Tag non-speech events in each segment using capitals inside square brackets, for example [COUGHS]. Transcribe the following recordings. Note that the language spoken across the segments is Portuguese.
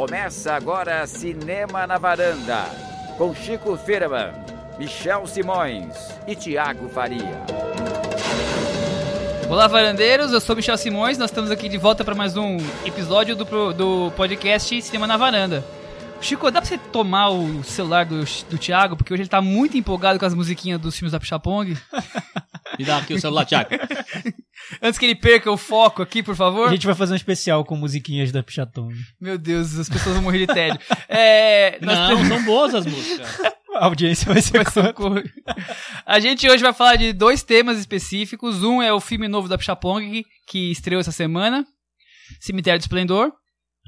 Começa agora Cinema na Varanda, com Chico Firman, Michel Simões e Tiago Faria. Olá, varandeiros, eu sou Michel Simões, nós estamos aqui de volta para mais um episódio do, do podcast Cinema na Varanda. Chico, dá pra você tomar o celular do, do Thiago, porque hoje ele tá muito empolgado com as musiquinhas dos filmes da Pichapong. [LAUGHS] Me dá aqui o celular, Thiago. [LAUGHS] Antes que ele perca o foco aqui, por favor. A gente vai fazer um especial com musiquinhas da Pichaton. Meu Deus, as pessoas vão morrer de tédio. É, Não, temos- são boas as músicas. [LAUGHS] A audiência vai ser Vai ser A gente hoje vai falar de dois temas específicos. Um é o filme novo da Pichapong, que estreou essa semana, Cemitério do Esplendor.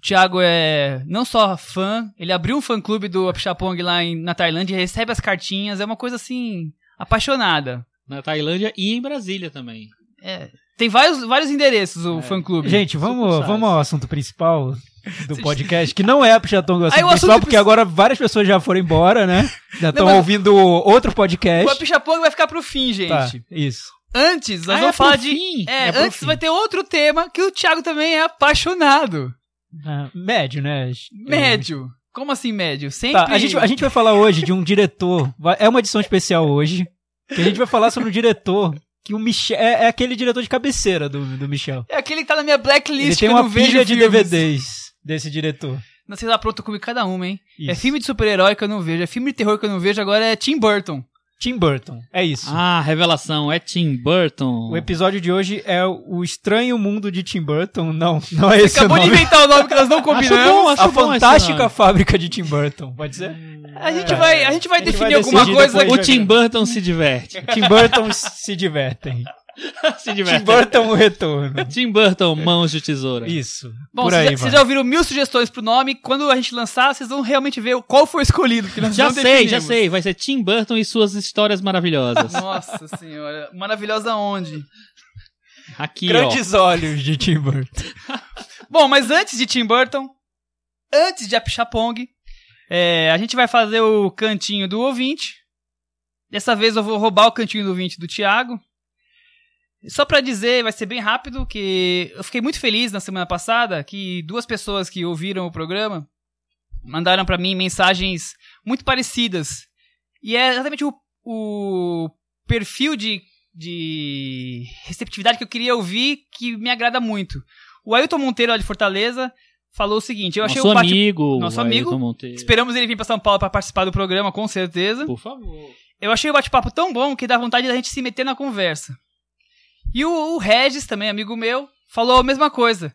O Thiago é não só fã, ele abriu um fã-clube do Pichapong lá em, na Tailândia, recebe as cartinhas, é uma coisa assim, apaixonada. Na Tailândia e em Brasília também. É, tem vários, vários endereços o É. fã-clube. Gente, vamos, vamos ao assunto principal do [LAUGHS] podcast, que não é a Pichaton o Aí assunto o assunto principal, porque agora várias pessoas já foram embora, né? Já estão mas- ouvindo outro o podcast. Pichapong vai ficar pro fim, gente. Tá, isso. Antes, nós Ah, vamos é falar de. fim? É, É antes fim. vai ter outro tema que o Thiago também é apaixonado. Ah, médio, né? Médio. Como assim médio? Sempre. Tá, a gente, a gente vai falar hoje de um diretor. É uma edição especial hoje. Que a gente vai falar sobre um diretor. Que o Michel. É, é aquele diretor de cabeceira do, do Michel. É aquele que tá na minha blacklist Ele que tem eu uma não vejo pilha de filmes. DVDs desse diretor. Não sei lá, pronto comigo cada uma, hein? É Isso. filme de super-herói que eu não vejo, é filme de terror que eu não vejo, agora é Tim Burton. Tim Burton. É isso. Ah, revelação. É Tim Burton. O episódio de hoje é o Estranho Mundo de Tim Burton. Não, [LAUGHS] não é esse Acabou o de nome. inventar o nome que nós não combinamos. bom, acho A bom Fantástica nome. Fábrica de Tim Burton. Pode ser? A gente vai, a gente vai A gente definir vai alguma coisa. O Tim Burton se diverte. Tim Burton se divertem. [LAUGHS] Tim. Burton o retorno. [LAUGHS] Tim Burton, mãos de tesoura. Isso. Bom, Por vocês aí, já, vocês já ouviram mil sugestões pro nome. Quando a gente lançar, vocês vão realmente ver qual foi escolhido. Já sei, definimos. já sei. Vai ser Tim Burton e suas histórias maravilhosas. [LAUGHS] Nossa senhora. Maravilhosa onde? Aqui, Grandes olhos de Tim Burton. Bom, mas antes de Tim Burton, antes de Apixapong, é, a gente vai fazer o cantinho do ouvinte. Dessa vez eu vou roubar o cantinho do ouvinte do Thiago. Só pra dizer, vai ser bem rápido, que eu fiquei muito feliz na semana passada que duas pessoas que ouviram o programa mandaram pra mim mensagens muito parecidas. E é exatamente o, o perfil de, de receptividade que eu queria ouvir que me agrada muito. O Ailton Monteiro, lá de Fortaleza, falou o seguinte: Eu achei Nosso o bate... amigo. Nosso amigo. Monteiro. Esperamos ele vir pra São Paulo pra participar do programa, com certeza. Por favor. Eu achei o bate-papo tão bom que dá vontade da gente se meter na conversa. E o, o Regis, também amigo meu, falou a mesma coisa.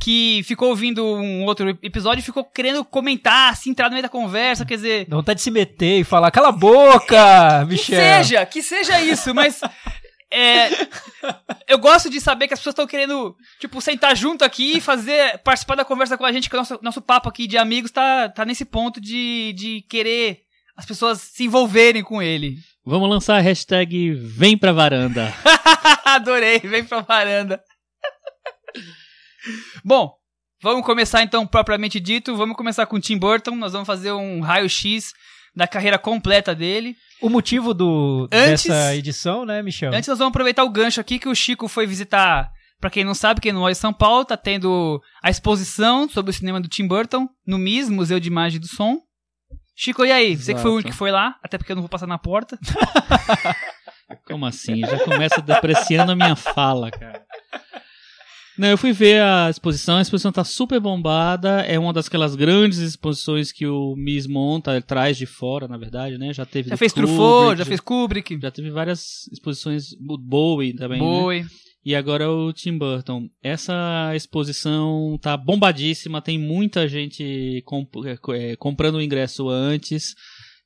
Que ficou ouvindo um outro episódio e ficou querendo comentar, se entrar no meio da conversa, quer dizer. Dá vontade de se meter e falar, cala a boca, [LAUGHS] Que Michel. seja, que seja isso, mas. é, eu gosto de saber que as pessoas estão querendo, tipo, sentar junto aqui e fazer, participar da conversa com a gente, que o nosso, nosso papo aqui de amigos tá, tá nesse ponto de, de querer as pessoas se envolverem com ele. Vamos lançar a hashtag Vem pra Varanda. [LAUGHS] Adorei, vem pra varanda. [LAUGHS] Bom, vamos começar então propriamente dito. Vamos começar com o Tim Burton. Nós vamos fazer um raio-x da carreira completa dele. O motivo do, Antes- dessa edição, né, Michel? Antes nós vamos aproveitar o gancho aqui que o Chico foi visitar. Pra quem não sabe, quem não é de São Paulo, tá tendo a exposição sobre o cinema do Tim Burton no MIS, Museu de Imagem e do Som. Chico, e aí? Você que foi o único que foi lá, até porque eu não vou passar na porta. [LAUGHS] Como assim? Já começa depreciando a minha fala, cara. Não, eu fui ver a exposição, a exposição tá super bombada, é uma das grandes exposições que o Miss monta, traz de fora, na verdade, né? Já teve Já fez Kubrick, Truffaut, já fez Kubrick, já teve várias exposições, Bowie também, né? E agora o Tim Burton. Essa exposição tá bombadíssima, tem muita gente comp- é, comprando o ingresso antes.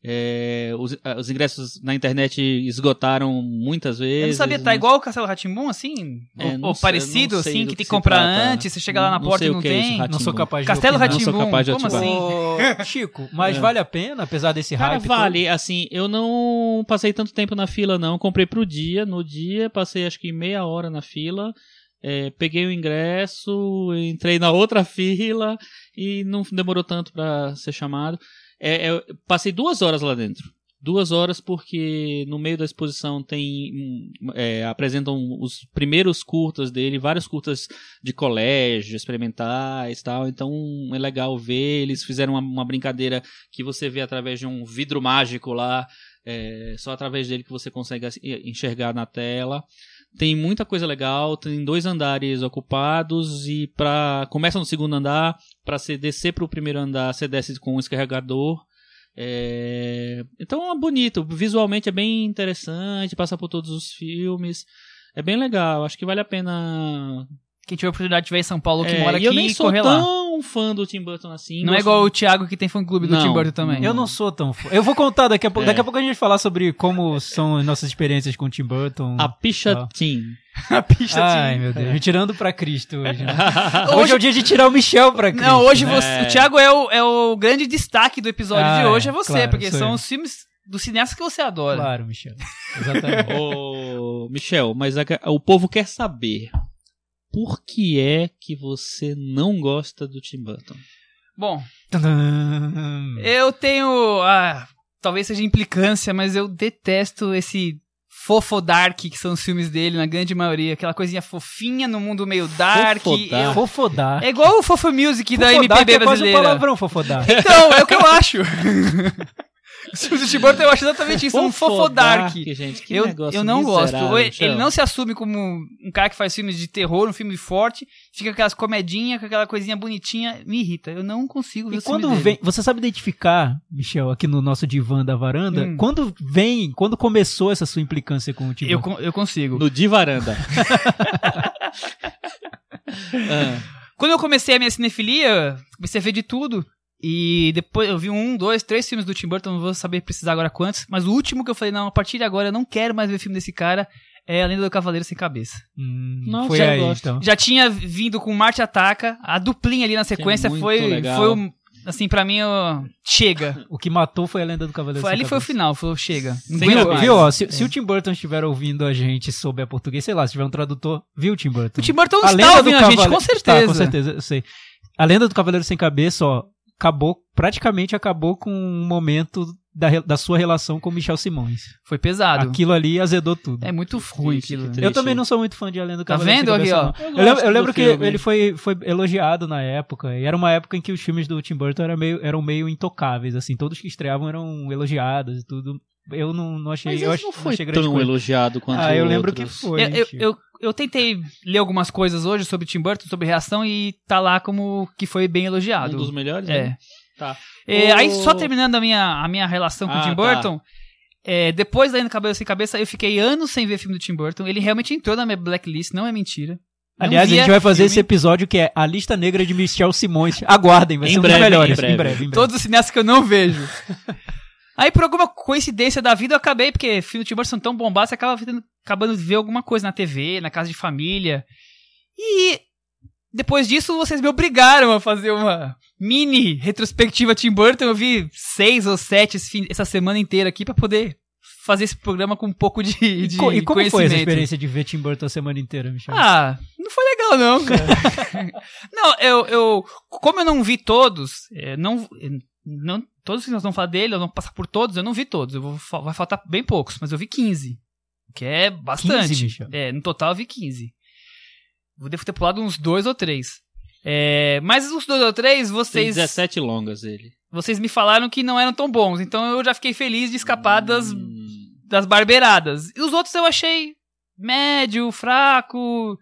É, os, ah, os ingressos na internet esgotaram muitas vezes. Eu não sabia, tá igual o Castelo Ratimbum, assim? É, ou sei- parecido, assim, que que tem que se comprar trata. antes, você chega lá na Não porta sei e o não é isso, tem. Rá-Tim-Bum. Não sou capaz de Castelo Ratimbum, como ativar. assim? [LAUGHS] Chico, mas É. vale a pena, apesar desse Cara, hype? vale, assim, eu não passei tanto tempo na fila, não. Comprei pro dia, no dia, passei acho que meia hora na fila. é, peguei o ingresso, entrei na outra [LAUGHS] fila e não demorou tanto pra ser chamado. É, é, passei duas horas lá dentro. Duas horas porque no meio da exposição tem é, apresentam os primeiros curtas dele, vários curtas de colégio, experimentais tal. Então é legal ver. Eles fizeram uma, uma brincadeira que você vê através de um vidro mágico lá, é, só através dele que você consegue assim, enxergar na tela. Tem muita coisa legal, tem dois andares ocupados e para começa no segundo andar, para você descer para o primeiro andar, você desce com um escarregador é... Então é bonito, visualmente é bem interessante, passa por todos os filmes. É bem legal, acho que vale a pena. Quem tiver oportunidade de ver em São Paulo, que É, mora e aqui, eu nem sou correr lá. Tão fã do Tim Burton assim. Não é igual o Thiago que tem fã clube do Não. Tim Burton também. Eu não sou tão fã. Eu vou contar daqui a pouco. É. Daqui a pouco a gente vai falar sobre como são as nossas experiências com o Tim Burton. A Picha. Tim. [LAUGHS] A pista Ai, de... meu Deus. Me tirando pra Cristo hoje, né? Hoje- [LAUGHS] Hoje é o dia de tirar o Michel pra Cristo. Não, hoje né? você, É. o Thiago é o, é o grande destaque do episódio Ah, de hoje, é é, você, claro, porque são eu. os filmes do cineasta que você adora. Claro, Michel. Exatamente. [LAUGHS] Ô, Michel, mas a- o povo quer saber por que é que você não gosta do Tim Burton? Bom, eu tenho. Ah, talvez seja implicância, mas eu detesto esse fofo dark que são os filmes dele, na grande maioria. Aquela coisinha fofinha no mundo meio dark. Fofodar. Eu- Fofodar. É igual o Fofo Music da Fofodar, que MPB é quase um brasileira. palavrão, fofodar. Então, é o que eu acho. [LAUGHS] Os filmes do Tim Burton eu acho exatamente isso, um fofo dark. gente, que Eu, negócio eu não gosto. miserável, ele- Michel. Ele não se assume como um cara que faz filmes de terror, um filme forte, fica com aquelas comedinhas, com aquela coisinha bonitinha, me irrita. Eu não consigo ver E quando dele. vem, você sabe identificar, Michel, aqui no nosso divã da varanda, Hum. quando vem, quando começou essa sua implicância com o Tim Eu, con- eu consigo. No de varanda. [LAUGHS] Ah, Quando eu comecei a minha cinefilia, comecei a ver de tudo. E depois eu vi um, dois, três filmes do Tim Burton, não vou saber precisar agora quantos. Mas o último que eu falei, não, a partir de agora eu não quero mais ver filme desse cara, é A Lenda do Cavaleiro Sem Cabeça. Hum, Nossa, foi eu aí, então. Já tinha vindo com Marte Ataca, a duplinha ali na sequência muito foi, legal. foi um, assim, pra mim, ó, chega. [LAUGHS] O que matou foi a lenda do Cavaleiro Foi, Sem ali foi o Cabeça. final, foi o chega. Não Sem aguento cabeça. mais. Viu, ó, se, se o Tim Burton estiver ouvindo a gente souber português, sei lá, se tiver um tradutor, viu, Tim Burton? O Tim Burton A está do ouvindo a gente, Cavale- com certeza. Tá, com certeza, eu sei. A lenda do Cavaleiro Sem Cabeça, ó, acabou, praticamente acabou com um momento da, da sua relação com o Michel Simões. Foi pesado. Aquilo ali azedou tudo. É muito ruim aquilo. né? triste. Eu também não sou muito fã de A Lenda do Tá Cavaleiro vendo Sem aqui, ó? não. Eu Eu lembro, eu lembro que filme. ele foi, foi elogiado na época, e era uma época em que os filmes do Tim Burton eram meio, eram meio intocáveis, assim, todos que estreavam eram elogiados e tudo. Eu não, não achei, Mas eu não não foi achei grande tão coisa. elogiado quanto Ah, eu lembro que outros. foi. Eu, eu, eu, eu tentei ler algumas coisas hoje sobre Tim Burton, sobre reação, e tá lá como que foi bem elogiado. Um dos melhores, É. né? Tá. É, O- Aí, só terminando a minha, a minha relação com o Ah, Tim tá. Burton, é, depois da Indo Cabelo Sem Cabeça, eu fiquei anos sem ver filme do Tim Burton. Ele realmente entrou na minha blacklist, não é mentira. Não Aliás, a gente vai fazer filme. esse episódio que é a lista negra de Michel Simões. Aguardem, vai Em ser um breve, dos melhores. em breve. Em breve, em breve. Todos os cineastas que eu não vejo. [LAUGHS] Aí, por alguma coincidência da vida, eu acabei, porque filmes do Tim Burton são tão bombados, você acaba vendo- acabando de ver alguma coisa na TV, na casa de família. E depois disso, vocês me obrigaram a fazer uma mini retrospectiva Tim Burton. Eu vi seis ou sete fim- essa semana inteira aqui pra poder fazer esse programa com um pouco de, de E, co- e como foi essa conhecimento. experiência de ver Tim Burton a semana inteira, Michel? Ah, não foi legal não, cara. [LAUGHS] não, eu, eu, como eu não vi todos, é, não, não, todos que nós vamos falar dele, nós vamos passar por todos, eu não vi todos, eu vou, vai faltar bem poucos, mas eu vi 15, que é bastante. 15, Michel? é, no total eu vi 15. Eu devo ter pulado uns dois ou três. É, mas os dois ou três, Tem vocês, 17 longas ele. vocês me falaram que não eram tão bons, então eu já fiquei feliz de escapar das, Hum, das barbeiradas. E os outros eu achei médio, fraco.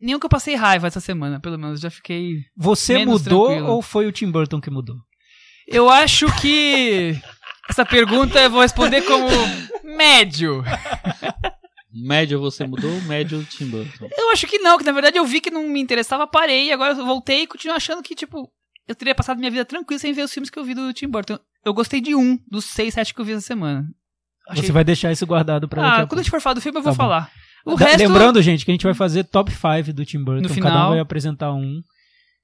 Nenhum que eu passei raiva essa semana, pelo menos. Já fiquei. Você mudou tranquilo. ou foi o Tim Burton que mudou? Eu acho que. Essa pergunta eu vou responder como médio. Médio você mudou, médio Tim Burton. Eu acho que não, que na verdade eu vi que não me interessava, parei, agora eu voltei e continuo achando que, tipo, eu teria passado minha vida tranquila sem ver os filmes que eu vi do Tim Burton. Eu gostei de um dos seis, sete que eu vi essa semana. Achei- Você vai deixar isso guardado pra daqui Ah, a quando a gente for falar do filme, eu vou Tá falar. O Da- resto. Lembrando, gente, que a gente vai fazer top 5 do Tim Burton. No Cada final. um vai apresentar um.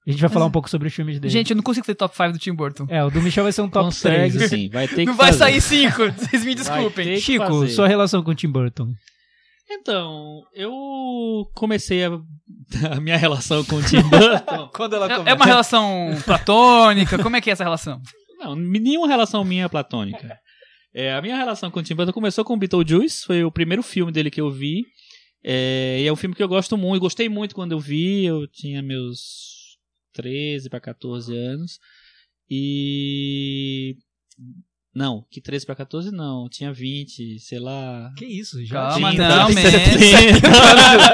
A gente vai falar um pouco sobre os filmes dele. Gente, eu não consigo ter top 5 do Tim Burton. É, o do Michel vai ser um top Consegue 3. sim, vai ter Não que vai fazer. sair cinco, [LAUGHS] vocês me Vai desculpem. Chico, fazer. sua relação com o Tim Burton. Então, eu comecei a, a minha relação com o Tim Burton. [LAUGHS] Quando ela É, é uma relação platônica? Como é que é essa relação? Não, nenhuma relação minha é platônica. É, a minha relação com o Tim Burton começou com Beetlejuice, foi o primeiro filme dele que eu vi. É, e é um filme que eu gosto muito, gostei muito quando eu vi, eu tinha meus 13 para 14 anos. E. Não, que 13 para 14 não, tinha 20, sei lá. Que isso, já Calma, tinha- não, tem man. 77 anos.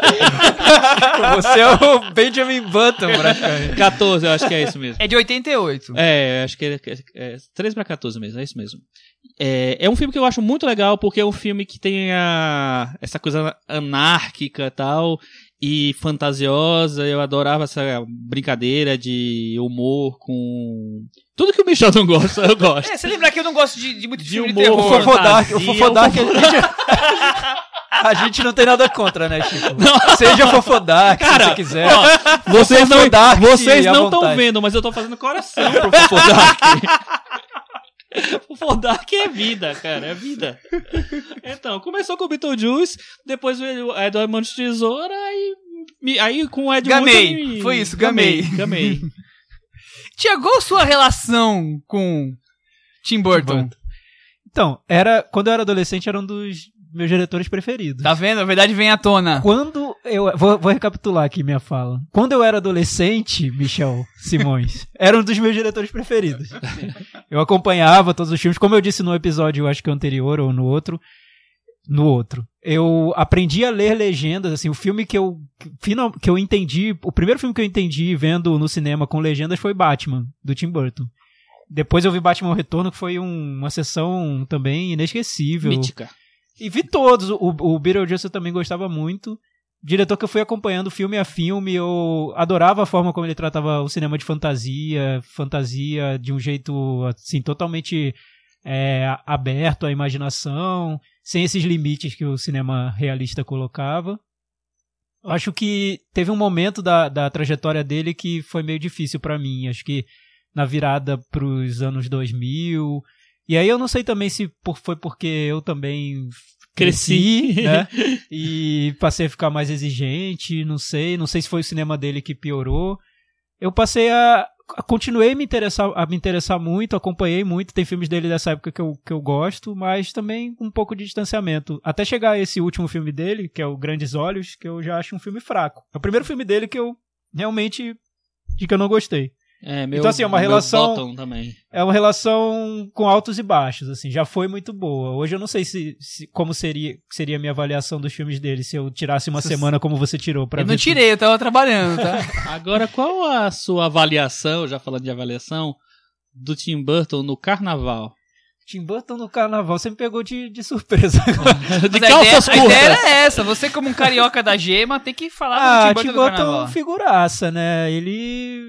Você é o Benjamin Button, praticamente. 14, eu acho que é isso mesmo. É de 88. É, acho que é, é, é 13 para 14 mesmo, é isso mesmo. É, é um filme que eu acho muito legal porque é um filme que tem a, essa coisa anárquica e tal e fantasiosa. Eu adorava essa brincadeira de humor com tudo que o Michel não gosta, eu gosto. É, você lembra que eu não gosto de, de muito De filme de humor, O terror. Fofodark, o Fofodark, a gente... [LAUGHS] A gente não tem nada contra, né, Chico? Seja Fofodark, se você quiser. Ó, vocês não vocês não estão vendo, mas eu tô fazendo coração [LAUGHS] pro Fofodark. [LAUGHS] Fofodark é vida, cara, é vida. Então, começou com o Beetlejuice, depois veio o Edward Mãos de Tesoura e me- aí com o Ed Gamei. Wood me- Foi isso, gamei. Gamei. Tiago, qual a sua relação com Tim Burton? Então, era, quando eu era adolescente, era um dos meus diretores preferidos. Tá vendo? A verdade vem à tona. Quando eu. Vou, vou recapitular aqui minha fala. Quando eu era adolescente, Michel Simões, [LAUGHS] era um dos meus diretores preferidos. Eu acompanhava todos os filmes, como eu disse no episódio, eu acho que anterior ou no outro. No outro. Eu aprendi a ler legendas, assim, o filme que eu. Final, que eu entendi. O primeiro filme que eu entendi vendo no cinema com legendas foi Batman, do Tim Burton. Depois eu vi Batman Retorno, que foi um- uma sessão também inesquecível. Mítica. E vi todos. O, o Beetlejuice eu também gostava muito. Diretor que eu fui acompanhando filme a filme, eu adorava a forma como ele tratava o cinema de fantasia, fantasia de um jeito assim totalmente é, aberto à imaginação, sem esses limites que o cinema realista colocava. Eu Acho que teve um momento da, da trajetória dele que foi meio difícil pra mim. Acho que na virada pros anos 2000. E aí eu não sei também se por- foi porque eu também Cresci. né? [LAUGHS] E passei a ficar mais exigente, não sei, não sei se foi o cinema dele que piorou. Eu passei a, a- continuei a me interessar, a me interessar muito, acompanhei muito, tem filmes dele dessa época que eu, que eu gosto, mas também um pouco de distanciamento. Até chegar a esse último filme dele, que é o Grandes Olhos, que eu já acho um filme fraco. É o primeiro filme dele que eu realmente de que eu não gostei. É, meu, Então, assim, é uma relação-. É uma relação com altos e baixos, assim, já foi muito boa. Hoje eu não sei se, se- como seria, seria a minha avaliação dos filmes dele se eu tirasse uma Se- semana como você tirou pra Eu não tirei, eu tava trabalhando, tá? [LAUGHS] Agora, qual a sua avaliação, já falando de avaliação, do Tim Burton no carnaval? Tim Burton no carnaval, você me pegou de, de surpresa. [LAUGHS] De Mas a calças ideia, a ideia curtas. era essa. Você, como um carioca da gema, tem que falar ah, do Tim Tim Burton do Burton carnaval. figuraça, né? Ele.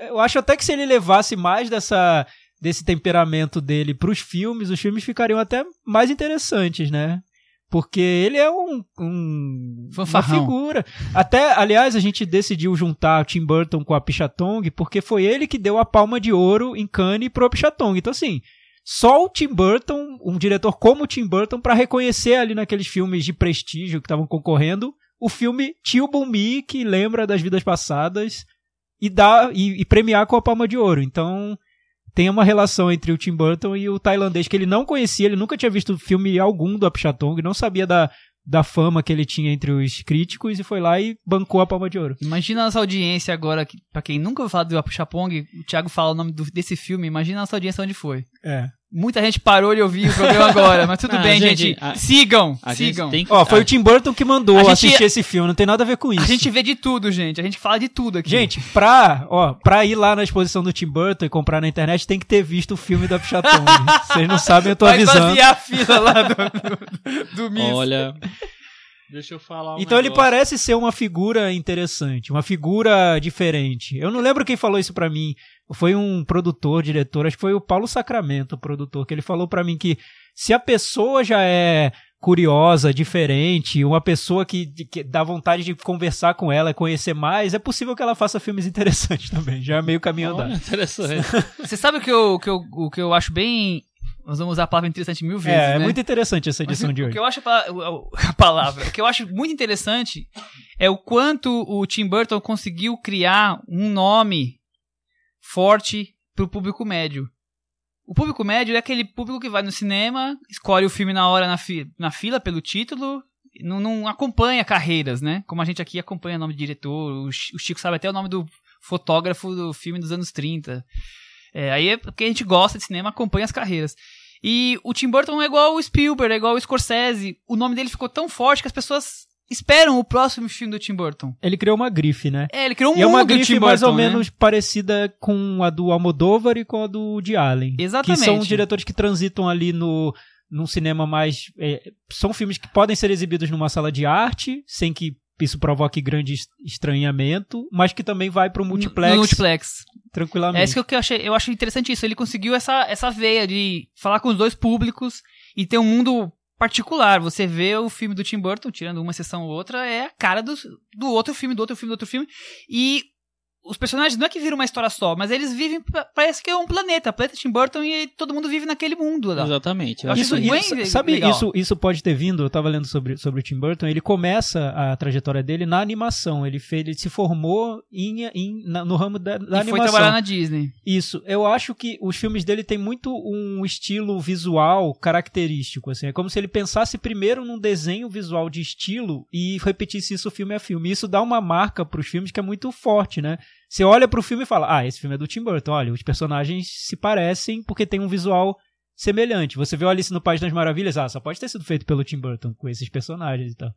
Eu acho até que se ele levasse mais dessa, desse temperamento dele pros filmes, os filmes ficariam até mais interessantes, né? Porque ele é um, um uma figura. Até, aliás, a gente decidiu juntar o Tim Burton com a Pichatong, porque foi ele que deu a palma de ouro em Cannes pro Pichatong. Então, assim, só o Tim Burton, um diretor como o Tim Burton, pra reconhecer ali naqueles filmes de prestígio que estavam concorrendo, o filme Tio Bumi, que lembra das vidas passadas, e, dá, e, e premiar com a palma de ouro. Então, tem uma relação entre o Tim Burton e o tailandês que ele não conhecia, ele nunca tinha visto filme algum do Apichatong, não sabia da, da fama que ele tinha entre os críticos e foi lá e bancou a palma de ouro. Imagina a nossa audiência agora, que, pra quem nunca ouviu falar do Apachapong, o Thiago fala o nome do- desse filme, imagina a nossa audiência onde foi. É. Muita gente parou de ouvir o programa [LAUGHS] agora, mas tudo Ah, bem, gente, gente. a- sigam, A gente sigam. tem que... Ó, foi a- o Tim Burton que mandou gente- assistir esse filme, não tem nada a ver com isso. A gente vê de tudo, gente. A gente fala de tudo aqui. Gente, pra, ó, pra ir lá na exposição do Tim Burton e comprar na internet, tem que ter visto o filme da Pichatong. [LAUGHS] Vocês não sabem, eu tô vai avisando. fazer a fila lá do, do, do Miss. Olha... [LAUGHS] Deixa eu falar um Então ele negócio. parece ser uma figura interessante, uma figura diferente. Eu não lembro quem falou isso pra mim. Foi um produtor, diretor, acho que foi o Paulo Sacramento, o produtor, que ele falou pra mim que se a pessoa já é curiosa, diferente, uma pessoa que, que dá vontade de conversar com ela, conhecer mais, é possível que ela faça filmes [LAUGHS] interessantes também. Já é meio caminho andado. Interessante. [LAUGHS] Você sabe o que eu, que eu, o que eu acho bem. Nós vamos usar a palavra interessante mil vezes. É, é né? muito interessante essa edição Mas de o hoje. que eu acho o- a palavra, o que eu acho muito interessante é o quanto o Tim Burton conseguiu criar um nome forte pro público médio. O público médio é aquele público que vai no cinema, escolhe o filme na hora na, fi na fila pelo título, não, não, acompanha carreiras, né? Como a gente aqui acompanha o nome do diretor, o Chico sabe até o nome do fotógrafo do filme dos anos 30. É, aí é porque a gente gosta de cinema, acompanha as carreiras. E o Tim Burton é igual o Spielberg, é igual o Scorsese. O nome dele ficou tão forte que as pessoas esperam o próximo filme do Tim Burton. Ele criou uma grife, né? É, ele criou um e é uma grife Burton, mais ou né? menos parecida com a do Almodóvar e com a do de Allen. Exatamente. Que são diretores que transitam ali no num cinema mais é, são filmes que podem ser exibidos numa sala de arte sem que isso provoque grande estranhamento, mas que também vai pro multiplex. No multiplex. Tranquilamente. É isso que eu achei, eu acho interessante isso. Ele conseguiu essa, essa veia de falar com os dois públicos e ter um mundo particular. Você vê o filme do Tim Burton, tirando uma sessão ou outra, é a cara do, do outro filme, do outro filme, do outro filme. E os personagens não é que viram uma história só, mas eles vivem, parece que é um planeta, planeta Tim Burton, e todo mundo vive naquele mundo. Lá. Exatamente. Eu acho isso, isso, isso bem sabe, legal. isso, isso pode ter vindo, eu tava lendo sobre, sobre o Tim Burton, ele começa a trajetória dele na animação, ele, fez, ele se formou em, em, na, no ramo da, da e animação. foi trabalhar na Disney. Isso, eu acho que os filmes dele têm muito um estilo visual característico, assim, é como se ele pensasse primeiro num desenho visual de estilo e repetisse isso filme a filme. Isso dá uma marca para os filmes que é muito forte, né? Você olha pro filme e fala: Ah, esse filme é do Tim Burton. Olha, os personagens se parecem porque tem um visual semelhante. Você vê o Alice no País das Maravilhas, ah, só pode ter sido feito pelo Tim Burton com esses personagens e tal.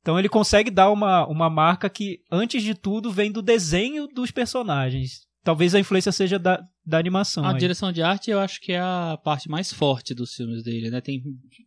Então ele consegue dar uma, uma marca que, antes de tudo, vem do desenho dos personagens. Talvez a influência seja da, da animação. A aí. direção de arte eu acho que é a parte mais forte dos filmes dele, né? Tem,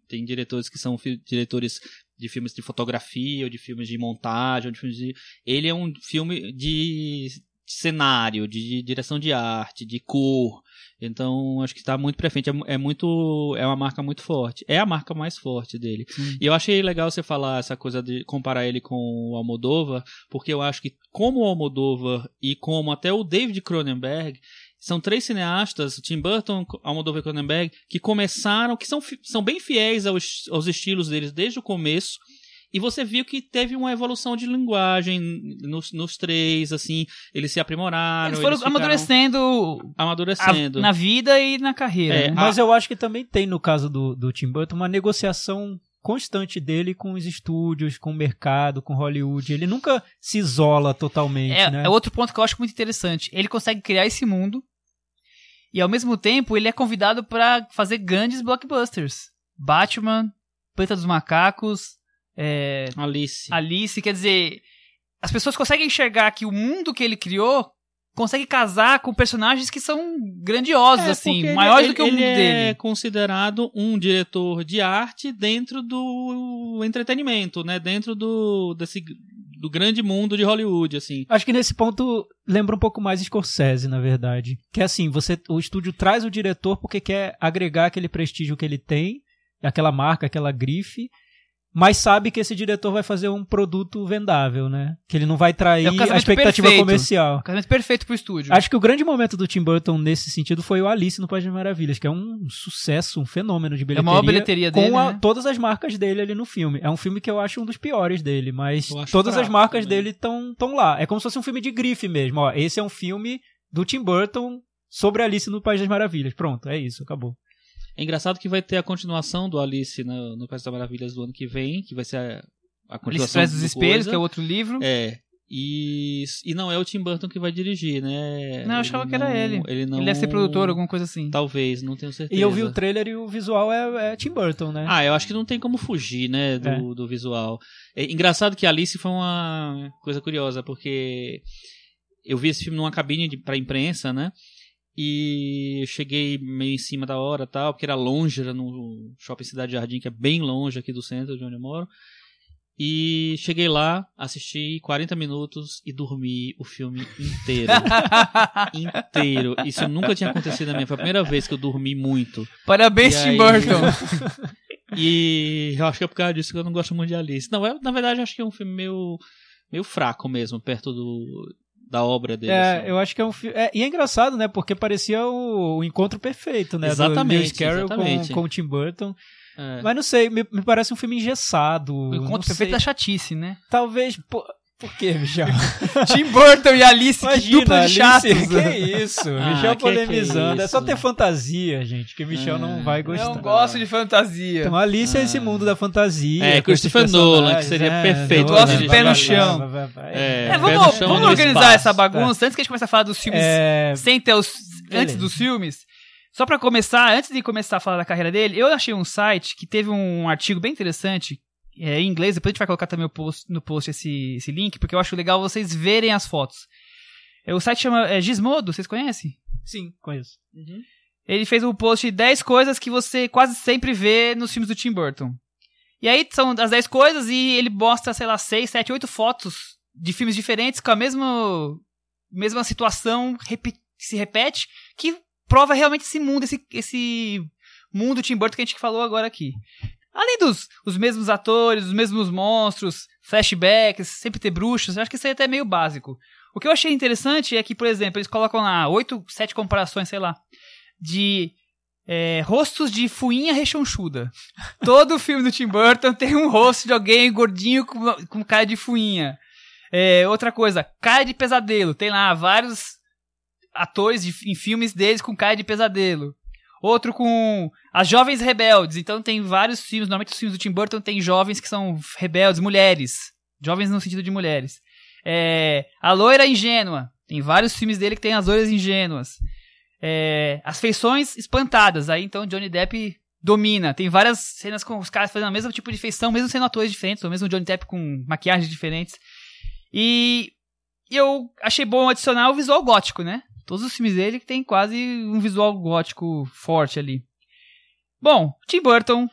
tem diretores que são diretores de filmes de fotografia, ou de filmes de montagem, ou de filmes de... Ele é um filme de cenário, de direção de arte, de cor. Então, acho que está muito pra frente. É, é muito. É uma marca muito forte. É a marca mais forte dele. E eu achei legal você falar essa coisa de comparar ele com o Almodóvar, porque eu acho que, como o Almodóvar e como até o David Cronenberg, são três cineastas, Tim Burton, Almodóvar e Cronenberg, que começaram, que são, são bem fiéis aos, aos estilos deles desde o começo. E você viu que teve uma evolução de linguagem nos, nos três, assim, eles se aprimoraram. Eles foram ficaram amadurecendo a- amadurecendo. na vida e na carreira. É, né? Mas eu acho que também tem, no caso do, do Tim Burton, uma negociação constante dele com os estúdios, com o mercado, com Hollywood. Ele nunca se isola totalmente, É, né? é outro ponto que eu acho muito interessante. Ele consegue criar esse mundo e ao mesmo tempo ele é convidado para fazer grandes blockbusters. Batman, Planta dos Macacos, é, Alice. Alice, quer dizer, as pessoas conseguem enxergar que o mundo que ele criou consegue casar com personagens que são grandiosos, É, assim, ele- maiores ele, do que o ele mundo é dele. considerado um diretor de arte dentro do entretenimento, né? Dentro do desse do grande mundo de Hollywood, assim. Acho que nesse ponto lembra um pouco mais Scorsese, na verdade. Que é assim, você, o estúdio traz o diretor porque quer agregar aquele prestígio que ele tem, aquela marca, aquela grife, mas sabe que esse diretor vai fazer um produto vendável, né? Que ele não vai trair É o a expectativa perfeito. comercial. Um casamento perfeito pro estúdio. Acho que o grande momento do Tim Burton nesse sentido foi o Alice no País das Maravilhas, que é um sucesso, um fenômeno de É a bilheteria. maior bilheteria com dele, a- né? todas as marcas dele ali no filme. É um filme que eu acho um dos piores dele, mas todas as marcas também. dele estão tão lá. É como se fosse um filme de grife mesmo. Ó, esse é um filme do Tim Burton sobre Alice no País das Maravilhas. Pronto, é isso, acabou. É engraçado que vai ter a continuação do Alice no, no País das Maravilhas do ano que vem, que vai ser a, a Alice continuação dos do Espelhos, coisa. que é outro livro. É. E, e não é o Tim Burton que vai dirigir, né? Não, eu achava Ele que era ele. Ele, não, Ele deve ser produtor, alguma coisa assim. Talvez, não tenho certeza. E eu vi o trailer e o visual é, é Tim Burton, né? Ah, eu acho que não tem como fugir, né, do, É. do visual. É engraçado que Alice foi uma coisa curiosa, porque eu vi esse filme numa cabine de, pra imprensa, né? E cheguei meio em cima da hora tal, porque era longe, era no Shopping Cidade Jardim, que é bem longe aqui do centro de onde eu moro. E cheguei lá, assisti 40 minutos e dormi o filme inteiro. [LAUGHS] inteiro. Isso nunca tinha acontecido na minha. Foi a primeira vez que eu dormi muito. Parabéns, Tim aí- Burton. [LAUGHS] E eu acho que é por causa disso que eu não gosto muito de Alice. Não, é, na verdade, eu acho que é um filme meio, meio fraco mesmo, perto do, da obra dele. É, assim. eu acho que é um filme. e é engraçado, né? Porque parecia o, o encontro perfeito, né? Exatamente, do Carroll exatamente. Com, com o Tim Burton. É. Mas não sei, me, me parece um filme engessado. O encontro perfeito sei. da chatice, né? Talvez. pô, Por que, Michel? [LAUGHS] Tim Burton e Alice, que Imagina, dupla de Alice, chatos. que isso? Ah, Michel que que polemizando. é É, só ter fantasia, gente, que Michel não vai gostar. Não gosto de fantasia. Então, Alice é esse mundo da fantasia. É, Christopher Nolan, que seria é, perfeito Gosto de pé no chão. É, É, vamos, no chão vamos organizar espaço. essa bagunça antes que a gente comece a falar dos filmes É, sem ter os antes dos filmes. Só pra começar, antes de começar a falar da carreira dele, eu achei um site que teve um artigo bem interessante é, em inglês. Depois a gente vai colocar também o post- no post esse, esse link, porque eu acho legal vocês verem as fotos. É, o site chama é, Gizmodo, vocês conhecem? sim, conheço. Ele fez um post de 10 coisas que você quase sempre vê nos filmes do Tim Burton. E aí são as 10 coisas e ele mostra, sei lá, 6, 7, 8 fotos de filmes diferentes com a mesma, mesma situação se repete, que prova realmente esse mundo, esse, esse mundo Tim Burton que a gente falou agora aqui. Além dos os mesmos atores, os mesmos monstros, flashbacks, sempre ter bruxos, acho que isso aí é até meio básico. O que eu achei interessante é que, por exemplo, eles colocam lá 8, 7 comparações, sei lá, de é, rostos de fuinha rechonchuda. [LAUGHS] Todo filme do Tim Burton tem um rosto de alguém gordinho com, com cara de fuinha. É, outra coisa, cara de pesadelo. Tem lá vários atores de- em filmes deles com cara de pesadelo. Outro com as jovens rebeldes. Então tem vários filmes, normalmente os filmes do Tim Burton tem jovens que são rebeldes, mulheres. Jovens no sentido de mulheres. É, a loira ingênua. Tem vários filmes dele que tem as loiras ingênuas. É, as feições espantadas. Aí então Johnny Depp domina. Tem várias cenas com os caras fazendo o mesmo tipo de feição, mesmo sendo atores diferentes, ou mesmo Johnny Depp com maquiagens diferentes. E e eu achei bom adicionar o visual gótico, né? Todos os filmes dele que tem quase um visual gótico forte ali. Bom, Tim Burton.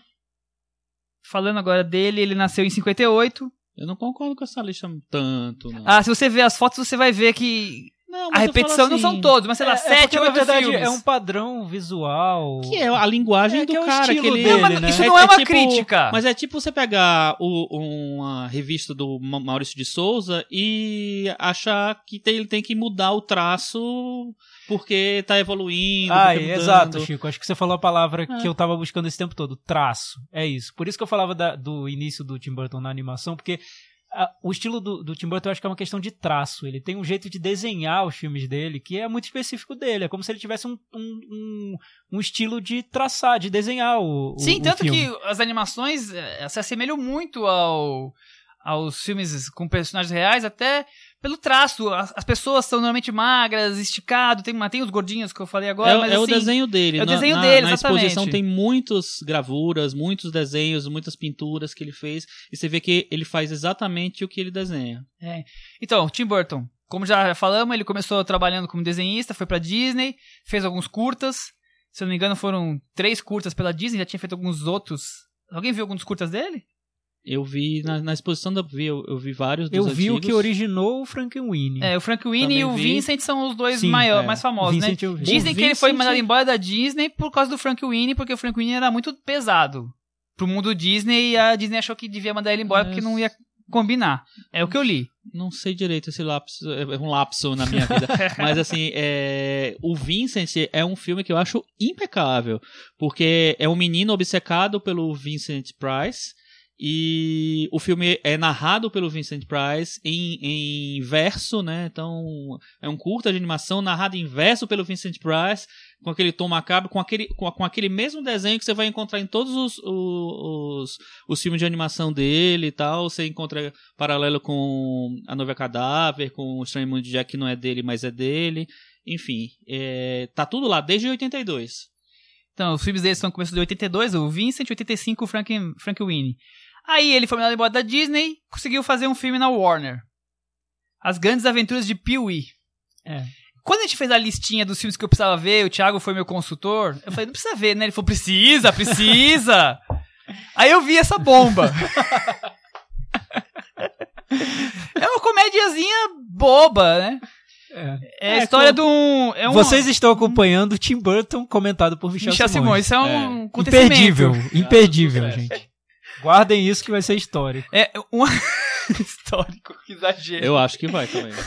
Falando agora dele, ele nasceu em 58. Eu não concordo com essa lista tanto, não. Ah, se você ver as fotos, você vai ver que não, a repetição falo não são assim, todos, mas sei lá, É, é sete, na oito verdade, filmes. é um padrão visual. Que é a linguagem É, do que é o cara. que ele, dele, Não, né? isso não é, uma tipo- crítica. Mas é tipo você pegar o- uma revista do Ma- Maurício de Souza e achar que tem- ele tem que mudar o traço porque tá evoluindo. Ah, porque mudando. exato, Chico. Acho que você falou a palavra É. que eu tava buscando esse tempo todo. Traço. É isso. Por isso que eu falava da- do início do Tim Burton na animação, porque o estilo do, do Tim Burton eu acho que é uma questão de traço. Ele tem um jeito de desenhar os filmes dele que é muito específico dele. É como se ele tivesse um, um, um, um estilo de traçar, de desenhar o, o Sim, o tanto filme. que as animações eh, se assemelham muito ao, aos filmes com personagens reais, até pelo traço. As, as pessoas são normalmente magras, esticado, tem, tem os gordinhos que eu falei agora, É, o- mas é o assim, desenho dele. é o Na- desenho na, dele, Na exposição exatamente. tem muitas gravuras, muitos desenhos, muitas pinturas que ele fez. E você vê que ele faz exatamente o que ele desenha. Então, Tim Burton, como já falamos, ele começou trabalhando como desenhista, foi pra Disney, fez alguns curtas. Se eu não me engano, foram três curtas pela Disney, já tinha feito alguns outros. Alguém viu alguns curtas dele? Eu vi na, na exposição da vi, eu, eu vi vários dos Eu vi o antigos. que originou o Frankenweenie. É, o Frank Winnie e o vi. Vincent são os dois Sim, maior, é. mais famosos, Vincent né? eu vi. Dizem O que ele foi Vincent- mandado embora da Disney por causa do Frank Winnie, porque o Frank Winnie era muito pesado pro mundo Disney e a Disney achou que devia mandar ele embora Mas- porque não ia combinar. É o que eu li. Não sei direito esse lapso, é um lapso na minha vida. [LAUGHS] Mas assim, é, o Vincent é um filme que eu acho impecável. Porque é um menino obcecado pelo Vincent Price. E o filme é narrado pelo Vincent Price em, em verso, né? Então é um curta de animação narrado em verso pelo Vincent Price, com aquele tom macabro, com aquele, com, com aquele mesmo desenho que você vai encontrar em todos os, os, os filmes de animação dele e tal. Você encontra paralelo com A Noiva Cadáver, com O Estranho Mundo de Jack, que não é dele, mas é dele. Enfim, é, tá tudo lá desde 82. Então, os filmes deles são começo de 82, o Vincent, 85, o Frank, Frank Winnie. Aí ele foi mandado embora da Disney, conseguiu fazer um filme na Warner. As Grandes Aventuras de Pee-wee. É. Quando a gente fez a listinha dos filmes que eu precisava ver, o Thiago foi meu consultor, eu falei, não precisa ver, né? Ele falou, precisa, precisa. [LAUGHS] Aí eu vi essa bomba. [LAUGHS] é uma comédiazinha boba, né? É. É a É, história com- de um... É um Vocês estão acompanhando Tim Burton comentado por Michel, Michel Simões. Simões, isso é um acontecimento. Imperdível, imperdível, É. gente. Guardem isso que vai ser histórico. É um [LAUGHS] histórico, que exagero. Eu acho que vai também. [LAUGHS]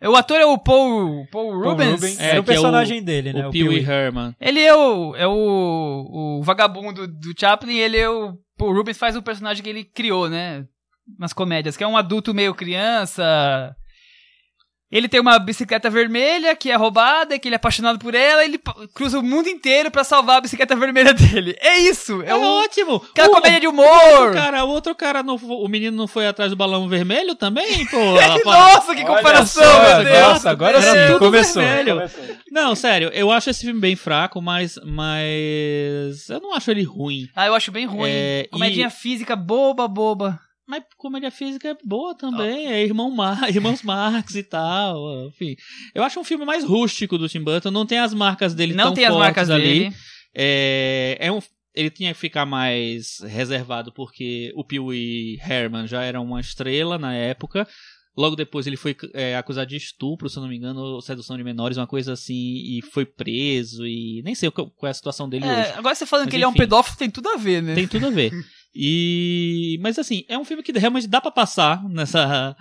O ator é o Paul, Paul Rubens. Rubens É, era o que é o- personagem dele, né? o Pee Wee Pee-wee. Herman. Ele é o é o, o vagabundo do Chaplin, ele é o Paul Rubens faz o personagem que ele criou, né? nas comédias, que é um adulto meio criança. Ele tem uma bicicleta vermelha que é roubada, e que ele é apaixonado por ela, ele cruza o mundo inteiro pra salvar a bicicleta vermelha [LAUGHS] dele. É isso! É, É, um, ótimo! aquela O- comédia de O humor! cara, o outro cara, não, o menino não foi atrás do balão vermelho também, pô? [LAUGHS] Nossa, que comparação, meu Deus! Nossa, agora Era sim, tudo começou. vermelho. Não, sério, eu acho esse filme bem fraco, mas, mas eu não acho ele ruim. Ah, eu acho bem ruim. É, Comedinha e- física boba, boba. Mas comédia física é boa também, é irmão Mar [LAUGHS] Irmãos Marx e tal, enfim. Eu acho um filme mais rústico do Tim Burton, não tem as marcas dele Não tão tem as marcas ali. dele. É, é um, ele tinha que ficar mais reservado porque o Pee Wee Herman já era uma estrela na época. Logo depois ele foi é, acusado de estupro, se eu não me engano, ou sedução de menores, uma coisa assim, e foi preso e nem sei o que- qual é a situação dele hoje. É, agora você falando Mas que ele é um pedófilo tem tudo a ver, né? Tem tudo a ver. [LAUGHS] E mas assim, é um filme que realmente dá pra passar nessa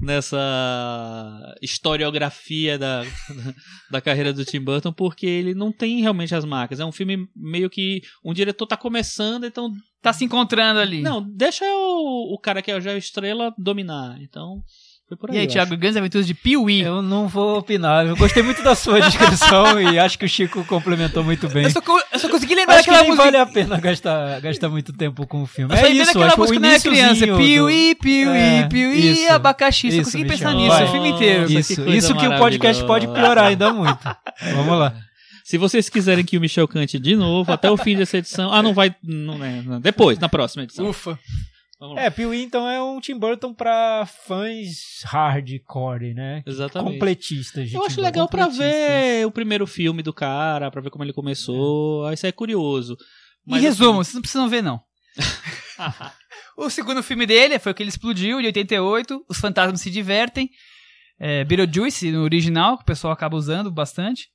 nessa historiografia da, [LAUGHS] da carreira do Tim Burton, porque ele não tem realmente as marcas. É um filme meio que um diretor tá começando, então Tá se encontrando ali. não, deixa o, o cara que é já a estrela dominar. Então, aí. E aí, Thiago, Grandes Aventuras de Pee-Wee. Eu não vou opinar. Eu gostei muito da sua [LAUGHS] descrição e acho que o Chico complementou muito bem. Eu só, eu só consegui lembrar Acho que daquela nem música. vale a pena gastar, gastar muito tempo com o filme. Eu só É isso, que o música quando era criança. Piuí, piuí, É, piuí, isso, abacaxi. Só isso, consegui Michel, pensar nisso vai. o filme inteiro. Que Isso, coisa isso que o podcast pode piorar ainda muito. Vamos lá. Se vocês quiserem que o Michel cante de novo, até o fim dessa edição. Ah, não vai. Não, é, não, depois, na próxima edição. Ufa. Lá. É, Pee-wee então é um Tim Burton pra fãs hardcore, né? Exatamente. Completistas. Eu acho Burton, legal pra ver o primeiro filme do cara, pra ver como ele começou. Isso é curioso. Em Mas, resumo, vocês não precisam ver, não. [LAUGHS] o segundo filme dele foi o que ele explodiu, de 88. Os fantasmas se divertem. É, Beetlejuice, no original, que o pessoal acaba usando bastante.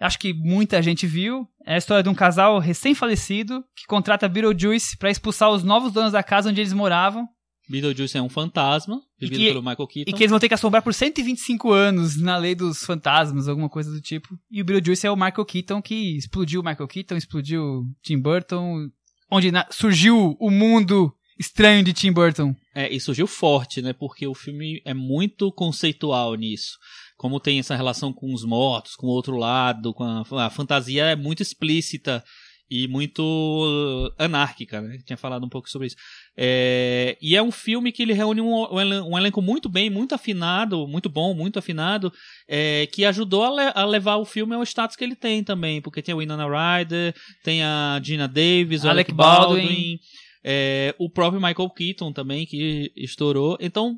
Acho que muita gente viu. É a história de um casal recém-falecido que contrata Beetlejuice pra expulsar os novos donos da casa onde eles moravam. Beetlejuice é um fantasma, E vivido que- pelo Michael Keaton. E que eles vão ter que assombrar por 125 anos na lei dos fantasmas, alguma coisa do tipo. E o Beetlejuice é o Michael Keaton que explodiu o Michael Keaton, explodiu Tim Burton, onde na- surgiu o mundo estranho de Tim Burton. É, e surgiu forte, né? Porque o filme é muito conceitual nisso. Como tem essa relação com os mortos, com o outro lado, com a, a fantasia é muito explícita e muito uh, anárquica, né? Tinha falado um pouco sobre isso. É, e é um filme que ele reúne um, um elen- um elenco muito bem, muito afinado, muito bom, muito afinado, é, que ajudou a, le- a levar o filme ao status que ele tem também, porque tem a Winona Ryder, tem a Gina Davis, o Alec Alec, Baldwin. Baldwin, é, o próprio Michael Keaton também, que estourou. Então,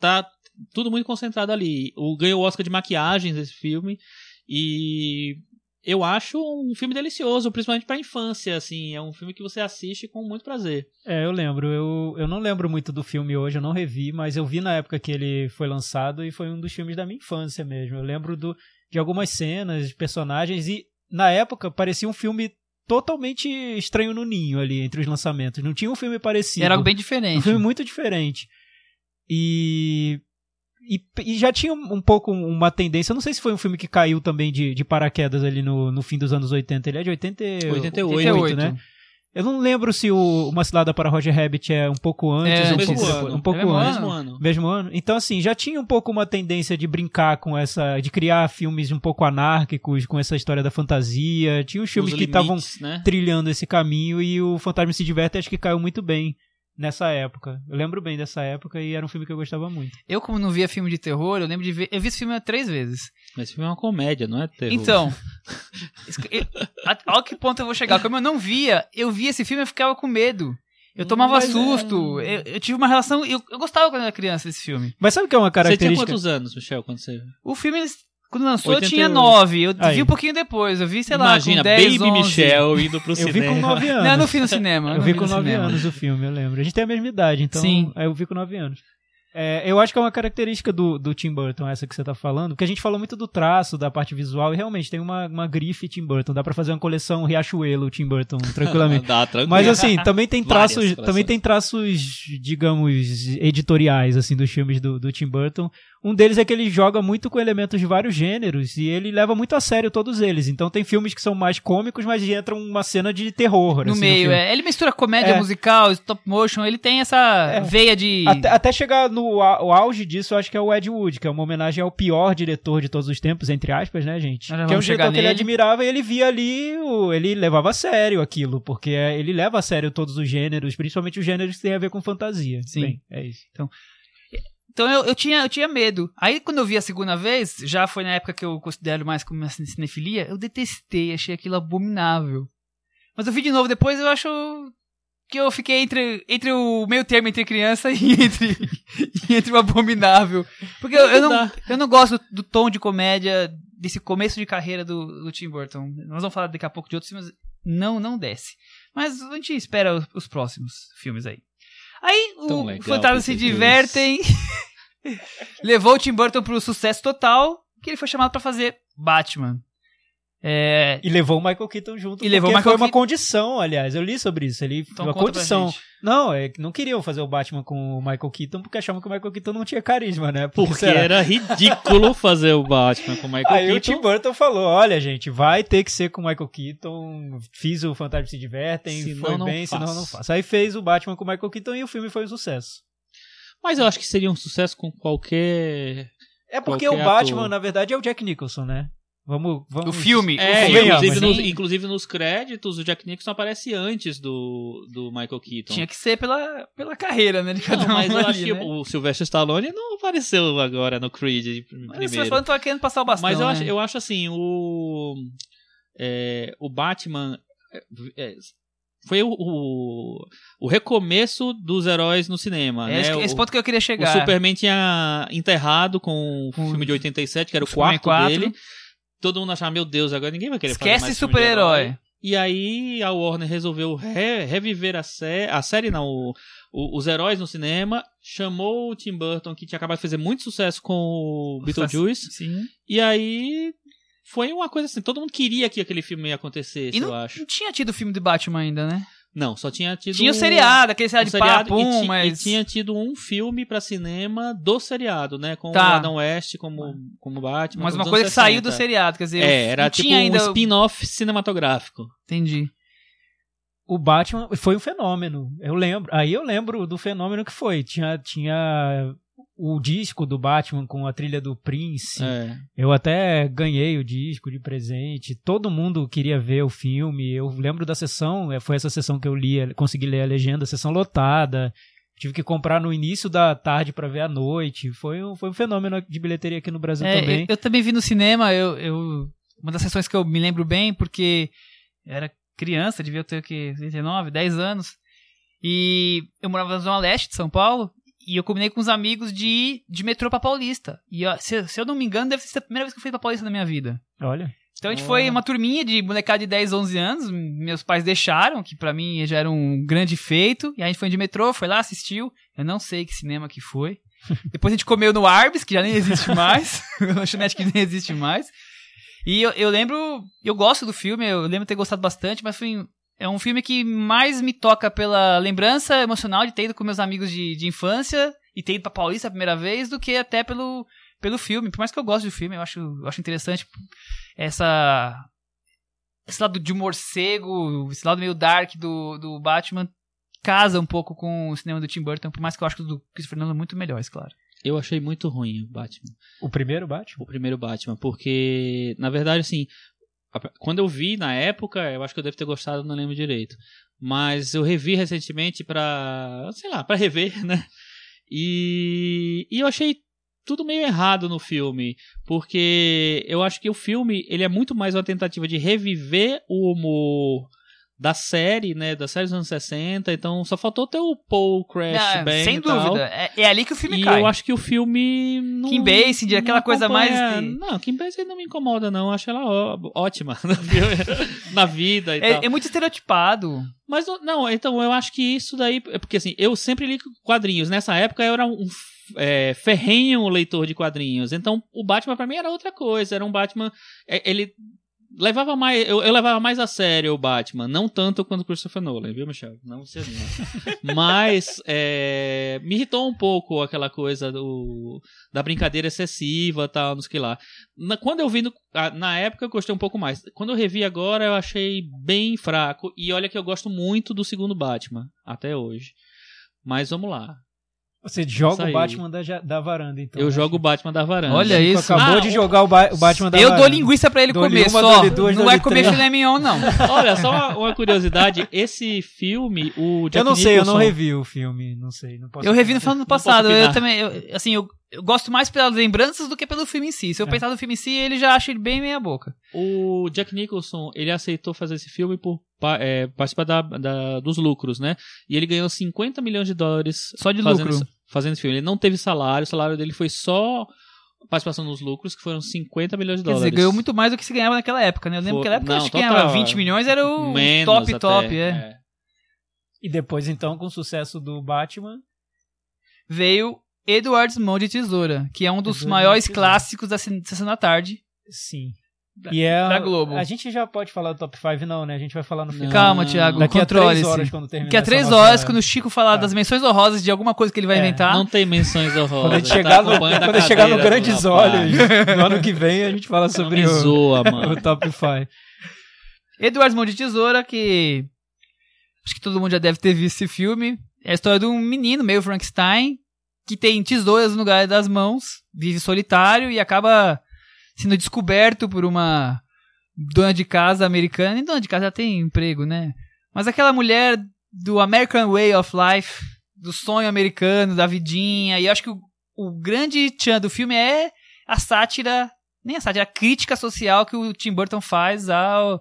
tá tudo muito concentrado ali. O ganhou o Oscar de maquiagens esse filme e eu acho um filme delicioso, principalmente pra infância, assim, é um filme que você assiste com muito prazer. É, eu lembro. Eu, eu não lembro muito do filme hoje, eu não revi, mas eu vi na época que ele foi lançado e foi um dos filmes da minha infância mesmo. Eu lembro do, de algumas cenas, de personagens, e na época parecia um filme totalmente estranho no ninho ali entre os lançamentos. Não tinha um filme parecido. Era algo bem Um diferente. filme muito diferente. E, e. e já tinha um pouco uma tendência. Eu não sei se foi um filme que caiu também de, de paraquedas ali no, no fim dos anos 80. Ele é de 80, 88, 88, né? Eu não lembro se o Uma Cilada para Roger Rabbit é um pouco antes É, ou um mesmo pouco, ano. um pouco É mesmo antes. Mesmo ano. Mesmo ano. Então, assim, já tinha um pouco uma tendência de brincar com essa. de criar filmes um pouco anárquicos, com essa história da fantasia. Tinha uns filmes Os que estavam né? trilhando esse caminho e o Fantasma se Diverte acho que caiu muito bem nessa época. Eu lembro bem dessa época e era um filme que eu gostava muito. Eu, como não via filme de terror, eu lembro de ver. Eu vi esse filme três vezes. Mas esse filme é uma comédia, não é terror. Então. [LAUGHS] Olha que ponto eu vou chegar. Como eu não via, eu via esse filme e eu ficava com medo. Eu tomava Mas é- susto. Eu, eu tive uma relação. Eu, eu gostava quando eu era criança desse filme. Mas sabe o que é uma Você tinha característica? quantos anos, Michel, quando você... O filme, quando lançou, eu 88. tinha nove. Eu Aí. vi um pouquinho depois. Eu vi, sei Imagina, lá, com 10, Baby 11. Michel indo pro Eu cinema. vi com 9 anos. Não, eu não vi no cinema. Eu não vi com no 9 cinema. anos o filme, eu lembro. A gente tem a mesma idade, então Sim. aí eu vi com 9 anos. É, eu acho que é uma característica do, do Tim Burton, essa que você tá falando, porque a gente falou muito do traço, da parte visual, e realmente tem uma, uma grife Tim Burton. Dá pra fazer uma coleção Riachuelo Tim Burton, [LAUGHS] tranquilamente. Dá, tranquilo. Mas assim, também tem [LAUGHS] traços, também tem traços, digamos, editoriais assim dos filmes do, do Tim Burton. Um deles é que ele joga muito com elementos de vários gêneros e ele leva muito a sério todos eles. Então tem filmes que são mais cômicos, mas entra uma cena de terror. No assim, meio, filme. é. Ele mistura comédia É. musical, stop motion, ele tem essa É. veia de. Até, até chegar no auge disso, eu acho que é o Ed Wood, que é uma homenagem ao pior diretor de todos os tempos, entre aspas, né, gente? Que é um diretor que ele nele. admirava e ele via ali, o- ele levava a sério aquilo, porque é- ele leva a sério todos os gêneros, principalmente os gêneros que têm a ver com fantasia. Sim. Bem, é isso. Então eu, eu, tinha, eu tinha medo. Aí quando eu vi a segunda vez, já foi na época que eu considero mais como uma cinefilia, eu detestei, achei aquilo abominável. Mas eu vi de novo depois, eu acho que eu fiquei entre, entre o meio termo entre criança [LAUGHS] e entre, e entre o abominável. Porque eu, eu, não, eu não gosto do, do tom de comédia desse começo de carreira do, do Tim Burton. Nós vamos falar daqui a pouco de outros filmes, não, não desce. Mas a gente espera os, os próximos filmes aí. Aí Tão o legal, Fantasmas se divertem. [LAUGHS] levou o Tim Burton pro sucesso total, que ele foi chamado pra fazer Batman. É, E levou o Michael Keaton junto, E levou o porque Michael foi uma Keaton. condição, aliás, eu li sobre isso, ele então uma condição. Não, é que não queriam fazer o Batman com o Michael Keaton porque achavam que o Michael Keaton não tinha carisma, né? Por que Porque será? era ridículo fazer o Batman com o Michael Aí o Tim Keaton. Burton falou: olha, gente, vai ter que ser com o Michael Keaton. Fiz o Fantasma se divertem, Senão foi não bem, senão faço. não faço. Aí fez o Batman com o Michael Keaton e o filme foi um sucesso. Mas eu acho que seria um sucesso com qualquer. É porque Qualquer o Batman, ator. na verdade, é o Jack Nicholson, né? Vamos, vamos. O filme, É, o filme inclusive, nos, inclusive nos créditos, o Jack Nicholson aparece antes do, do Michael Keaton. tinha que ser pela, pela carreira, né? De cada Não, mas um eu ali, acho que né? o Sylvester Stallone não apareceu agora no Creed Mas primeiro. falam, tô querendo passar o bastão, Mas eu, né? acho, eu acho assim, o. é, o Batman. é, foi o, o, o recomeço dos heróis no cinema. É né? esse, esse o, ponto que eu queria o chegar. Superman tinha enterrado com o filme de 87, que era o quarto 4. dele. Todo mundo achava, meu Deus, agora ninguém vai querer fazer Esquece de super-herói. E aí a Warner resolveu re- reviver a, sé a série, não, o- o- os heróis no cinema, chamou o Tim Burton, que tinha acabado de fazer muito sucesso com o Beetlejuice, Sim. e aí foi uma coisa assim, todo mundo queria que aquele filme acontecesse, E não, eu acho. não tinha tido filme de Batman ainda, né? Não, só tinha tido Tinha o um- seriado, aquele um seriado de seriado papum, e, mas... e tinha tido um filme pra cinema do seriado, né, com Tá. o Adam West como, como Batman. Mas uma coisa que saiu do 60. seriado, quer dizer... É, era tipo tinha um ainda... spin-off cinematográfico. Entendi. O Batman foi um fenômeno. Eu lembro. Aí eu lembro do fenômeno que foi. Tinha, tinha o disco do Batman com a trilha do Prince. É. Eu até ganhei o disco de presente. Todo mundo queria ver o filme. Eu lembro da sessão, eh, foi essa sessão que eu li, consegui ler a legenda, sessão lotada. Tive que comprar no início da tarde pra ver à noite. Foi um, foi um fenômeno de bilheteria aqui no Brasil É, também. Eu, eu também vi no cinema, eu, eu- uma das sessões que eu me lembro bem, porque era criança, devia ter o quê? 39, 10 anos. E eu morava na Zona Leste de São Paulo. E eu combinei com os amigos de ir de metrô pra Paulista. E ó, se, se eu não me engano, deve ser a primeira vez que eu fui pra Paulista na minha vida. Olha. Então a gente Oh. foi uma turminha de molecada de 10, 11 anos. Meus pais deixaram, que pra mim já era um grande feito. E aí a gente foi de metrô, foi lá, assistiu. Eu não sei que cinema que foi. [LAUGHS] Depois a gente comeu no Arbis, que já nem existe mais. [LAUGHS] Lanchonete que nem existe mais. E eu, eu lembro, eu gosto do filme, eu lembro ter gostado bastante, mas foi, é um filme que mais me toca pela lembrança emocional de ter ido com meus amigos de, de infância e ter ido pra Paulista a primeira vez, do que até pelo, pelo filme. Por mais que eu goste do filme, eu acho, eu acho interessante essa esse lado de morcego, esse lado meio dark do, do Batman casa um pouco com o cinema do Tim Burton, por mais que eu acho que o do Christopher Nolan muito melhores, claro. Eu achei muito ruim o Batman. O primeiro Batman? O primeiro Batman, porque, na verdade, assim, quando eu vi na época, eu acho que eu devo ter gostado, não lembro direito. Mas eu revi recentemente pra, sei lá, pra rever, [LAUGHS] né? E, e eu achei tudo meio errado no filme, porque eu acho que o filme, ele é muito mais uma tentativa de reviver o humor da série, né, da série dos anos 60, então só faltou ter o Paul Crash Não, bem sem dúvida, é, é ali que o filme E cai. eu acho que o filme. Não, Kim Basinger, não aquela coisa mais de- Não, Kim Basinger não me incomoda, não. Eu acho ela ó- ótima [LAUGHS] na vida e tal. É, é muito estereotipado. Mas não- então eu acho que isso daí. é Porque assim, eu sempre li quadrinhos. Nessa época eu era um é, ferrenho leitor de quadrinhos. Então o Batman pra mim era outra coisa. Era um Batman. é, ele levava mais, eu, eu levava mais a sério o Batman, não tanto quanto o Christopher Nolan, viu, Michel? Não se anima. [LAUGHS] Mas é, me irritou um pouco aquela coisa do, da brincadeira excessiva tal, não sei o que lá. Na, quando eu vi, no, na época eu gostei um pouco mais. Quando eu revi agora eu achei bem fraco. E olha que eu gosto muito do segundo Batman, até hoje. Mas vamos lá. Você joga o Batman da, da varanda, então. Eu né? jogo o Batman da varanda. Olha isso. acabou Ah, de jogar o, ba o Batman da Eu varanda. dou linguiça pra ele Dou-lhe comer uma, só. duas, não vai comer filé mignon, não. [LAUGHS] Olha, só uma, uma curiosidade, esse filme, o Jack Eu não sei, eu não revi o filme, não sei. Não posso Eu revi no opinar. ano posso passado. Eu também, eu- assim, eu, eu gosto mais pelas lembranças do que pelo filme em si. Se eu É. pensar no filme em si, ele já acha ele bem meia boca. O Jack Nicholson, ele aceitou fazer esse filme por é, participar da, da- dos lucros, né? E ele ganhou 50 milhões de dólares Só de fazendo, lucro. esse- fazendo esse filme. Ele não teve salário, o salário dele foi só participação nos lucros, que foram 50 milhões de Quer dólares. dizer, ganhou muito mais do que se ganhava naquela época, né? Eu lembro que naquela época não, acho que total, ganhava 20 milhões, era o top até, top, é. E depois, então, com o sucesso do Batman, Veio Edward Mão de Tesoura, que é um dos Edward maiores clássicos da Sessão da Tarde. sim. Da- E é, da Globo. A gente já pode falar do top 5, não, né? A gente vai falar no final. Calma, Thiago, Daqui a três horas, quando terminar Que a três nossa- horas, quando o Chico falar Tá. das menções honrosas de alguma coisa que ele vai É, inventar, Não tem menções honrosas. Quando a gente tá chegar no, acompanhando a quando chegar no Grandes. Olhos, no ano que vem, a gente fala sobre Me o, zoa, mano. [LAUGHS] o top 5. Edward Mão de Tesoura, que acho que todo mundo já deve ter visto esse filme. É a história de um menino, meio Frankenstein, que tem tesouras no lugar das mãos, vive solitário e acaba sendo descoberto por uma dona de casa americana. E dona de casa já tem emprego, né? Mas aquela mulher do American Way of Life, do sonho americano, da vidinha. E acho que o, o grande tchan do filme é a sátira, nem a sátira, a crítica social que o Tim Burton faz ao,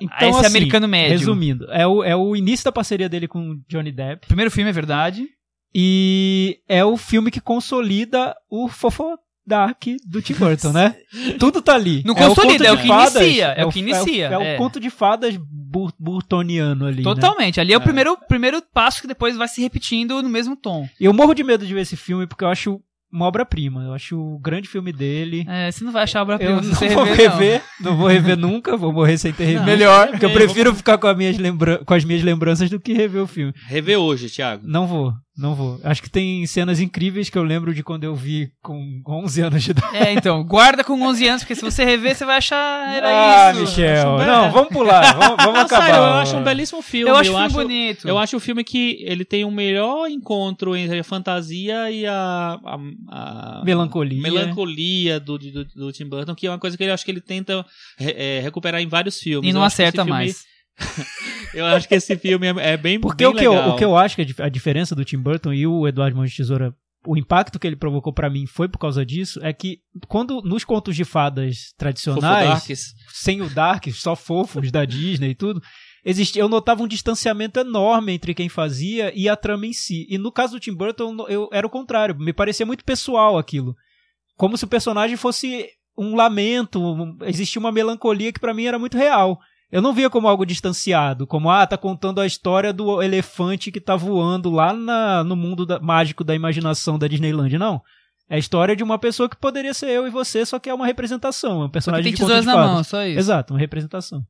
Então, a esse assim, americano médio. Resumindo, é o, é o início da parceria dele com Johnny Depp. Primeiro filme é verdade. E é o filme que consolida o Fofo Dark do Tim Burton, né? [LAUGHS] Tudo tá ali. Não É o consolida, conto é de o que fadas, inicia, é o que inicia, É o, é. conto de fadas bur burtoniano ali. né? Totalmente. Ali é, o É. primeiro, primeiro passo que depois vai se repetindo no mesmo tom. Eu morro de medo de ver esse filme porque eu acho uma obra-prima. Eu acho o grande filme dele. É, você não vai achar obra Eu não você vou rever, não. rever, não. vou rever nunca, vou morrer sem ter revisto. Não, Melhor, Porque eu prefiro ficar com, as minhas lembra com as minhas lembranças do que rever o filme. Rever hoje, Thiago. Não vou, não vou. Acho que tem cenas incríveis que eu lembro de quando eu vi com 11 anos de idade. É, então, guarda com 11 anos, porque se você rever, você vai achar era ah, isso. Michel. Acho Não, vamos pular. Vamos, vamos [LAUGHS] Não, acabar. sério, eu acho um belíssimo filme. Eu acho o filme bonito. Eu acho o filme que ele tem o melhor encontro entre a fantasia e a, a, a Melancolia. melancolia do, do, do Tim Burton, que é uma coisa que eu acho que ele tenta é, é, recuperar em vários filmes. E não Eu acho acerta filme- mais. [LAUGHS] Eu acho que esse filme é, é bem, Porque bem o que, eu, legal. o que eu acho que a dif- a diferença do Tim Burton e o Eduardo Mãos de Tesoura, o impacto que ele provocou pra mim foi por causa disso, é que quando nos contos de fadas tradicionais, sem o Dark, só fofos da Disney e tudo, existia, eu notava um distanciamento enorme entre quem fazia e a trama em si. E no caso do Tim Burton, eu, eu- era o contrário, me parecia muito pessoal aquilo. Como se o personagem fosse um lamento, um- existia uma melancolia que pra mim era muito real. Eu não via como algo distanciado, como, ah, tá contando a história do elefante que tá voando lá na- no mundo da- mágico da imaginação da Disneyland. Não. É a história de uma pessoa que poderia ser eu e você, só que é uma representação. É um Só que personagem tem de tesouras na mão, só isso. Exato, uma representação.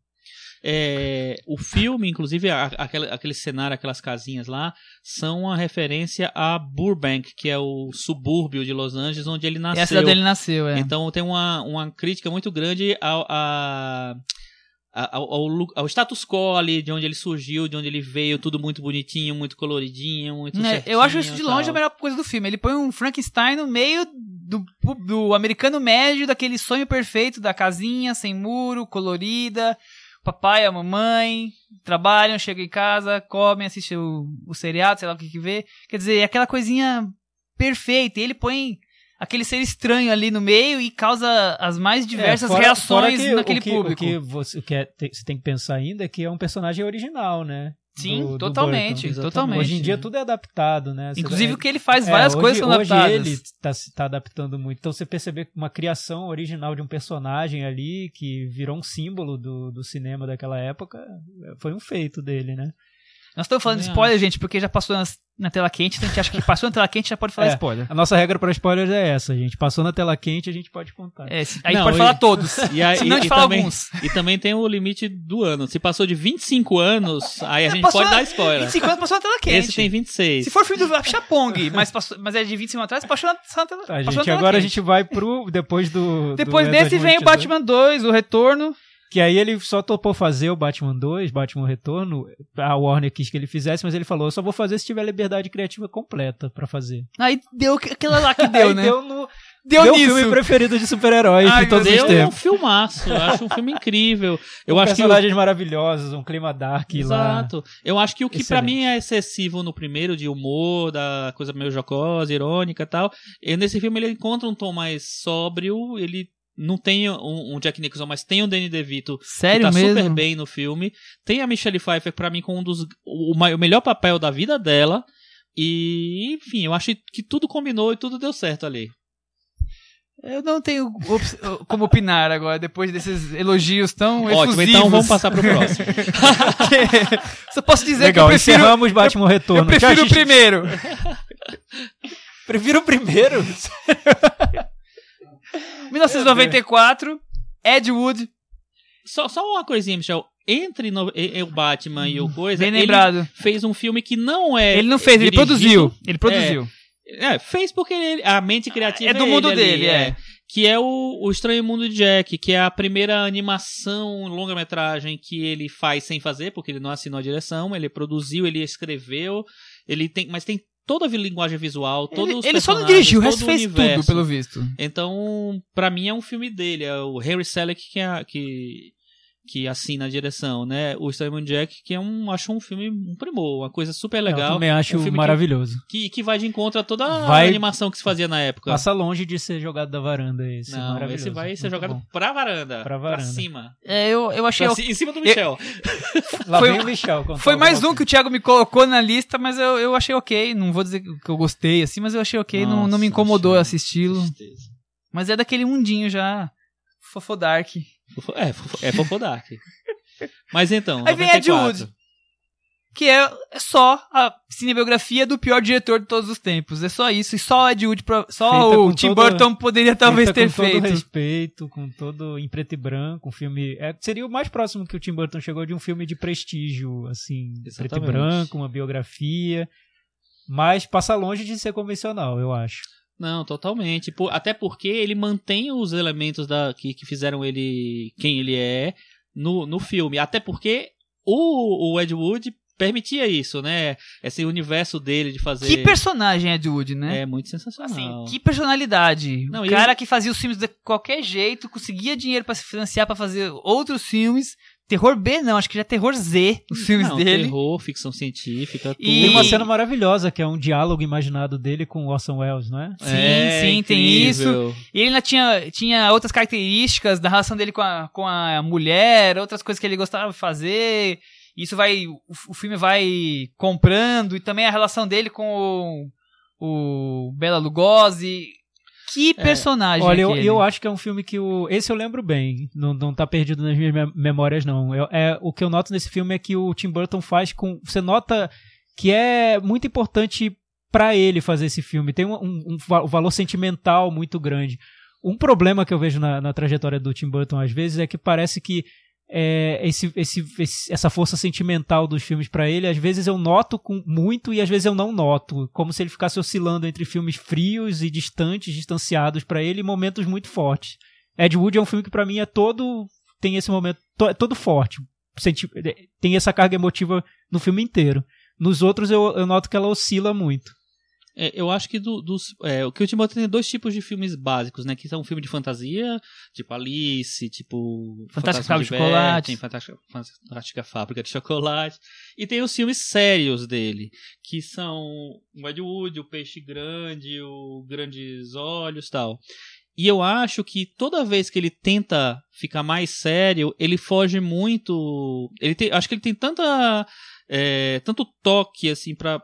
É, o filme, inclusive, a- aquele, aquele cenário, aquelas casinhas lá, são uma referência a Burbank, que é o subúrbio de Los Angeles, onde ele nasceu. a cidade dele nasceu, é. Então tem uma, uma crítica muito grande a- ao, ao ao status quo ali, de onde ele surgiu, de onde ele veio, tudo muito bonitinho, muito coloridinho, muito certinho, eu acho isso de longe a melhor coisa do filme. Ele põe um Frankenstein no meio do, do americano médio, daquele sonho perfeito da casinha sem muro, colorida. Papai, a mamãe trabalham, chegam em casa, comem, assistem o, o seriado, sei lá o que que vê. Quer dizer, é aquela coisinha perfeita. E ele põe aquele ser estranho ali no meio e causa as mais diversas É, fora- reações fora que naquele o que, público. O que você, o que é- tem, você tem que pensar ainda é que é um personagem original, né? Sim, Do- do totalmente. Exatamente. totalmente. Hoje em dia tudo é adaptado, né? Você- Inclusive é- o que ele faz é, várias hoje- coisas são hoje adaptadas. ele tá, se tá adaptando muito. Então você perceber uma criação original de um personagem ali que virou um símbolo do, do cinema daquela época foi um feito dele, né? Nós estamos falando de spoiler, gente, porque já passou nas- na tela quente, então a gente acha que passou na tela quente já pode falar É. spoiler. A nossa regra para spoilers é essa, gente. Passou na tela quente, a gente pode contar. É, se- aí a gente Não, pode e- falar todos. [LAUGHS] E aí, Senão a gente e fala também, alguns. E também tem o limite do ano. Se passou de 25 anos, aí a gente Passou pode dar spoiler. 25 anos passou na tela quente. Esse tem 26. Se for filme do Chapong, mas, passou, mas é de 25 anos atrás, passou na, na tela, Tá, gente, na tela agora a quente. gente vai pro. Depois do. Depois do desse vem o Batman 2, o Retorno. Que aí ele só topou fazer o Batman 2, Batman Retorno. A Warner quis que ele fizesse, mas ele falou: eu só vou fazer se tiver liberdade criativa completa pra fazer. Aí deu aquela lá que deu, aí né? Deu, no, Deu, deu o nisso. filme preferido de super-heróis Ai, de todos meu os Deu um tempos. filmaço. Eu acho um filme incrível. Eu acho que personagens maravilhosos, um clima dark lá. Exato. Eu acho que o que pra Excelente. mim é excessivo no primeiro, de humor, da coisa meio jocosa, irônica e tal, e nesse filme ele encontra um tom mais sóbrio, ele não tem um, um Jack Nicholson, mas tem o Danny DeVito, Sério que tá mesmo? super bem no filme. Tem a Michelle Pfeiffer, pra mim, com um dos. O, o melhor papel da vida dela. E, enfim, eu acho que tudo combinou e tudo deu certo ali. Eu não tenho [LAUGHS] como opinar agora, depois desses elogios tão Ótimo, efusivos. então vamos passar pro próximo. [LAUGHS] Só posso dizer Legal, que eu prefiro, encerramos Batman Retorno. eu [LAUGHS] prefiro o primeiro. Prefiro o primeiro. 1994, Ed Wood, só, só uma coisinha, Michel. Entre no- e- e o Batman e o Coisa, bem ele lembrado. fez um filme que não é. Ele não fez, ele dirigido- produziu. Ele produziu. É, fez porque ele- a mente criativa É do ele mundo ali, dele, é. Que é o, o Estranho Mundo de Jack, que é a primeira animação longa-metragem que ele faz sem fazer, porque ele não assinou a direção, ele produziu, ele escreveu, ele tem, mas tem toda a linguagem visual, todos Ele, os ele só não dirigiu, o resto todo fez universo. tudo, pelo visto. Então, pra mim é um filme dele, é o Harry Selick que, é, que, que assina a direção, né? O de Jack, que é um, acho um filme, um primor, uma coisa super Eu legal. também acho um filme que- maravilhoso. que, que vai de encontro a toda a Vai- animação que se fazia na época. Passa longe de ser jogado da varanda esse. não, maravilhoso. esse vai ser Muito jogado bom. pra varanda. Pra varanda. cima. É, eu, eu achei. Pra em cima do Michel. [LAUGHS] Lá Foi- vem o Michel. Foi mais um que o Thiago me colocou na lista, mas eu, eu achei ok. Não vou dizer que eu gostei, assim, mas eu achei ok. não, não me Nossa, incomodou assisti-lo. Mas é daquele mundinho já. Fofodark. Fofo- É, fofo- é Fofodark. Mas então, Aí vem Ed 94. Wood. Que é só a cinebiografia do pior diretor de todos os tempos. É só isso. E só Ed Wood, só Feita o com Tim toda- Burton poderia talvez ter com todo feito. respeito, com todo em preto e branco, um filme. É, seria o mais próximo que o Tim Burton chegou de um filme de prestígio, assim, preto e Exatamente. branco, uma biografia. Mas passa longe de ser convencional, eu acho. Não, totalmente. Por- até porque ele mantém os elementos da, que, que fizeram ele quem ele é no, no filme. Até porque o, o Ed Wood permitia isso, né? Esse universo dele de fazer. Que personagem Ed Wood, né? É muito sensacional. Assim, que personalidade. Não, o cara ele- que fazia os filmes de qualquer jeito, conseguia dinheiro pra se financiar pra fazer outros filmes. Terror B, não, acho que já é terror Z, os filmes Não, dele. Terror, ficção científica, tudo. E- Tem uma cena maravilhosa que é um diálogo imaginado dele com Orson Welles, não é? Sim, É, sim, tem incrível. isso. E ele ainda tinha, tinha outras características da relação dele com a, com a mulher, outras coisas que ele gostava de fazer. Isso vai. O, o filme vai comprando, e também a relação dele com o, o Bela Lugosi. Que personagem Olha, eu, eu acho que é um filme que o. Esse eu lembro bem. Não, não tá perdido nas minhas mem- memórias, não. Eu- é, o que eu noto nesse filme é que o Tim Burton faz com. Você nota que é muito importante pra ele fazer esse filme. Tem um, um- um va- valor sentimental muito grande. Um problema que eu vejo na, na trajetória do Tim Burton, às vezes, é que parece que é, esse, esse- essa força sentimental dos filmes pra ele, às vezes eu noto com muito e às vezes eu não noto, como se ele ficasse oscilando entre filmes frios e distantes, distanciados pra ele, e momentos muito fortes. Ed Wood é um filme que pra mim é todo tem esse momento to- é todo forte, Senti- tem essa carga emotiva no filme inteiro. Nos outros eu, eu noto que ela oscila muito. É, eu acho que do- dos. É, o que o Tim Burton tem dois tipos de filmes básicos, né? Que são um filme de fantasia, tipo Alice, tipo. Fantástica Fábrica de de Chocolate. Tem Fantástica, Fantástica Fábrica de Chocolate. E tem os filmes sérios dele, que são o Ed Wood, o Peixe Grande, o Grandes Olhos tal. E eu acho que toda vez que ele tenta ficar mais sério, ele foge muito. Ele tem, acho que ele tem tanta. É, tanto toque assim pra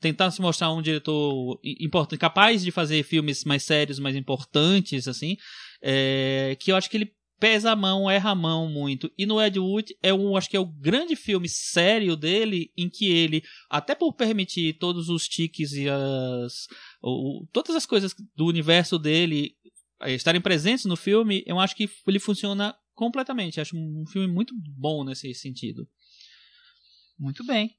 tentar se mostrar um diretor importante, capaz de fazer filmes mais sérios, mais importantes assim, é, que eu acho que ele pesa a mão, erra a mão muito. E no Ed Wood é um, acho que é o grande filme sério dele, em que ele, até por permitir todos os tiques e as. o- todas as coisas do universo dele eh, estarem presentes no filme, eu acho que ele funciona completamente. Acho um filme muito bom nesse sentido. Muito bem.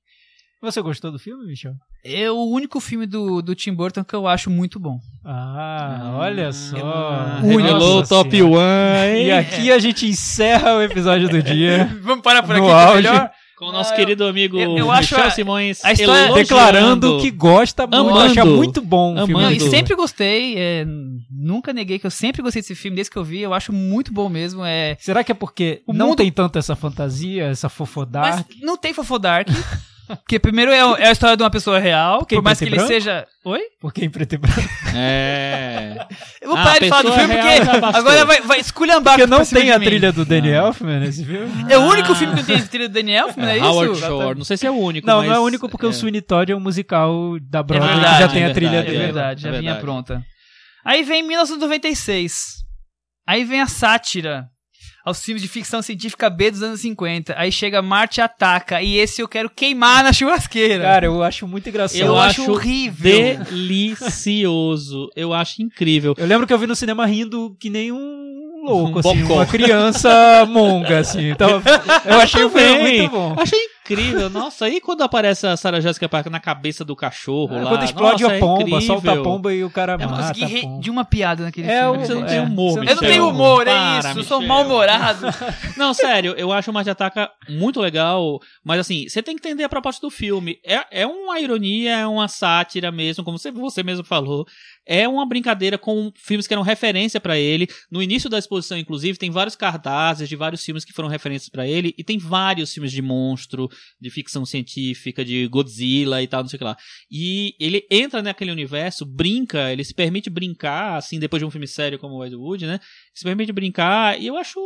Você gostou do filme, Michel? É o único filme do, do Tim Burton que eu acho muito bom. Ah, olha só. Ah, Único. revelou o top Senhora. 1. E aqui a gente encerra o episódio do dia. [LAUGHS] Vamos parar por No aqui, que é auge. melhor. Com o nosso Ah, querido amigo eu- eu acho Michel a- Simões a história-. Declarando que gosta muito, Amando. acha muito bom o filme. Amando. Não, e sempre gostei, é, nunca neguei que eu sempre gostei desse filme, desde que eu vi, eu acho muito bom mesmo. É, Será que é porque O não mundo- tem tanto essa fantasia, essa fofodar? mas não tem Fofodark, [LAUGHS] porque primeiro é, é a história de uma pessoa real, Porque por mais que ele branco? seja... Oi? Porque em preto e branco. É. Eu vou Ah, parar de falar do filme porque agora vai, vai esculhambar Porque não tem a trilha do Danny Elfman nesse filme? É o único Ah. filme que não tem trilha do Daniel Elfman, é, [LAUGHS] Howard isso? Shore. Não sei se é o único. Não, mas não é o único porque é. o Sweeney Todd é um musical da É Broadway que verdade, já tem é a trilha É verdade, dele. verdade, já É vinha pronta. Aí vem 1996. Aí vem a sátira aos filmes de ficção científica B dos anos 50. Aí chega Marte Ataca. E esse eu quero queimar na churrasqueira. Cara, eu acho muito engraçado. eu, eu acho acho horrível. Delicioso. Eu acho incrível. Eu lembro que eu vi no cinema rindo que nem um louco, Um assim, uma criança monga, assim. Então, [LAUGHS] eu achei o filme muito bom. Achei incrível. Nossa, aí quando aparece a Sarah Jessica Parker na cabeça do cachorro lá. Quando explode nossa, a pomba, é incrível. solta a pomba e o cara Eu não mata pomba. de uma piada naquele É filme. o- Você não tem É, humor, você Eu não tenho humor, é Para, isso. Eu sou mal-humorado. [LAUGHS] Não, sério, eu acho o Marte Ataca muito legal, mas assim, você tem que entender a proposta do filme. É, é uma ironia, é uma sátira mesmo, como você, você mesmo falou. É uma brincadeira com filmes que eram referência pra ele. No início da exposição, inclusive, tem vários cartazes de vários filmes que foram referências pra ele, e tem vários filmes de monstro, de ficção científica, de Godzilla e tal, não sei o que lá. E ele entra naquele universo, brinca, ele se permite brincar, assim, depois de um filme sério como o Ed Wood, né? Se permite brincar, e eu acho.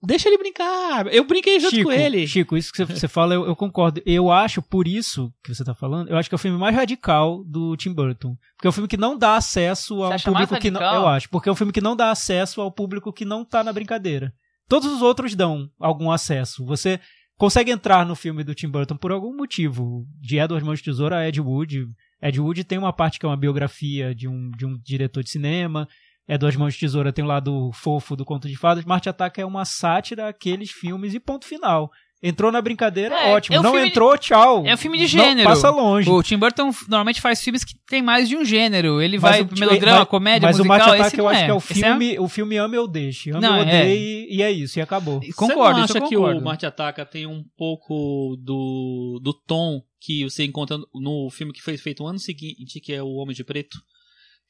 Deixa ele brincar. Eu brinquei junto Chico, com ele. Chico, isso que você, você fala, eu, eu concordo. Eu acho, por isso que você tá falando, eu acho que é o filme mais radical do Tim Burton. Porque é um filme que não dá acesso ao público que não. Eu acho, porque é um filme que não dá acesso ao público que não tá na brincadeira. Todos os outros dão algum acesso. Você consegue entrar no filme do Tim Burton por algum motivo. De Edward Mãos de Tesoura a Ed Wood. Ed Wood tem uma parte que é uma biografia de um, de um diretor de cinema. Edward Mãos de Tesoura tem o lado fofo do Conto de Fadas. Marte Ataca é uma sátira àqueles filmes e ponto final. Entrou na brincadeira, É, ótimo. é um não filme de- entrou, tchau. É um filme de Não, gênero. passa longe. O Tim Burton normalmente faz filmes que tem mais de um gênero. Ele Mas vai o- pro melodrama, mas- comédia, Mas musical. o Marte Ataca eu não acho que é o Esse filme, o filme ama ou deixe. Ama Não, ou é. odeie e é isso, e acabou. Concordo, Você isso não eu acha que o Marte Ataca tem um pouco do, do tom que você encontra no filme que foi feito no ano seguinte, que é O Homem de Preto?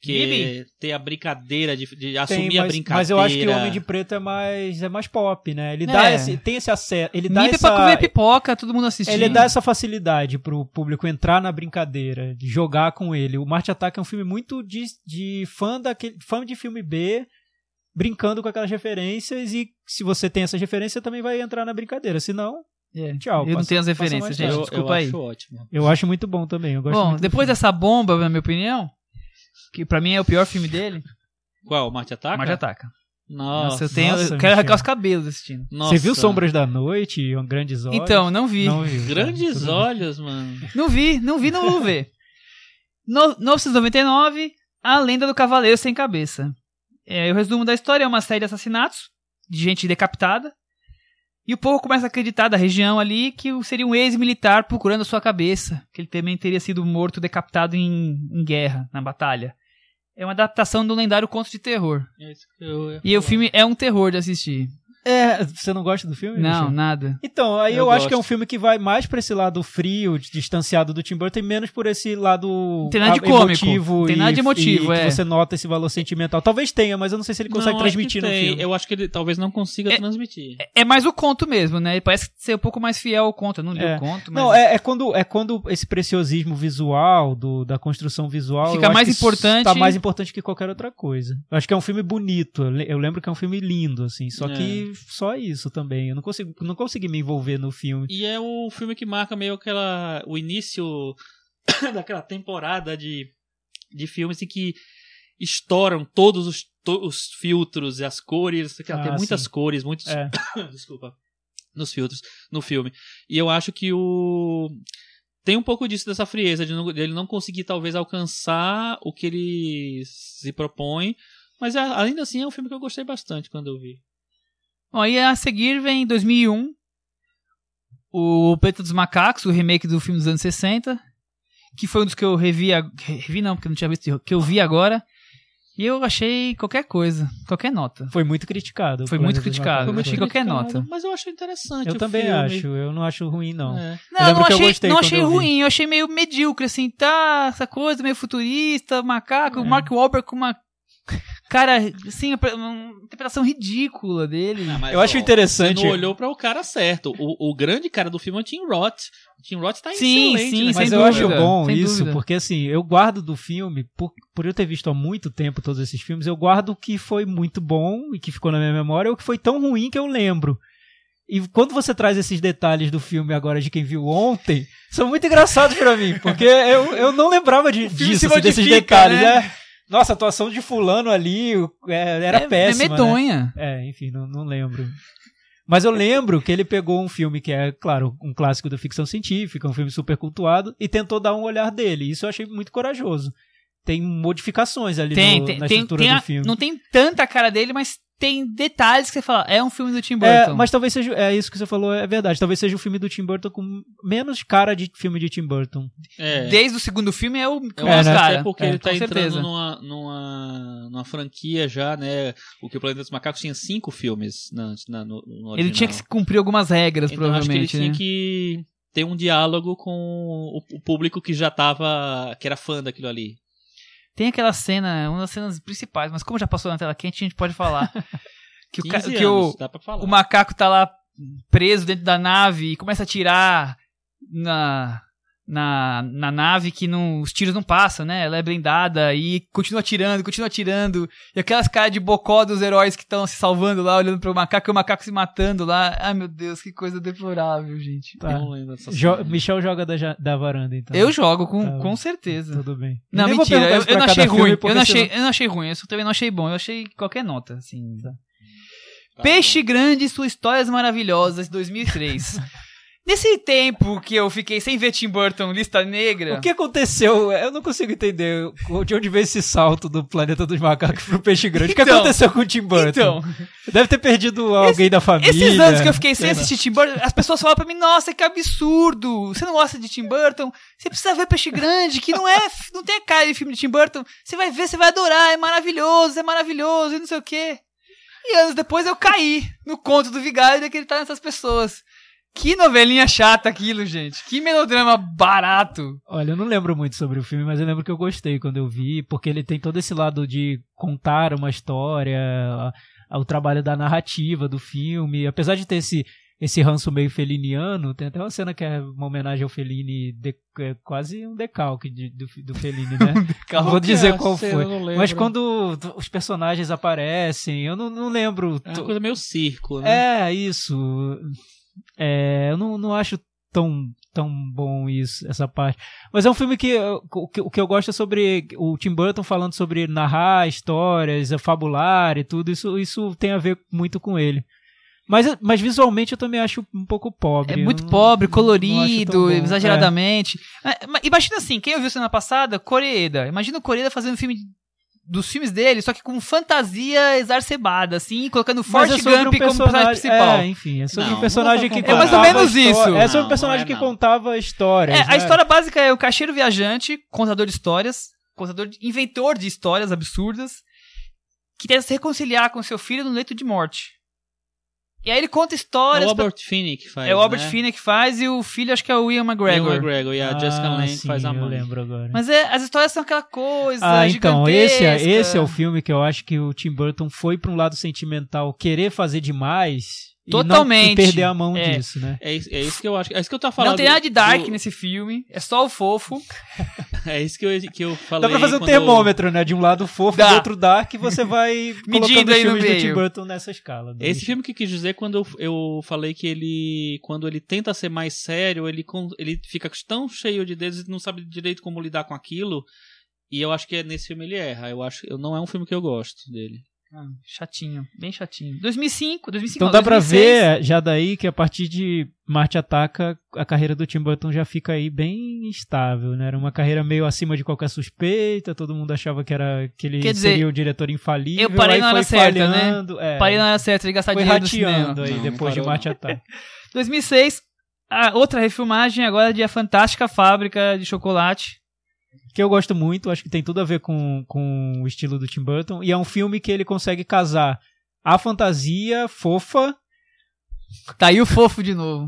Que Bibi? é ter a brincadeira de, de Tem, assumir a mas, brincadeira. mas eu acho que o Homem de Preto é mais, é mais pop, né? Ele dá É. esse, tem esse acesso, ele dá Nip essa, pra comer pipoca, todo mundo assistindo. ele dá essa facilidade pro público entrar na brincadeira, de jogar com ele. O Marte Ataca é um filme muito de, de fã daquele, fã de filme B, brincando com aquelas referências e se você tem essas referências, você também vai entrar na brincadeira. Se não, É. tchau. Eu não passa- tenho as referências, gente. eu, tarde. eu desculpa aí. acho ótimo. Eu acho muito bom também. Eu gosto Bom, depois dessa bomba, na minha opinião, que pra mim é o pior filme dele, Qual? Marte Ataca? Marte Ataca. Nossa, Nossa, eu tenho. nossa, eu quero arrancar os cabelos assistindo. nossa. Você viu Sombras da Noite, um Grandes Olhos? Então, não vi. Não viu, tá. Grandes Tudo bem. olhos, mano. Não vi, não vi, não vou ver. No, 999, A Lenda do Cavaleiro Sem Cabeça. É, o resumo da história é uma série de assassinatos, de gente decapitada, e o povo começa a acreditar da região ali que o- seria um ex-militar procurando a sua cabeça, que ele também teria sido morto, decapitado em, em guerra, na batalha. É uma adaptação do lendário conto de terror. É isso que eu E o filme é um terror de assistir. É, você não gosta do filme? Não, Michel? nada. Então, aí eu, Eu acho que é um filme que vai mais pra esse lado frio, distanciado do Tim Burton, e menos por esse lado Tem nada de ah, cômico. emotivo Tem nada de emotivo, e que é. você nota esse valor sentimental. Talvez tenha, mas eu não sei se ele consegue Não, que transmitir no filme. Eu acho que ele talvez não consiga É- transmitir. É mais o conto mesmo, né? Ele parece ser um pouco mais fiel ao conto. Eu não li É. o conto, mas. Não, é, é quando, é quando esse preciosismo visual, do, da construção visual. Fica mais que importante- Tá mais importante que qualquer outra coisa. Eu acho que é um filme bonito. Eu le- Eu lembro que é um filme lindo, assim. Só É. só isso também. Eu não consigo, não consegui me envolver no filme. E é o filme que marca meio aquela. o início [COUGHS] daquela temporada de, de filmes em que estouram todos os, to- os filtros e as cores. que ela tem Ah, muitas sim. cores, muitos. É. [COUGHS] Desculpa. Nos filtros, no filme. E eu acho que o. Tem um pouco disso, dessa frieza, de, não, de ele não conseguir talvez alcançar o que ele se propõe. Mas é- ainda assim é um filme que eu gostei bastante quando eu vi. Bom, aí a seguir vem 2001, o Planeta dos Macacos, o remake do filme dos anos 60, que foi um dos que eu revi, revi não, porque eu não tinha visto, que eu vi agora, e eu achei qualquer coisa, qualquer nota. Foi muito criticado. Foi muito criticado, eu achei qualquer nota. Mas eu acho interessante. Eu o também filme. acho, eu não acho ruim, não. É. Não, eu não eu achei, gostei não achei eu ruim, eu achei meio medíocre, assim, tá essa coisa meio futurista, macaco, É. o Mark Wahlberg com uma cara, assim, uma interpretação ridícula dele. Ah, mas, Eu acho ó, interessante- Você não olhou para o cara certo. O, o grande cara do filme é o Tim Roth. O Tim Roth tá Sim, excelente. sim, né? Mas sem eu dúvida, acho bom sem isso, dúvida. porque assim, eu guardo do filme, por, por eu ter visto há muito tempo todos esses filmes, eu guardo o que foi muito bom e que ficou na minha memória, ou o que foi tão ruim que eu lembro. E quando você traz esses detalhes do filme agora de quem viu ontem, são muito engraçados pra mim, porque eu, eu não lembrava de, disso, assim, desses detalhes, né? Né? Nossa, a atuação de fulano ali é, era é, péssima. É né? medonha. É, enfim, não, não lembro. Mas eu lembro que ele pegou um filme que é, claro, um clássico da ficção científica, um filme super cultuado, e tentou dar um olhar dele. Isso eu achei muito corajoso. Tem modificações ali Tem, no- tem, na tem, estrutura tem do a- filme. não tem tanta cara dele, mas tem detalhes que você fala, é um filme do Tim É, Burton. mas talvez seja. É isso que você falou, é verdade. Talvez seja o filme do Tim Burton com menos cara de filme de Tim Burton. É. Desde o segundo filme é o que Eu mais É, né? cara. Até porque É, ele tá entrando certeza. numa, numa, numa franquia já, né? O que o Planeta dos Macacos tinha cinco filmes na, na- no, no Ele tinha que cumprir algumas regras, Então acho que ele provavelmente, tinha né? que ter um diálogo com o, o público que já tava. que era fã daquilo ali. Tem aquela cena, uma das cenas principais, mas como já passou na tela quente, a gente pode falar. [LAUGHS] que o, ca- 15 que o, o macaco tá lá preso dentro da nave e começa a atirar na, na, na nave que não, os tiros não passam, né? Ela é blindada e continua atirando, continua atirando. E aquelas caras de bocó dos heróis que estão se salvando lá, olhando pro macaco e o macaco se matando lá. Ai meu Deus, que coisa deplorável, gente. Tá. Eu não lembro dessa Jo-. Michel joga da, da varanda, então. Eu jogo com, Tá. com certeza. Tudo bem. Não, Nem mentira, eu, eu não achei ruim. Eu não achei, eu não achei ruim, eu também não achei bom. Eu achei qualquer nota, assim. Tá Peixe Grande e suas histórias maravilhosas, 2003. [LAUGHS] Nesse tempo que eu fiquei sem ver Tim Burton, lista negra. O que aconteceu? Eu não consigo entender de onde veio esse salto do planeta dos macacos pro peixe grande. o que Então, aconteceu com o Tim Burton? Então, Deve ter perdido alguém da família. esses anos que eu fiquei sem assistir Tim Burton, as pessoas falam pra mim, nossa, que absurdo. Você não gosta de Tim Burton? Você precisa ver Peixe Grande, que não é, não tem cara de filme de Tim Burton. Você vai ver, você vai adorar, é maravilhoso, é maravilhoso, e não sei o quê. E anos depois eu caí no conto do Vigário de acreditar nessas pessoas. Que novelinha chata aquilo, gente. Que melodrama barato. Olha, eu não lembro muito sobre o filme, mas eu lembro que eu gostei quando eu vi, porque ele tem todo esse lado de contar uma história, o trabalho da narrativa do filme. Apesar de ter esse, esse ranço meio feliniano, tem até uma cena que é uma homenagem ao Fellini, de- é quase um decalque de- do, do Fellini, né? [LAUGHS] Não vou é dizer a qual foi. Eu não lembro. Mas quando os personagens aparecem, eu não, não lembro. É uma coisa meio circo, né? É, isso. É, eu não, não acho tão, tão bom isso, essa parte. Mas é um filme que o, que o que eu gosto é sobre o Tim Burton falando sobre narrar histórias, fabular e tudo. Isso, isso tem a ver muito com ele. Mas, mas visualmente eu também acho um pouco pobre. É muito não- pobre, colorido, bom. exageradamente. É, Imagina assim, quem ouviu semana passada, Coreeda. Imagina o Coreeda fazendo um filme dos filmes dele, só que com fantasia exacerbada, assim, colocando Mas Forrest é Gump um como personagem principal. É, enfim, é sobre Não, um personagem que pra contava. É mais ou menos isso. É sobre um Não, personagem não que é não. contava histórias. É, a né? história básica é o caixeiro viajante, contador de histórias, contador de, inventor de histórias absurdas, que tenta se reconciliar com seu filho no leito de morte. E aí ele conta É histórias. o pra- Albert Finney que faz. é o Albert né? Finney que faz e o filho acho que é o Ian McGregor. McGregor e a Jessica Ah, Lange que sim, faz a Eu mãe. lembro agora. Mas é, as histórias são aquela coisa. Ah, então, esse é, esse é o filme que eu acho que o Tim Burton foi pra um lado sentimental, querer fazer demais e não- Totalmente. e perder a mão É. disso, né? É isso, é isso que eu acho. É isso que eu tava falando. Não tem nada de dark do- nesse filme, é só o fofo. [LAUGHS] É isso que eu, que eu falei. Dá pra fazer um termômetro, né? De um lado fofo, Dá. do outro dark, e você vai [LAUGHS] Medindo os aí no filmes do meio. Tim Burton nessa escala. do- Esse filme que quis dizer quando eu, eu falei que ele, quando ele tenta ser mais sério, ele, ele fica tão cheio de dedos e não sabe direito como lidar com aquilo. E eu acho que é nesse filme ele erra. Eu acho, eu não é um filme que eu gosto dele. Ah, chatinho, bem chatinho. 2005, 2005 Então não, dá pra 2006. ver já daí que a partir de Marte Ataca a carreira do Tim Burton já fica aí bem estável, né? Era uma carreira meio acima de qualquer suspeita, todo mundo achava que era que ele Quer dizer, seria o diretor infalível. eu parei aí na hora certa, né? é, Parei na hora certa de gastar foi dinheiro no cinema. rateando aí Não, não depois de Marte. Ataca. 2006, a outra refilmagem agora de A Fantástica Fábrica de Chocolate. Que eu gosto muito, acho que tem tudo a ver com, com o estilo do Tim Burton, e é um filme que ele consegue casar a fantasia fofa Tá aí o fofo de novo.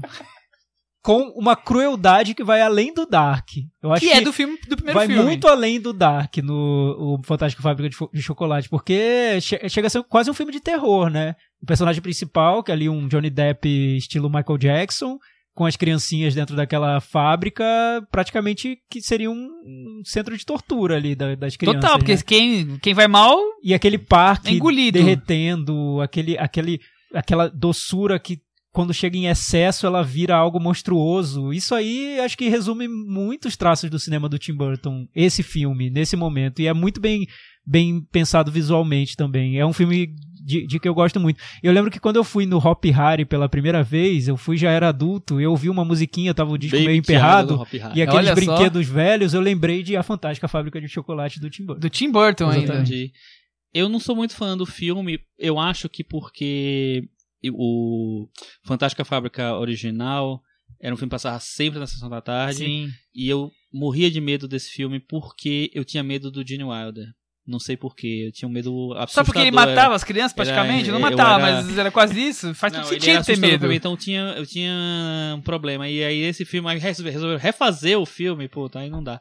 com uma crueldade que vai além do Dark. Eu acho Que é do filme do primeiro vai filme. muito além do Dark no o Fantástico Fábrica de, de Chocolate, porque che- chega a ser quase um filme de terror, né? O personagem principal, que é ali um Johnny Depp estilo Michael Jackson, com as criancinhas dentro daquela fábrica, praticamente que seria um, um centro de tortura ali da- das crianças. Total, porque né? quem, quem vai mal E aquele parque É engolido. derretendo, aquele, aquele, aquela doçura que quando chega em excesso ela vira algo monstruoso. Isso aí acho que resume muitos traços do cinema do Tim Burton, esse filme, nesse momento. E é muito bem, bem pensado visualmente também. É um filme de, de que eu gosto muito. Eu lembro que quando eu fui no Hop Harry pela primeira vez, eu fui já era adulto, eu ouvi uma musiquinha, tava o disco Baby meio emperrado. E aqueles Olha só. brinquedos velhos, eu lembrei de A Fantástica Fábrica de Chocolate do Tim Burton. do Tim Burton ainda. Exatamente. Entendi. Eu não sou muito fã do filme. Eu acho que porque o Fantástica Fábrica original era um filme que passava sempre na sessão da tarde. Sim. E eu morria de medo desse filme porque eu tinha medo do Gene Wilder. Não sei porquê. Eu tinha um medo assustador. Só porque ele era- matava as crianças praticamente? era- não eu matava, era- mas era quase isso. Faz Não, todo sentido era ter medo. mim, então tinha, eu tinha um problema. E aí esse filme aí resolveu, refazer o filme, puta, aí não dá.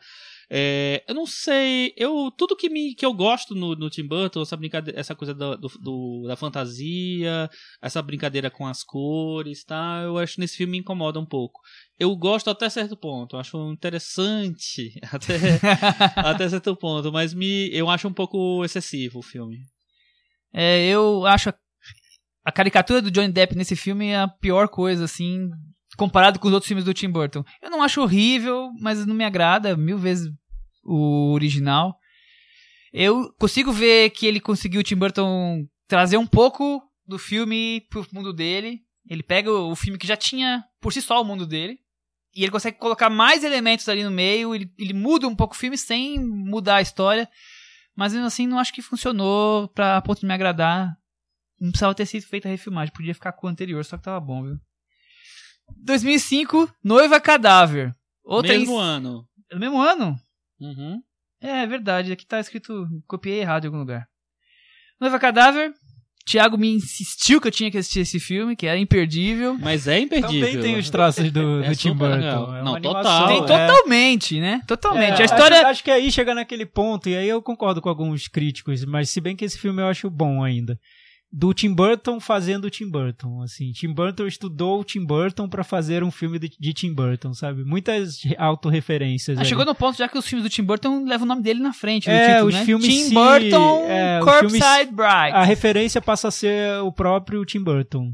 É, eu não sei, eu tudo que, me, que eu gosto no, no Tim Burton, essa, brincadeira, essa coisa do, do- do- da fantasia, essa brincadeira com as cores, tá? Eu acho que nesse filme me incomoda um pouco. Eu gosto até certo ponto, eu acho interessante [LAUGHS] até, [LAUGHS] até certo ponto, mas me, eu acho um pouco excessivo o filme. É, eu acho a, a caricatura do Johnny Depp nesse filme a pior coisa, assim, comparado com os outros filmes do Tim Burton. Eu não acho horrível, mas não me agrada mil vezes o original. Eu consigo ver que ele conseguiu o Tim Burton trazer um pouco do filme pro mundo dele. Ele pega o filme que já tinha por si só o mundo dele. E ele consegue colocar mais elementos ali no meio. Ele, ele muda um pouco o filme sem mudar a história. Mas mesmo assim, não acho que funcionou pra a ponto de me agradar. Não precisava ter sido feita a refilmagem, podia ficar com o anterior, só que tava bom, viu? 2005, Noiva Cadáver. Outra Mesmo ins- ano. No mesmo ano? Uhum. É, é verdade, aqui tá escrito, copiei errado em algum lugar. Noiva Cadáver. Thiago me insistiu que eu tinha que assistir esse filme, que era imperdível. Mas é imperdível. Também tem os traços do, [LAUGHS] É do Tim Burton. legal. É Não, animação, total. Tem é. totalmente, né? Totalmente. É, a história. Acho, acho que aí chega naquele ponto, e aí eu concordo com alguns críticos, mas se bem que esse filme eu acho bom ainda. Do Tim Burton fazendo o Tim Burton, assim. Tim Burton estudou o Tim Burton pra fazer um filme de, de Tim Burton, sabe? Muitas autorreferências. Ah, chegou no ponto já que os filmes do Tim Burton levam o nome dele na frente. É, título, os né? filmes Tim Burton é, Curbside Bride. A referência passa a ser o próprio Tim Burton.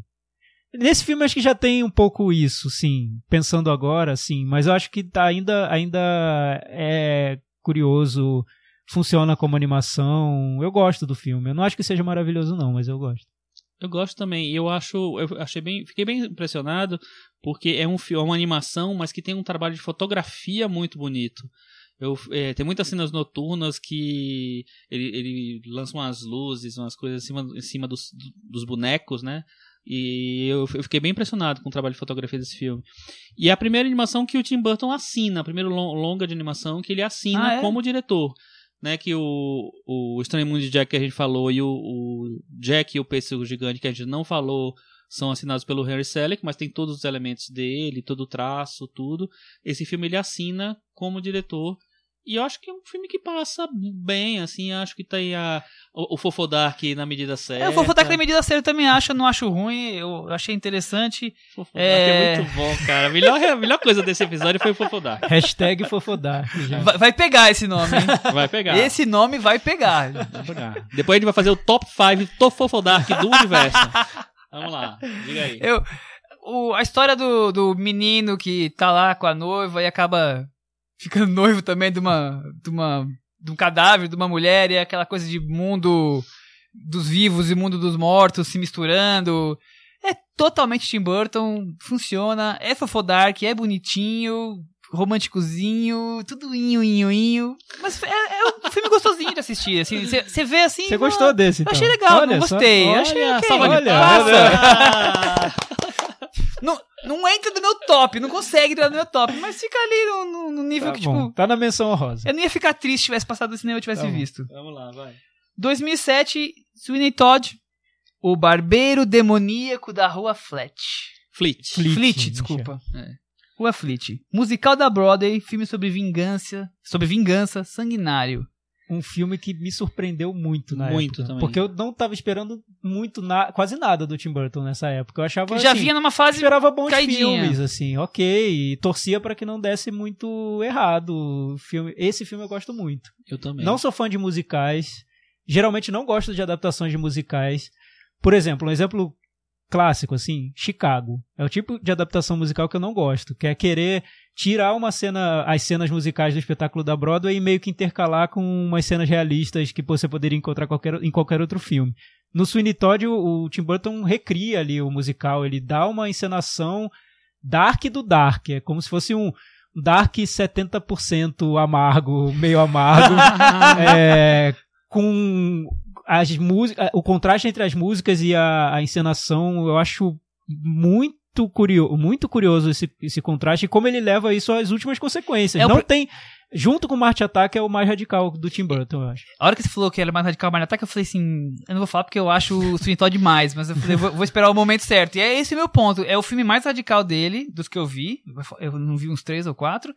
Nesse filme acho que já tem um pouco isso, sim. Pensando agora, sim. Mas eu acho que tá ainda, ainda é curioso. Funciona como animação. Eu gosto do filme. Eu não acho que seja maravilhoso, não, mas eu gosto. Eu gosto também. E eu acho. Eu achei bem. Fiquei bem impressionado, porque é um filme, é uma animação, mas que tem um trabalho de fotografia muito bonito. Eu, é, tem muitas cenas noturnas que ele, ele lança umas luzes, umas coisas em cima, em cima dos, dos bonecos, né? E eu, eu fiquei bem impressionado com o trabalho de fotografia desse filme. E é a primeira animação que o Tim Burton assina, a primeira lon- longa de animação que ele assina Ah, é? como diretor. Né, que o, o Estranho Mundo de Jack que a gente falou e o, o Jack e o Pêssego Gigante que a gente não falou são assinados pelo Henry Selick, mas tem todos os elementos dele, todo o traço, tudo. Esse filme ele assina como diretor. E eu acho que é um filme que passa bem, assim, acho que tem a, o, o Fofodark na medida certa. É, votar que na medida certa eu também acho, eu não acho ruim, eu achei interessante. Fofodark é... É. muito bom, cara. A melhor, a melhor coisa desse episódio foi o Fofodark. Hashtag Fofodar. gente. Vai, vai pegar esse nome, hein? Vai pegar. Esse nome vai pegar. Vai pegar. Depois a gente vai fazer o top 5 do Fofodark do universo. Vamos lá, diga aí. Eu, o- a história do, do menino que tá lá com a noiva e acaba ficando noivo também de uma, de uma de um cadáver de uma mulher e é aquela coisa de mundo dos vivos e mundo dos mortos se misturando. É totalmente Tim Burton, funciona, é fofodark, é bonitinho, românticozinho, tudo inho, inho, inho. Mas é, é um filme gostosinho de assistir, assim, você vê assim... Você gostou desse, Eu então? achei legal, Olha não só. gostei, Olha, achei ok. salva de olha, passa. [LAUGHS] Não, não entra no meu top, não consegue entrar no meu top, mas fica ali no, no- no nível Tá que, bom, tipo, tá na menção honrosa. eu não ia ficar triste se tivesse passado no cinema e eu tivesse Tá visto. Vamos lá, vai. 2007, Sweeney Todd, o barbeiro demoníaco da Rua Flat. Fleet. Fleet, Fleet, desculpa. É. Rua Fleet. Musical da Broadway, filme sobre vingança, sobre vingança, sanguinário. Um filme que me surpreendeu muito na Muito época. também. Porque eu não tava esperando muito, na, quase nada do Tim Burton nessa época. Eu achava já assim, vinha numa eu fase esperava bons caidinha. filmes, assim, ok. E torcia pra que não desse muito errado. Filme, esse filme eu gosto muito. Eu também. Não sou fã de musicais. Geralmente não gosto de adaptações de musicais. Por exemplo, um exemplo clássico, assim, Chicago. É o tipo de adaptação musical que eu não gosto, que é querer tirar uma cena, as cenas musicais do espetáculo da Broadway e meio que intercalar com umas cenas realistas que você poderia encontrar qualquer, em qualquer outro filme. No Sweeney Todd, o, o Tim Burton recria ali o musical, ele dá uma encenação dark do dark, é como se fosse um dark 70% amargo, meio amargo, [LAUGHS] é, com as músicas, o contraste entre as músicas e a, a encenação, eu acho muito curioso, muito curioso esse, esse contraste e como ele leva isso às últimas consequências. É o não pr- tem, junto com Marte Ataque é o mais radical do Tim Burton, eu acho. A hora que você falou que era mais radical, mais ataque, eu falei assim, eu não vou falar porque eu acho o Sweeney Todd demais, mas eu falei, vou, vou esperar o momento certo. E é esse o meu ponto. É o filme mais radical dele, dos que eu vi. Eu não vi uns três ou quatro.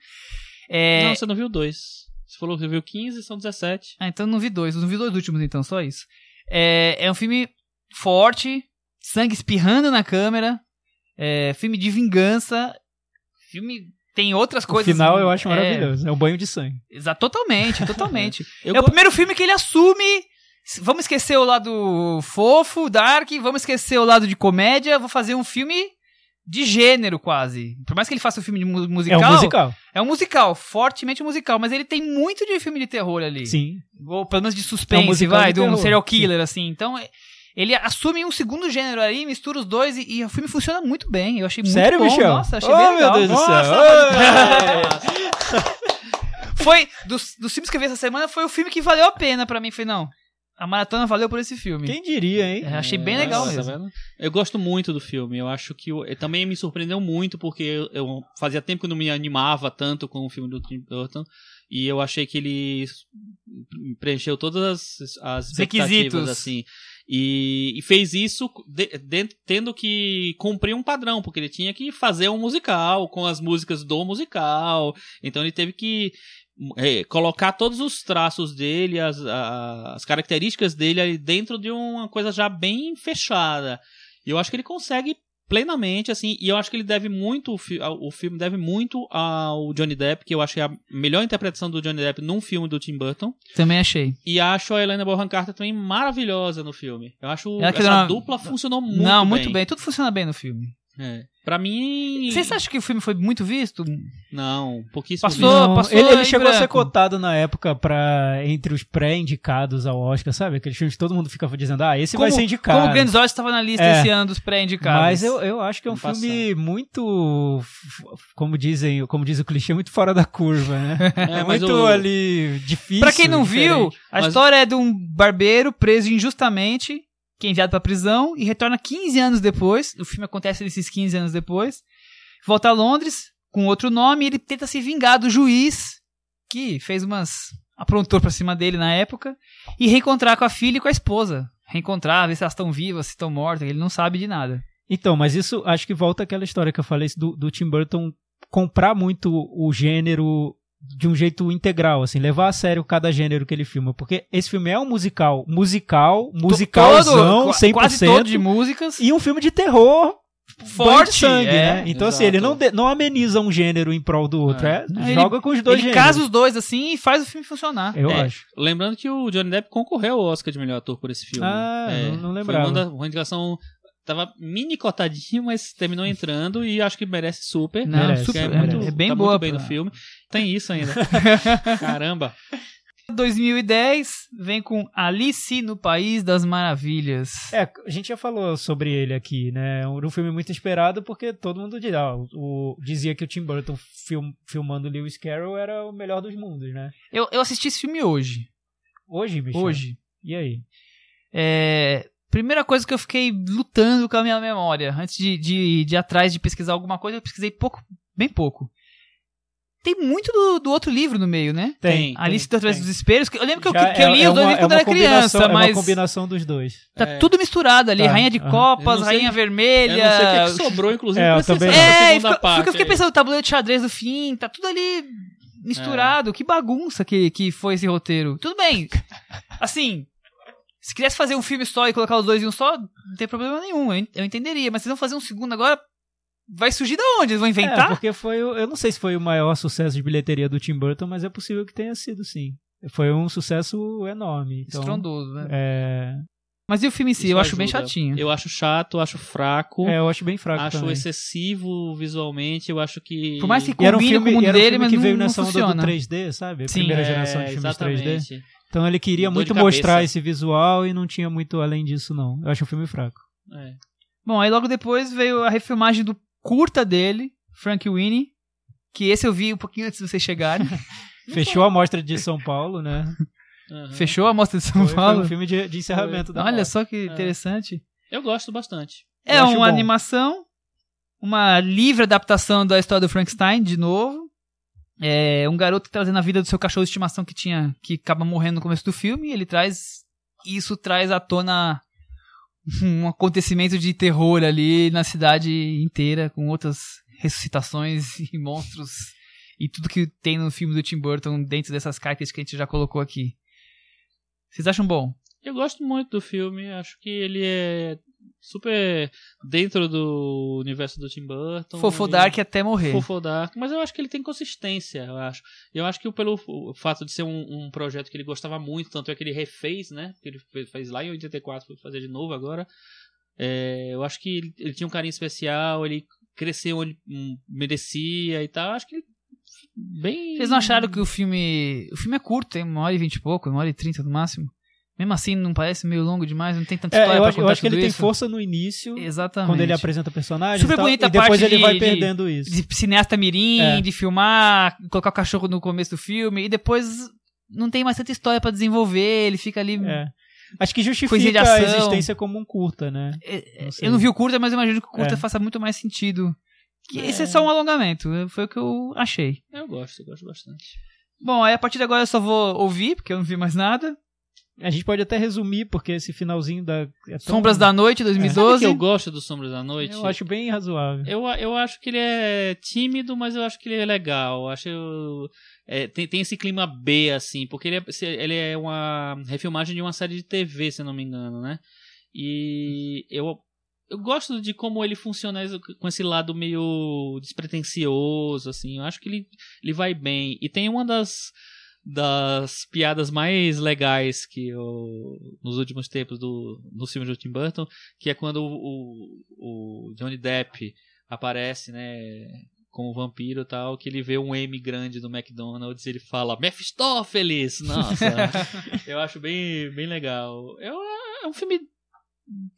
É... Não, você não viu dois. Você falou que viu 15, são 17. Ah, então eu não vi dois. Eu não vi dois últimos, então, só isso. É, é um filme forte, sangue espirrando na câmera, é, filme de vingança, filme... Tem outras O coisas... final eu acho é, maravilhoso, é um banho de sangue. Exa totalmente, totalmente. [LAUGHS] Eu é o go- primeiro filme que ele assume. Vamos esquecer o lado fofo, dark, vamos esquecer o lado de comédia, vou fazer um filme de gênero quase. Por mais que ele faça um filme musical. É um musical, É um musical, fortemente musical, mas ele tem muito de filme de terror ali. sim. Ou pelo menos de É um suspense, vai, de um serial killer, assim. Então, é- ele assume um segundo gênero aí, mistura os dois e, e o filme funciona muito bem. Eu achei muito Sério, bom. Michel? Nossa, achei oh, bem legal. meu Deus do Nossa, céu! [LAUGHS] Foi, dos, dos filmes que eu vi essa semana, foi o filme que valeu a pena pra mim. Foi, não, a maratona valeu por esse filme. Quem diria, hein? É, achei bem legal Nossa, mesmo. tá? Eu gosto muito do filme. Eu acho que o- eh, também me surpreendeu muito porque eu, eu fazia tempo que eu não me animava tanto com o filme do Tim Burton e eu achei que ele preencheu todas as, as Requisitos. assim. E, e fez isso de- de- tendo que cumprir um padrão, porque ele tinha que fazer um musical com as músicas do musical. Então ele teve que é, colocar todos os traços dele, as, a- as características dele ali dentro de uma coisa já bem fechada. E eu acho que ele consegue plenamente, assim, e eu acho que ele deve muito, o filme deve muito ao Johnny Depp, que eu acho que é a melhor interpretação do Johnny Depp num filme do Tim Burton. Também achei. E acho a Helena Bonham Carter também maravilhosa no filme. Eu acho Ela que essa uma- dupla funcionou muito não, bem. muito bem. Tudo funciona bem no filme. É. Pra mim... Vocês acham que o filme foi muito visto? Não, pouquíssimo Passou- mesmo. Não, passou ele, ele chegou a ser branco. cotado na época pra, entre os pré-indicados ao Oscar, sabe? Aqueles filmes que todo mundo fica dizendo, ah, esse vai ser indicado. Como o Grandes Olhos estava na lista É. esse ano dos pré-indicados. Mas eu, eu acho que é um Vamos filme muito, f- como dizem, como diz o clichê, muito fora da curva, né? [LAUGHS] É, mas muito o- ali difícil. Pra quem não viu, diferente. a Mas- história é de um barbeiro preso injustamente, que é enviado pra prisão e retorna 15 anos depois. O filme acontece nesses 15 anos depois. Volta a Londres com outro nome e ele tenta se vingar do juiz que fez umas. aprontou pra cima dele na época e reencontrar com a filha e com a esposa. Reencontrar, ver se elas estão vivas, se estão mortas. Ele não sabe de nada. Então, mas isso acho que volta àquela história que eu falei do, do Tim Burton comprar muito o gênero de um jeito integral, assim, levar a sério cada gênero que ele filma, porque esse filme é um musical, musical, musicalzão, Todo- 100%, Quase todo de músicas. e um filme de terror Forte, sangue, é, né? Então, assim, exato. ele não, de- não ameniza um gênero em prol do outro, é, Ele- joga com os dois Ele gêneros. casa os dois assim e faz o filme funcionar. Eu É, acho. Lembrando que o Johnny Depp concorreu ao Oscar de melhor ator por esse filme. Ah, É, não- não foi lembrava. Uma, da- uma indicação. Tava mini cotadinho, mas terminou entrando e acho que merece super. Não, Merece, super, é, muito, é bem tá boa. muito bem no filme. Tem isso ainda. [LAUGHS] Caramba. 2010 vem com Alice no País das Maravilhas. É, a gente já falou sobre ele aqui, né? Era um filme muito esperado porque todo mundo dizia, ah, o, dizia que o Tim Burton film, filmando Lewis Carroll era o melhor dos mundos, né? Eu, eu assisti esse filme hoje. Hoje, bicho? Hoje. E aí? É, primeira coisa que eu fiquei lutando com a minha memória, antes de, de, de ir atrás de pesquisar alguma coisa, eu pesquisei pouco, bem pouco. Tem muito do, do outro livro no meio, né? Tem. Alice tem, através dos espelhos. que Eu lembro que eu, que eu li é os dois uma- livros quando é era criança, combinação- É mas uma combinação dos dois. tá É. tudo misturado ali. Tá, Rainha de. Copas, Eu não sei Rainha que- Vermelha. Eu não sei o que, é que sobrou, inclusive, É, eu pra também. É, segunda fica, parte. eu fiquei pensando, o tabuleiro de xadrez do fim, tá tudo ali misturado. Que bagunça que, que foi esse roteiro. Tudo bem. Assim, se quisesse fazer um filme só e colocar os dois em um só, não tem problema nenhum. Eu, en- eu entenderia. Mas vocês vão fazer um segundo agora, vai surgir da onde? Eles vão É, inventar? porque foi, o- eu não sei se foi o maior sucesso de bilheteria do Tim Burton, mas é possível que tenha sido sim. Foi um sucesso enorme. Então, Estrondoso, né? é, Mas e o filme em si? Isso eu acho bem ajuda. chatinho. Eu acho chato, acho fraco. é, eu acho bem fraco acho também. excessivo visualmente, eu acho que. Por mais que E era um combine filme, com o mundo e era um dele, filme mas que não, veio não nessa onda funciona. do 3D, sabe? A Sim. primeira É, geração de filmes 3D. Então ele queria muito mostrar esse visual e não tinha muito além disso, não. Eu acho um filme fraco. É. Bom, aí logo depois veio a refilmagem do curta dele, Frank Winnie, que esse eu vi um pouquinho antes de vocês chegarem. [LAUGHS] Fechou a mostra de São Paulo, né? Aham. Fechou a mostra de São Foi, foi Paulo. um filme de, de encerramento da Olha mostra. só que interessante. Eu gosto bastante. É uma bom. animação, uma livre adaptação da história do Frankenstein, de novo. É um garoto trazendo a vida do seu cachorro de estimação que tinha que acaba morrendo no começo do filme. Ele traz isso traz à tona um acontecimento de terror ali na cidade inteira, com outras ressuscitações [LAUGHS] e monstros e tudo que tem no filme do Tim Burton dentro dessas cartas que a gente já colocou aqui. Vocês acham bom? Eu gosto muito do filme, acho que ele é super dentro do universo do Tim Burton. Fofo Dark até morrer. Fofo Dark, mas eu acho que ele tem consistência, eu acho. Eu acho que pelo fato de ser um, um projeto que ele gostava muito, tanto é que ele refez, né? Que ele fez, fez lá em 84, foi fazer de novo agora. É, eu acho que ele, ele tinha um carinho especial, ele cresceu onde hum, merecia e tal. Eu acho que ele bem. Vocês não acharam que o filme. O filme é curto, tem uma hora e vinte e pouco, uma hora e trinta no máximo. Mesmo assim, não parece meio longo demais, não tem tanta É, história eu, pra acho, eu contar acho que ele tudo tem isso. força no início, Exatamente. quando ele apresenta personagens Super e, tal, bonita e depois parte ele de- vai de- perdendo isso. De cineasta mirim, É. de filmar, colocar o cachorro no começo do filme, e depois não tem mais tanta história pra desenvolver, ele fica ali. É. Acho que de justifica a existência como um curta, né? É, Não sei. Eu não vi o curta, mas eu imagino que o curta É. faça muito mais sentido. Que É. Esse é só um alongamento, foi o que eu achei. Eu gosto, eu gosto bastante. Bom, aí a partir de agora eu só vou ouvir, porque eu não vi mais nada. A gente pode até resumir, porque esse finalzinho da. é tão- Sombras da Noite, Sabe 2012. que eu gosto do Sombras da Noite? Eu acho bem razoável. Eu, eu acho que ele é tímido, mas eu acho que ele é legal. Eu acho é, tem, tem esse clima B, assim, porque ele é, ele é uma refilmagem de uma série de TV, se não me engano, né? E eu, eu gosto de como ele funciona com esse lado meio despretensioso, assim. Eu acho que ele, ele vai bem. E tem uma das das piadas mais legais que eu, nos últimos tempos do, nos filmes do Tim Burton, que é quando o, o, o Johnny Depp aparece, né, como vampiro e tal, que ele vê um M grande do McDonald's e ele fala Mephistófeles! Nossa, [LAUGHS] eu acho bem, bem legal. É um filme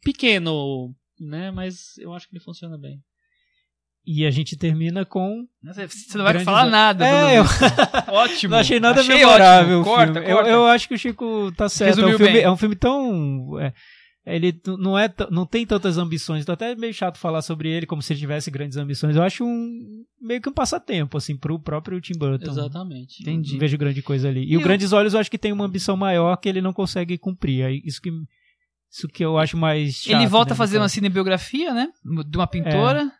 pequeno, né, mas eu acho que ele funciona bem. E a gente termina com. Você não vai Grandes- falar nada. É, eu [LAUGHS] Ótimo. não achei nada Achei memorável ótimo. Corta, filme. Eu, corta. eu acho que o Chico tá certo. É um, filme, bem. é um filme tão. é, ele não, é, t- não tem tantas ambições. Então até é meio chato falar sobre ele como se ele tivesse grandes ambições. Eu acho um meio que um passatempo, assim, pro próprio Tim Burton. Exatamente. Entendi. Não vejo grande coisa ali. E, E o Grandes Olhos eu acho que tem uma ambição maior que ele não consegue cumprir. Aí Isso que, isso que eu acho mais chato. Ele volta né, a fazer uma cinebiografia, né? De uma pintora.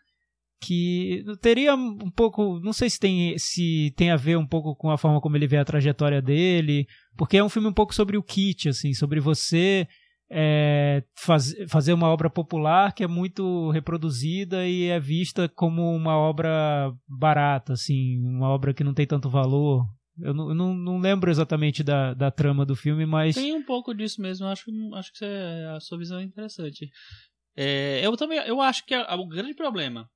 Que teria um pouco, não sei se tem se tem a ver um pouco com a forma como ele vê a trajetória dele, porque é um filme um pouco sobre o kit, assim, sobre você é, faz, fazer uma obra popular que é muito reproduzida e é vista como uma obra barata, assim, uma obra que não tem tanto valor. Eu não, eu não, não lembro exatamente da, da trama do filme, mas Tem um pouco disso mesmo, acho, acho que você- a sua visão é interessante. É, eu também eu acho que é o grande problema.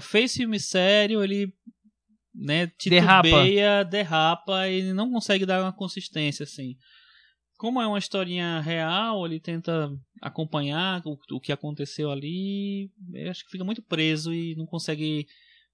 Fez filme sério, ele né, Derrapa. titubeia, derrapa e não consegue dar uma consistência assim. Como é uma historinha real, ele tenta acompanhar o, o que aconteceu ali, eu acho que fica muito preso e não consegue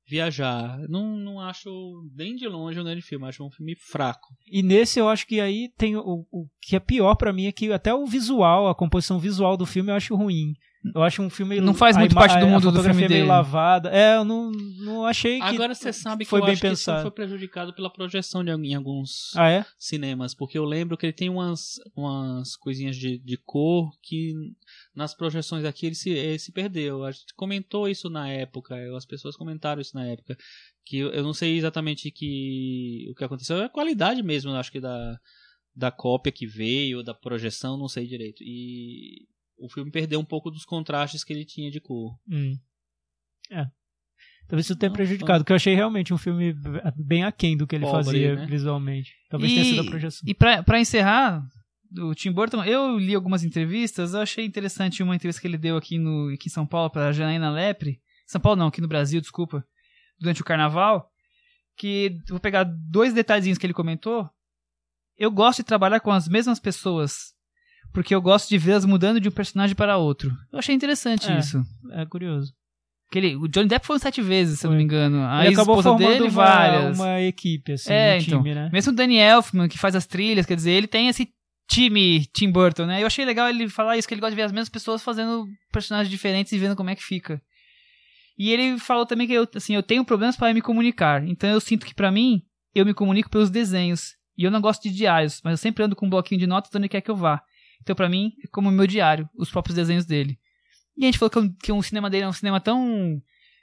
viajar. Não, não acho nem de longe um grande filme, acho um filme fraco. E nesse eu acho que aí tem o, o que é pior pra mim é que até o visual, a composição visual do filme eu acho ruim. Eu acho um filme Não faz muito parte do mundo a do filme meio dele. lavada. É, eu não, não achei que Agora você sabe que foi eu bem acho que esse filme pensado. foi prejudicado pela projeção de, em alguns Ah, é? cinemas, porque eu lembro que ele tem umas, umas coisinhas de, de cor que nas projeções aqui ele se, ele se perdeu. A gente comentou isso na época, as pessoas comentaram isso na época, que eu, eu não sei exatamente que, o que aconteceu, é a qualidade mesmo, eu acho que da, da cópia que veio, da projeção, não sei direito. E o filme perdeu um pouco dos contrastes que ele tinha de cor. Hum. É. Talvez isso tenha prejudicado, porque eu achei realmente um filme bem aquém do que ele Pobre, fazia né? visualmente. Talvez tenha sido a projeção. E pra, pra encerrar, do Tim Burton, eu li algumas entrevistas, eu achei interessante uma entrevista que ele deu aqui, no, aqui em São Paulo pra Janaína Lepre. São Paulo não, aqui no Brasil, desculpa. Durante o carnaval. Que vou pegar dois detalhezinhos que ele comentou. Eu gosto de trabalhar com as mesmas pessoas. Porque eu gosto de vê-las mudando de um personagem para outro. Eu achei interessante É. isso. É curioso. Que ele, o Johnny Depp foi sete vezes, se eu não me engano. A ele acabou esposa formando dele, uma, várias. uma equipe, assim, É, um então. time, né? Mesmo o Danny Elfman, que faz as trilhas, quer dizer, ele tem esse time Tim Burton, né? Eu achei legal ele falar isso, que ele gosta de ver as mesmas pessoas fazendo personagens diferentes e vendo como é que fica. E ele falou também que eu, assim, eu tenho problemas para me comunicar. Então eu sinto que pra mim, eu me comunico pelos desenhos. E eu não gosto de diários, mas eu sempre ando com um bloquinho de notas onde quer que eu vá. Então pra mim, é como o meu diário, os próprios desenhos dele. E a gente falou que, o- que o cinema dele é um cinema tão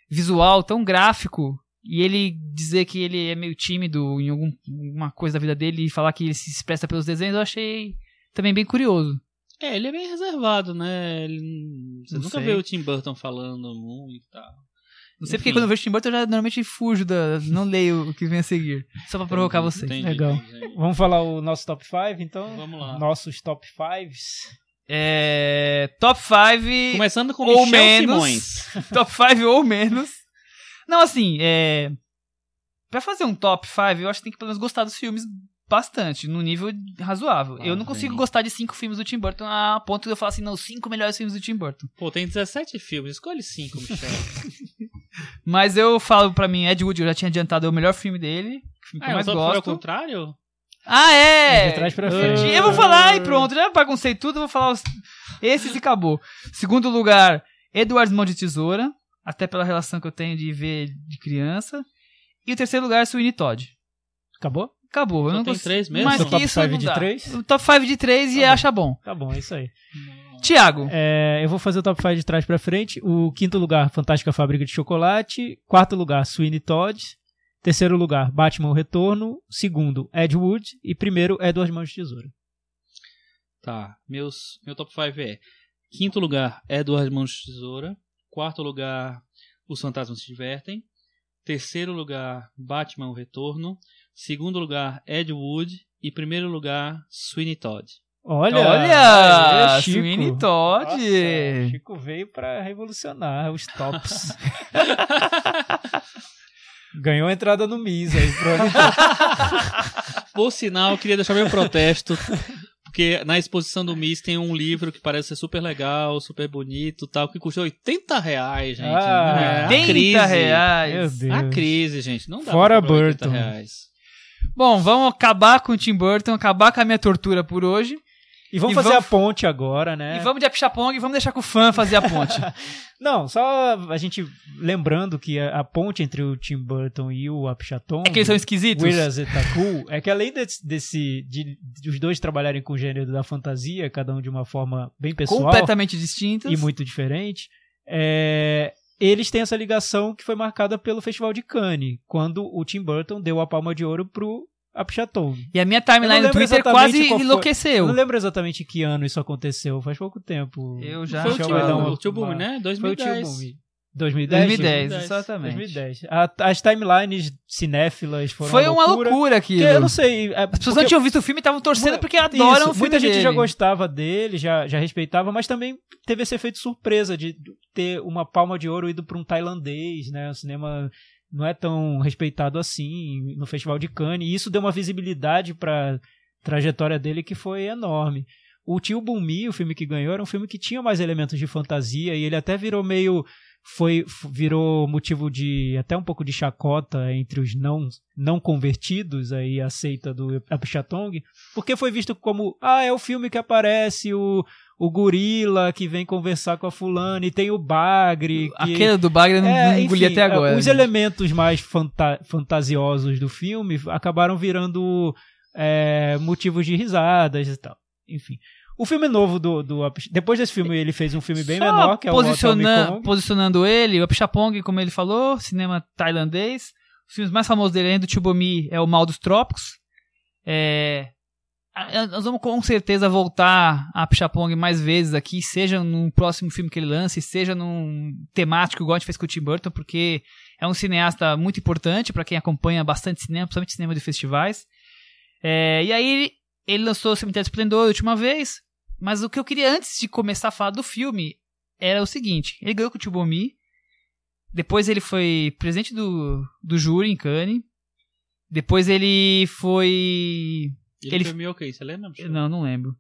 visual, tão gráfico, e ele dizer que ele é meio tímido em alguma coisa da vida dele e falar que ele se expressa pelos desenhos, eu achei também bem curioso. É, ele é bem reservado, né? Ele- você Não nunca sei. vê o Tim Burton falando muito e tal. Não sei porque quando eu vejo Tim Burton eu já normalmente fujo da. não leio o que vem a seguir. Só pra provocar vocês. Entendi, Legal. entendi. Vamos falar o nosso top 5, então? Vamos lá. Nossos top 5s. É. Top 5. Começando com Ou Michel menos. Simões. [LAUGHS] top 5 ou menos. Não, assim, é. Pra fazer um top 5, eu acho que tem que pelo menos gostar dos filmes bastante, num nível razoável. Ah, eu não consigo bem. gostar de cinco filmes do Tim Burton a ponto de eu falar assim, não, os cinco melhores filmes do Tim Burton. Pô, tem 17 filmes, escolhe 5, Michel. [LAUGHS] Mas eu falo pra mim, Ed Wood, eu já tinha adiantado, é o melhor filme dele. O filme que ah, eu mais o top foi ao gosto. contrário? Ah, é! De trás pra frente. Eu vou falar e pronto, já baguncei tudo, eu vou falar os... esses e acabou. Segundo lugar, Eduardo Mão de Tesoura, até pela relação que eu tenho de ver de criança. E o terceiro lugar, Sweeney Todd. Acabou? Acabou, eu não tem consigo. três mesmo? Mais que top isso five não de dá. três? O top 5 de 3 e Tá bom. acha bom. Tá bom, é isso aí. Tiago, É, eu vou fazer o top 5 de trás pra frente. O quinto lugar, Fantástica Fábrica de Chocolate. Quarto lugar, Sweeney Todd. Terceiro lugar, Batman o Retorno. Segundo, Ed Wood. E primeiro, Edward Mãos de Tesoura. Tá, meus, meu top 5 é: quinto lugar, Edward Mãos de Tesoura. Quarto lugar, Os Fantasmas Se Divertem. Terceiro lugar, Batman o Retorno. Segundo lugar, Ed Wood. E primeiro lugar, Sweeney Todd. Olha! olha, Chico. Sweeney Todd. Nossa, o Chico veio pra revolucionar os tops. [LAUGHS] Ganhou a entrada no MIS aí, provavelmente. [LAUGHS] Por sinal, eu queria deixar meu protesto. Porque na exposição do Miss tem um livro que parece ser super legal, super bonito tal, que custa 80 reais, gente. Ah, é a 30 crise. Meu reais. Deus. A crise, gente. Não dá Fora pra comprar 80 Burton. reais. Bom, vamos acabar com o Tim Burton, acabar com a minha tortura por hoje. E vamos E fazer vamos- a ponte agora, né? E vamos de Apixapong e vamos deixar com o fã fazer a ponte. [LAUGHS] Não, só a gente lembrando que a, a ponte entre o Tim Burton e o Apichatong, é que eles são esquisitos. Whereas Etaku, é que além desse, desse de, de os dois trabalharem com o gênero da fantasia, cada um de uma forma bem pessoal completamente distintos. e muito diferente, é, eles têm essa ligação que foi marcada pelo Festival de Cannes, quando o Tim Burton deu a palma de ouro pro Apichatong. E a minha timeline no Twitter quase enlouqueceu. Eu não lembro exatamente que ano isso aconteceu, faz pouco tempo. Eu já Foi o dar uma- o tio Boom, uma- né? Foi o 2010. Tio Boom. 2010? 2010, 2010, exatamente. 2010. A- as timelines cinéfilas foram Foi uma loucura, aquilo. eu não sei. é, As pessoas porque- não tinham visto o filme e estavam torcendo Mu- porque adoram Isso, o filme Muita gente dele. já gostava dele, já, já respeitava, mas também teve esse efeito surpresa de ter uma palma de ouro ido para um tailandês, né? Um cinema não é tão respeitado assim no Festival de Cannes. E isso deu uma visibilidade para trajetória dele que foi enorme. O Tio Bumi, o filme que ganhou, era um filme que tinha mais elementos de fantasia e ele até virou meio foi virou motivo de até um pouco de chacota entre os não não convertidos aí a seita do Apichatong, porque foi visto como ah, é o filme que aparece o o gorila que vem conversar com a fulana e tem o bagre. Que... Aquele do bagre eu não, É, engoli enfim, até agora. Os gente. elementos mais fanta- fantasiosos do filme acabaram virando é, motivos de risadas e tal. Enfim. O filme novo do, do Depois desse filme, ele fez um filme bem Só menor, que é o posiciona-. Posicionando ele, o Apichatpong, como ele falou, cinema tailandês. Os filmes mais famosos dele, além do Chubomi, é O Mal dos Trópicos. É, Nós vamos com certeza voltar a Apichatpong mais vezes aqui, seja num próximo filme que ele lance, seja num temático igual a gente fez com o Tim Burton, porque é um cineasta muito importante para quem acompanha bastante cinema, principalmente cinema de festivais. É, e aí ele lançou o Cemitério do Esplendor a última vez, mas o que eu queria antes de começar a falar do filme era o seguinte: ele ganhou com o Chubomi, depois ele foi presidente do, do júri em Cannes, depois ele foi. Ele, Ele- foi meio ok, você lembra? Não, não lembro.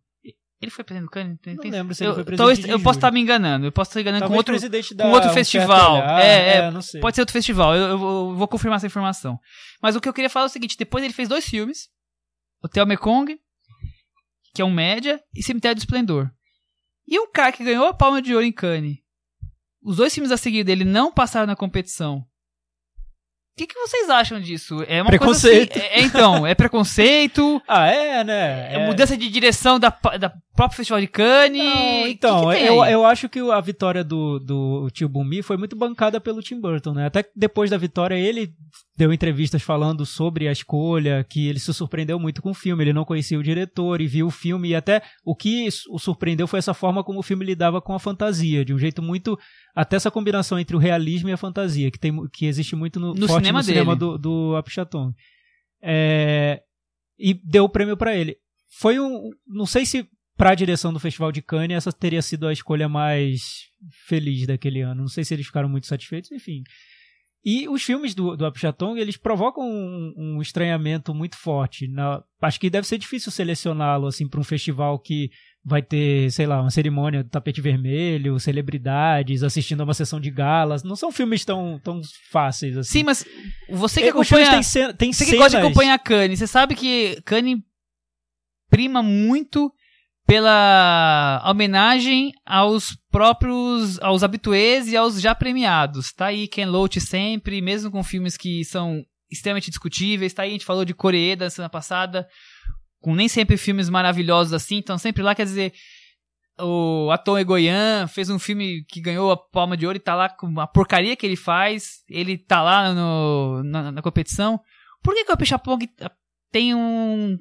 Ele foi presidente do Cannes? Tem- Não tem- lembro se ele eu, foi presidente talvez- de eu posso estar me enganando, eu posso estar enganando Talvez com outro, presidente com outro Um festival. Olhar, É, é, não sei. Pode ser outro festival, eu, eu vou- vou confirmar essa informação. Mas o que eu queria falar é o seguinte: depois ele fez dois filmes: Hotel Mekong, que é um média, e Cemitério do Esplendor. E um cara que ganhou a palma de ouro em Cannes. Os dois filmes a seguir dele não passaram na competição. O que, que vocês acham disso? É uma Preconceito. coisa assim. É, é, então, é preconceito, [LAUGHS] Ah, é, né? é, mudança de direção da, da próprio Festival de Cannes. Não, que que então, tem eu, eu acho que a vitória do, do Tio Bumi foi muito bancada pelo Tim Burton, né? Até que depois da vitória ele deu entrevistas falando sobre a escolha, que ele se surpreendeu muito com o filme, ele não conhecia o diretor e viu o filme, e até o que o surpreendeu foi essa forma como o filme lidava com a fantasia, de um jeito muito. Até essa combinação entre o realismo e a fantasia, que, tem, que existe muito no, No cinema no cinema dele. do, do Apichatong. É, e deu o prêmio pra ele. Foi um. Não sei se pra direção do Festival de Cannes essa teria sido a escolha mais feliz daquele ano. Não sei se eles ficaram muito satisfeitos, enfim. E os filmes do, do Apichatong, eles provocam um, um estranhamento muito forte. Na- acho que deve ser difícil selecioná-lo assim para um festival que vai ter, sei lá, uma cerimônia do tapete vermelho, celebridades assistindo a uma sessão de galas. Não são filmes tão, tão fáceis assim. Sim, mas você que É, acompanha. têm, cena, tem Você que cenas... gosta de acompanhar Cannes, você sabe que Cannes prima muito pela homenagem aos próprios, aos habituês e aos já premiados. Tá aí Ken Loach sempre, mesmo com filmes que são extremamente discutíveis. Tá aí, a gente falou de Coreeda na semana passada, com nem sempre filmes maravilhosos assim, então sempre lá, quer dizer, o Atom Egoyan fez um filme que ganhou a Palma de Ouro e tá lá com a porcaria que ele faz, ele tá lá no, na, na competição. Por que, que o Pichapong tem um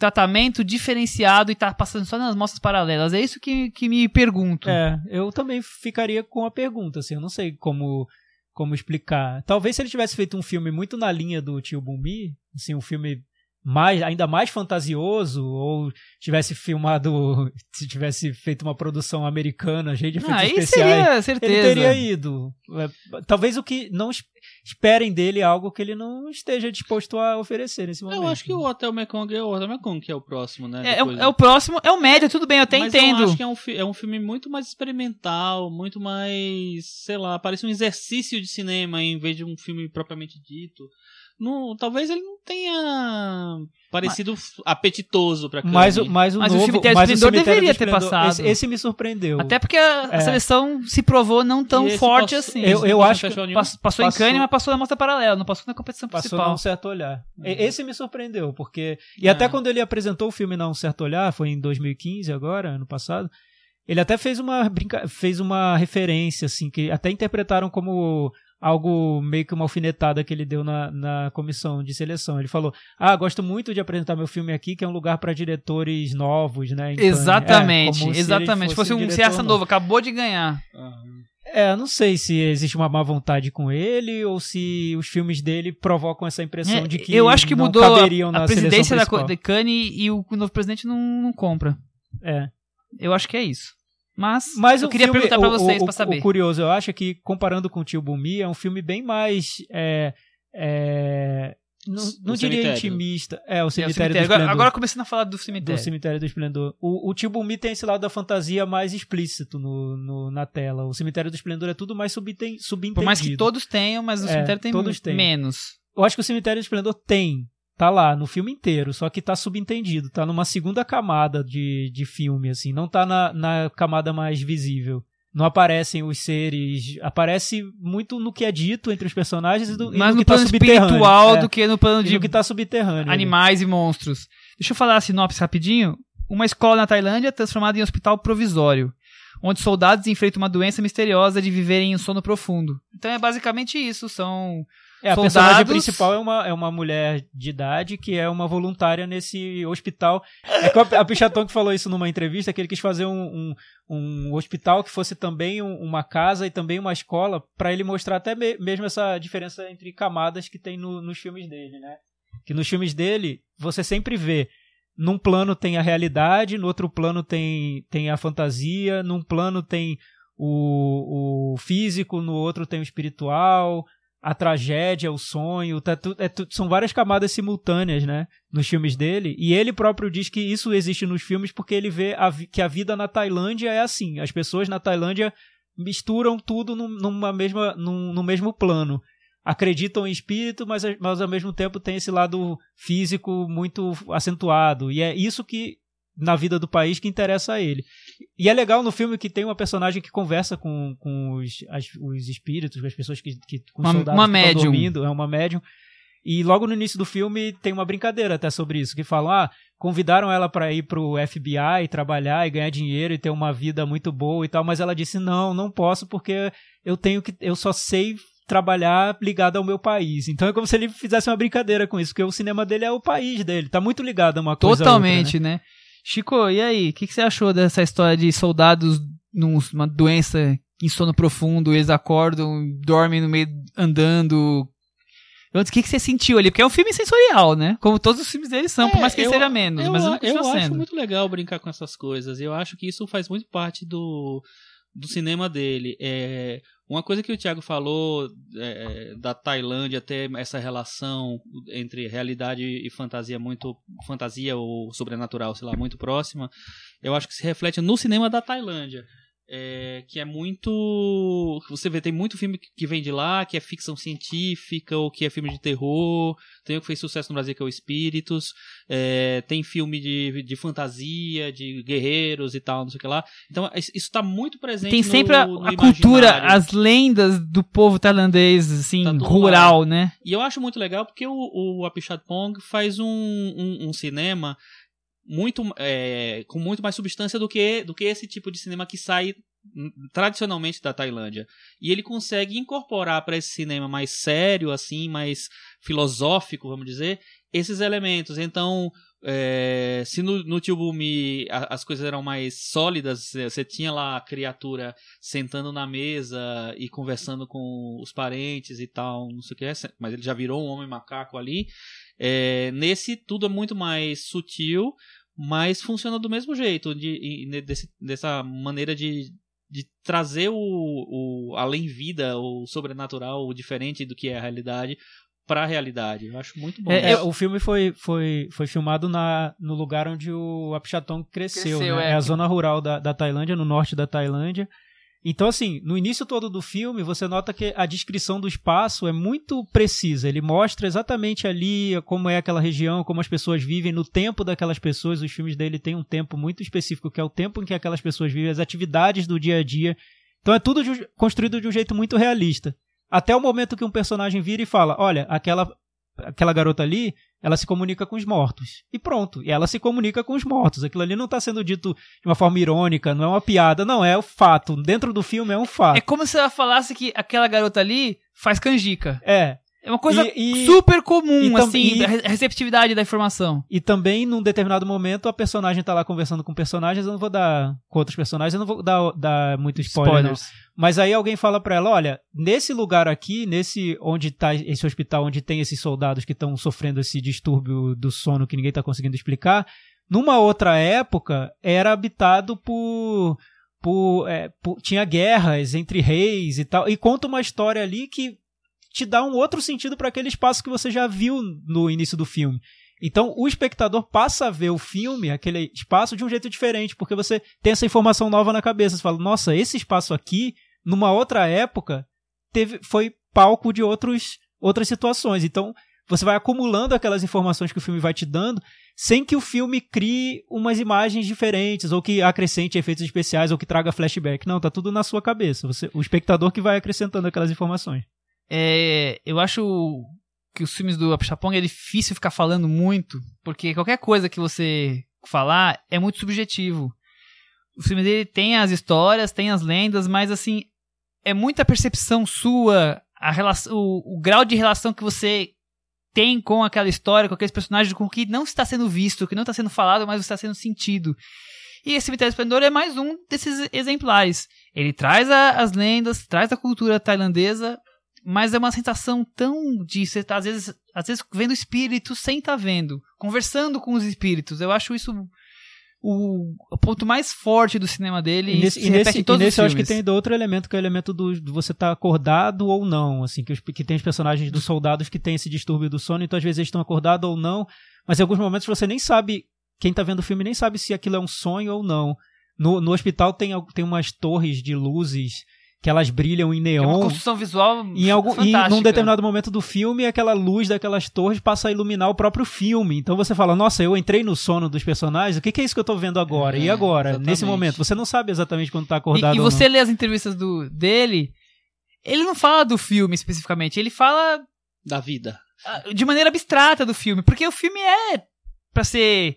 tratamento diferenciado e tá passando só nas mostras paralelas? É isso que, que me pergunto. É, eu também ficaria com a pergunta, assim, eu não sei como como explicar. Talvez se ele tivesse feito um filme muito na linha do Tio Bumi, assim, um filme mais, ainda mais fantasioso, ou tivesse filmado, [LAUGHS] se tivesse feito uma produção americana, cheia de Ah, efeitos aí especiais, seria certeza. ele teria ido. É, Talvez o que não es- esperem dele é algo que ele não esteja disposto a oferecer nesse momento. Eu acho que o Hotel Mekong é o Hotel Mekong que é o próximo, né? É, é, é o próximo, é o médio, tudo bem, eu até Mas entendo. eu acho que é um, é um filme muito mais experimental, muito mais, sei lá, parece um exercício de cinema em vez de um filme propriamente dito. Não, talvez ele não tenha parecido f- apetitoso pra Mas, o- mas o Mas o novo, Cemitério do mas o Esplendor Cemitério do deveria ter passado. Esse, esse me surpreendeu. Até porque a, a É. seleção se provou não tão forte passou- assim. Eu- eu acho que nenhum? Pass- passou, em Passou- Cannes, mas passou na mostra paralela, não passou na competição Passou principal. num certo olhar. E- Uhum. Esse me surpreendeu, porque. E É. até quando ele apresentou o filme Não Um Certo Olhar, foi em 2015 agora, ano passado, ele até fez uma brinca... fez uma referência, assim, que até interpretaram como algo meio que uma alfinetada que ele deu na, na comissão de seleção. Ele falou: Ah, gosto muito de apresentar meu filme aqui, que é um lugar para diretores novos, né? em Cannes." Exatamente, É, como se exatamente. Fosse um cineasta novo. novo, acabou de ganhar. É, eu não sei se existe uma má vontade com ele ou se os filmes dele provocam essa impressão É, de que eu acho que não mudou a, a presidência da, Cannes e o novo presidente não, não compra. É. Eu acho que é isso. Mas, Mas eu o queria filme- perguntar pra o- vocês o, pra saber. O curioso, eu acho que comparando com o Tio Bumi, é um filme bem mais é, É, não, não O diria cemitério. intimista. É, o É, o cemitério, cemitério. do Agora, Esplendor. agora começando a falar do do cemitério. Cemitério do Esplendor. O, o Tibumi tem esse lado da fantasia mais explícito no, no- na tela. O Cemitério do Esplendor é tudo mais subenten, subentendido. Por mais que todos tenham, mas o É, cemitério tem todos têm. menos. Eu acho que o Cemitério do Esplendor tem. Tá lá, no filme inteiro, só que tá subentendido, tá numa segunda camada de, de filme, assim, não tá na, na camada mais visível. Não aparecem os seres. Aparece muito no que é dito entre os personagens e, do, e Mais no no que tá plano subterrâneo. espiritual é, do que no plano e de que tá subterrâneo. animais e monstros. Deixa eu falar a sinopse rapidinho. Uma escola na Tailândia é transformada em hospital provisório, onde soldados enfrentam uma doença misteriosa de viverem em um sono profundo. Então é basicamente isso, são É, a soldados- personagem principal é uma, é uma mulher de idade que é uma voluntária nesse hospital. É que a, a Pichatong falou isso numa entrevista, que ele quis fazer um, um, um hospital que fosse também um- uma casa e também uma escola, para ele mostrar até me- mesmo essa diferença entre camadas que tem no- nos filmes dele, né? Que nos filmes dele, você sempre vê num plano tem a realidade, no outro plano tem, tem a fantasia, num plano tem o, o físico, no outro tem o espiritual, a tragédia, o sonho, tá tu- é tu- são várias camadas simultâneas, né, nos filmes dele. E ele próprio diz que isso existe nos filmes porque ele vê a que a vida na Tailândia é assim. As pessoas na Tailândia misturam tudo num- numa mesma, num, no mesmo plano. Acreditam em espírito, mas, mas ao mesmo tempo tem esse lado físico muito acentuado. E é isso que, na vida do país, que interessa a ele. E é legal no filme que tem uma personagem que conversa com, com os, as- os espíritos, com as pessoas que, que com Uma- soldados uma que estão médium. dormindo, é uma médium. E logo no início do filme tem uma brincadeira até sobre isso, que falam, ah, convidaram ela para ir pro FBI trabalhar e ganhar dinheiro e ter uma vida muito boa e tal, mas ela disse, não, não posso porque eu tenho que, eu só sei trabalhar ligado ao meu país. Então é como se ele fizesse uma brincadeira com isso, porque o cinema dele é o país dele, tá muito ligado a uma coisa a outra, né? totalmente, né? Chico, e aí? O que, que você achou dessa história de soldados numa doença em sono profundo, eles acordam, dormem no meio andando? O que, que você sentiu ali? Porque é um filme sensorial, né? Como todos os filmes dele são, por É, mais que eu- seja menos, eu, mas continua eu acho sendo. muito legal brincar com essas coisas. Eu acho que isso faz muito parte do, do cinema dele. É, uma coisa que o Thiago falou é, da Tailândia ter essa relação entre realidade e fantasia muito fantasia ou sobrenatural, sei lá, muito próxima. Eu acho que se reflete no cinema da Tailândia. É, que é muito. Você vê, tem muito filme que vem de lá, que é ficção científica, ou que é filme de terror. Tem o que fez sucesso no Brasil, que é o Espíritos. É, tem filme de, de fantasia, de guerreiros e tal, não sei o que lá. Então, isso isso tá muito presente Tem no- sempre a, no a cultura, imaginário. as lendas do povo tailandês, assim, Tá rural, né? E eu acho muito legal porque o, o Apichatpong faz um, um, um cinema muito é, com muito mais substância do que, do que esse tipo de cinema que sai hum, tradicionalmente da Tailândia. E ele consegue incorporar para esse cinema mais sério, assim, mais filosófico, vamos dizer, esses elementos. Então, é, se no, no Tio Bumi a- as coisas eram mais sólidas, você tinha lá a criatura sentando na mesa e conversando com os parentes e tal, não sei o que, é, mas ele já virou um homem macaco ali. É, nesse, tudo é muito mais sutil, mas funciona do mesmo jeito, de, e- ne- desse- dessa maneira de, de trazer o, o além-vida, o sobrenatural, o diferente do que é a realidade, para a realidade. Eu acho muito bom. É, É, o filme foi, foi, foi filmado na, no lugar onde o Apichatong cresceu, Cresceu, né? é. é. a zona rural da, da Tailândia, no norte da Tailândia. Então, assim, no início todo do filme, você nota que a descrição do espaço é muito precisa. Ele mostra exatamente ali como é aquela região, como as pessoas vivem, no tempo daquelas pessoas. Os filmes dele têm um tempo muito específico, que é o tempo em que aquelas pessoas vivem, as atividades do dia a dia. Então é tudo construído de um jeito muito realista. Até o momento que um personagem vira e fala: Olha, aquela, aquela garota ali, ela se comunica com os mortos. E pronto. E ela se comunica com os mortos. Aquilo ali não está sendo dito de uma forma irônica, não é uma piada, não, é o fato. Dentro do filme é um É fato. como se ela falasse que aquela garota ali faz canjica. É. É uma coisa E- e- super comum, tam- assim, a re- receptividade da informação. E também, num determinado momento, a personagem tá lá conversando com personagens, eu não vou dar. com outros personagens, eu não vou dar, dar muito spoiler. não. Mas aí alguém fala pra ela, olha, nesse lugar aqui, nesse onde tá esse hospital onde tem esses soldados que estão sofrendo esse distúrbio do sono que ninguém tá conseguindo explicar, numa outra época era habitado por por, é, por- tinha guerras entre reis e tal, e conta uma história ali que te dá um outro sentido para aquele espaço que você já viu no início do filme. Então, o espectador passa a ver o filme, aquele espaço, de um jeito diferente, porque você tem essa informação nova na cabeça. Você fala, nossa, esse espaço aqui, numa outra época, teve, foi palco de outros, outras situações. Então, você vai acumulando aquelas informações que o filme vai te dando, sem que o filme crie umas imagens diferentes, ou que acrescente efeitos especiais, ou que traga flashback. Não, tá tudo na sua cabeça. Você, o espectador que vai acrescentando aquelas informações. É, eu acho que os filmes do Apichatpong é difícil ficar falando muito, porque qualquer coisa que você falar é muito subjetivo. O filme dele tem as histórias, tem as lendas, mas assim, é muita percepção sua, a relação, o, o grau de relação que você tem com aquela história, com aqueles personagens, com o que não está sendo visto, que não está sendo falado, mas está sendo sentido. E esse Cemitério Esplendor é mais um desses exemplares. Ele traz a, as lendas, traz a cultura tailandesa, mas é uma sensação tão de você tá, às vezes, às vezes vendo espíritos sem estar tá vendo, conversando com os espíritos. Eu acho isso o, o ponto mais forte do cinema dele. E nesse, e nesse, e nesse eu acho que tem outro elemento, que é o elemento do, do você estar tá acordado ou não, assim, que, que tem os personagens dos soldados que tem esse distúrbio do sono, então às vezes eles estão acordados ou não, mas em alguns momentos você nem sabe, quem está vendo o filme nem sabe se aquilo é um sonho ou não. No, no hospital tem, tem umas torres de luzes que elas brilham em neon. É uma construção visual em algum, fantástica. E num determinado momento do filme, aquela luz daquelas torres passa a iluminar o próprio filme. Então você fala, nossa, eu entrei no sono dos personagens, o que, que é isso que eu tô vendo agora? É, e agora? Exatamente. Nesse momento? Você não sabe exatamente quando tá acordado E, e você lê as entrevistas do, dele, ele não fala do filme especificamente, ele fala... Da vida. De maneira abstrata do filme, porque o filme é para ser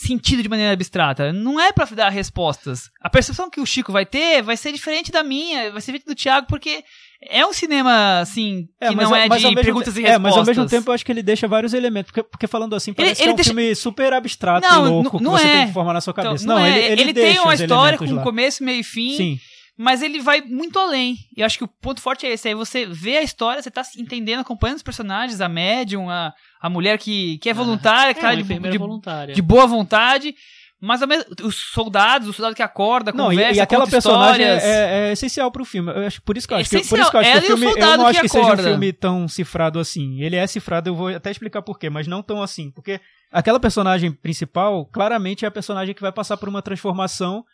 sentido de maneira abstrata. Não é para dar respostas. A percepção que o Chico vai ter vai ser diferente da minha, vai ser diferente do Thiago, porque é um cinema, assim, que é, não é de perguntas e respostas. É, mas ao mesmo tempo eu acho que ele deixa vários elementos. Porque, porque falando assim, parece ele, ele que é um deixa... filme super abstrato não, e louco não, que você é. tem que formar na sua cabeça. Então, não, não é. ele, ele, ele tem uma história com lá. começo, meio e fim. Sim. Mas ele vai muito além. E eu acho que o ponto forte é esse. Aí você vê a história, você tá entendendo, acompanhando os personagens, a médium, a, a mulher que, que é voluntária, que tá de, de, voluntária. de boa vontade. Mas os soldados, o soldado que acorda, não, conversa, e, e aquela personagem é, é, é, essencial pro filme. Eu acho, por isso que eu acho, que, por isso que eu acho que o filme, eu não acho que, que seja um filme tão cifrado assim. Ele é cifrado, eu vou até explicar por quê, mas não tão assim, porque aquela personagem principal, claramente é a personagem que vai passar por uma transformação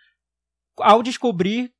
ao descobrir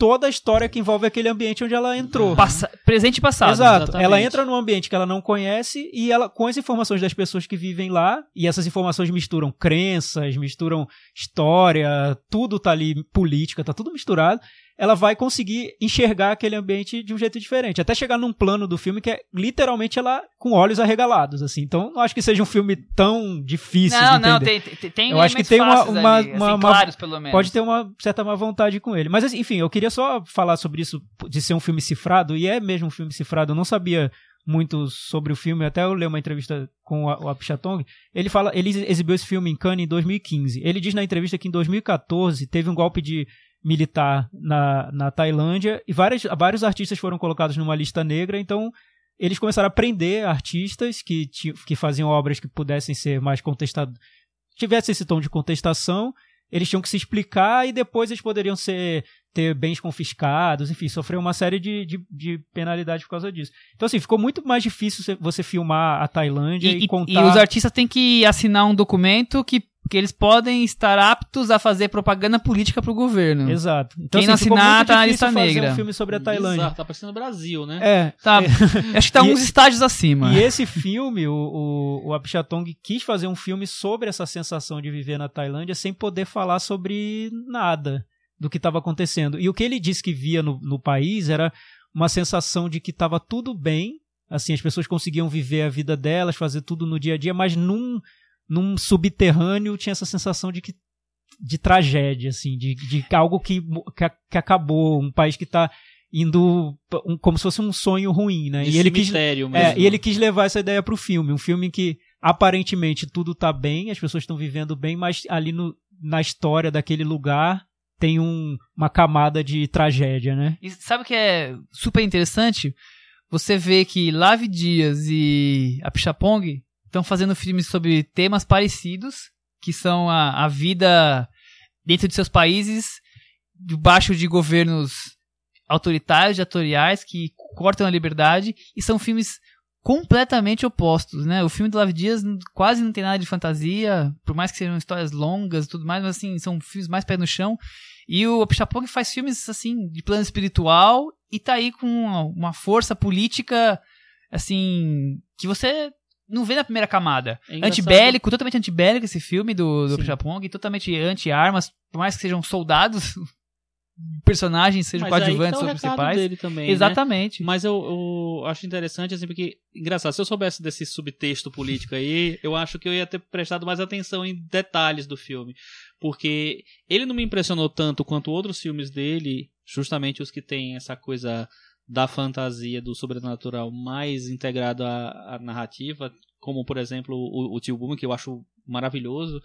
toda a história que envolve aquele ambiente onde ela entrou. Passa, presente e passado. Exato. Exatamente. Ela entra num ambiente que ela não conhece e ela, com as informações das pessoas que vivem lá, e essas informações misturam crenças, misturam história, tudo tá ali, política, tá tudo misturado ela vai conseguir enxergar aquele ambiente de um jeito diferente. Até chegar num plano do filme que é literalmente ela com olhos arregalados, assim. Então, não acho que seja um filme tão difícil não, de entender. Não, tem, tem, tem Eu acho que tem uma, uma, ali, uma, assim, claros, pelo menos. Pode ter uma certa má vontade com ele. Mas, assim, enfim, eu queria só falar sobre isso de ser um filme cifrado, e é mesmo um filme cifrado. Eu não sabia muito sobre o filme, até eu li uma entrevista com o Apichatong, ele fala, ele exibiu esse filme em Cannes em 2015. Ele diz na entrevista que em 2014 teve um golpe de militar na, na Tailândia e várias, vários artistas foram colocados numa lista negra, então eles começaram a prender artistas que, que faziam obras que pudessem ser mais contestadas, tivessem esse tom de contestação, eles tinham que se explicar e depois eles poderiam ser ter bens confiscados, enfim, sofrer uma série de, de, de penalidades por causa disso. Então, assim, ficou muito mais difícil você filmar a Tailândia e, e contar... E os artistas têm que assinar um documento que que eles podem estar aptos a fazer propaganda política pro governo. Exato. Então, Quem assim, não assinar tá na lista negra. um filme sobre a Tailândia. Exato, tá parecendo o Brasil, né? É. Tá, é. [LAUGHS] Acho que tá uns estágios acima. E esse filme, o, o, o Apichatong quis fazer um filme sobre essa sensação de viver na Tailândia sem poder falar sobre nada do que estava acontecendo. E o que ele disse que via no, no país era uma sensação de que estava tudo bem, assim, as pessoas conseguiam viver a vida delas, fazer tudo no dia a dia, mas num num subterrâneo tinha essa sensação de que de tragédia, assim, de, de algo que, que, que acabou, um país que está indo um, como se fosse um sonho ruim, né? De e ele quis, mesmo. É, e ele quis levar essa ideia para o filme, um filme em que aparentemente tudo está bem, as pessoas estão vivendo bem, mas ali no, na história daquele lugar tem um, uma camada de tragédia, né? E sabe o que é super interessante? Você vê que Lave Dias e a Pichapong estão fazendo filmes sobre temas parecidos, que são a, a vida dentro de seus países, debaixo de governos autoritários, ditatoriais, que cortam a liberdade e são filmes completamente opostos, né? O filme do Lave Dias quase não tem nada de fantasia, por mais que sejam histórias longas e tudo mais, mas assim, são filmes mais pé no chão. E o Pichapong faz filmes assim de plano espiritual e tá aí com uma força política assim que você não vê na primeira camada. É antibélico, totalmente antibélico esse filme do, do. Pichapong, totalmente anti-armas, por mais que sejam soldados, [LAUGHS] personagens sejam Mas que coadjuvantes tá ou principais. dele também, né? Exatamente. Mas eu, eu acho interessante, assim, porque, engraçado, se eu soubesse desse subtexto político aí, eu acho que eu ia ter prestado mais atenção em detalhes do filme. Porque ele não me impressionou tanto quanto outros filmes dele, justamente os que têm essa coisa da fantasia, do sobrenatural mais integrado à, à narrativa, como, por exemplo, o, o Tio Boom, que eu acho maravilhoso.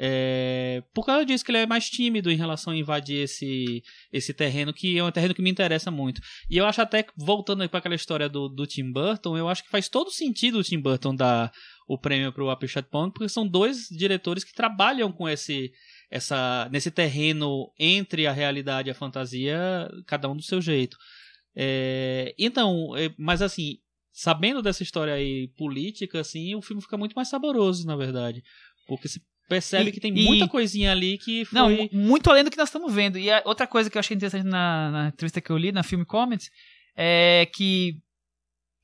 É, por causa disso que ele é mais tímido em relação a invadir esse, esse terreno, que é um terreno que me interessa muito. E eu acho até, voltando para aquela história do, do Tim Burton, eu acho que faz todo sentido o Tim Burton dar o prêmio para o Apichat Pond, porque são dois diretores que trabalham com esse, essa, nesse terreno entre a realidade e a fantasia, cada um do seu jeito. É, então, é, mas assim, sabendo dessa história aí política, assim, o filme fica muito mais saboroso, na verdade. Porque se percebe E- que tem e- muita coisinha ali que foi... Não, mu- muito além do que nós estamos vendo. E outra coisa que eu achei interessante na, na entrevista que eu li, na Film Comments, é que,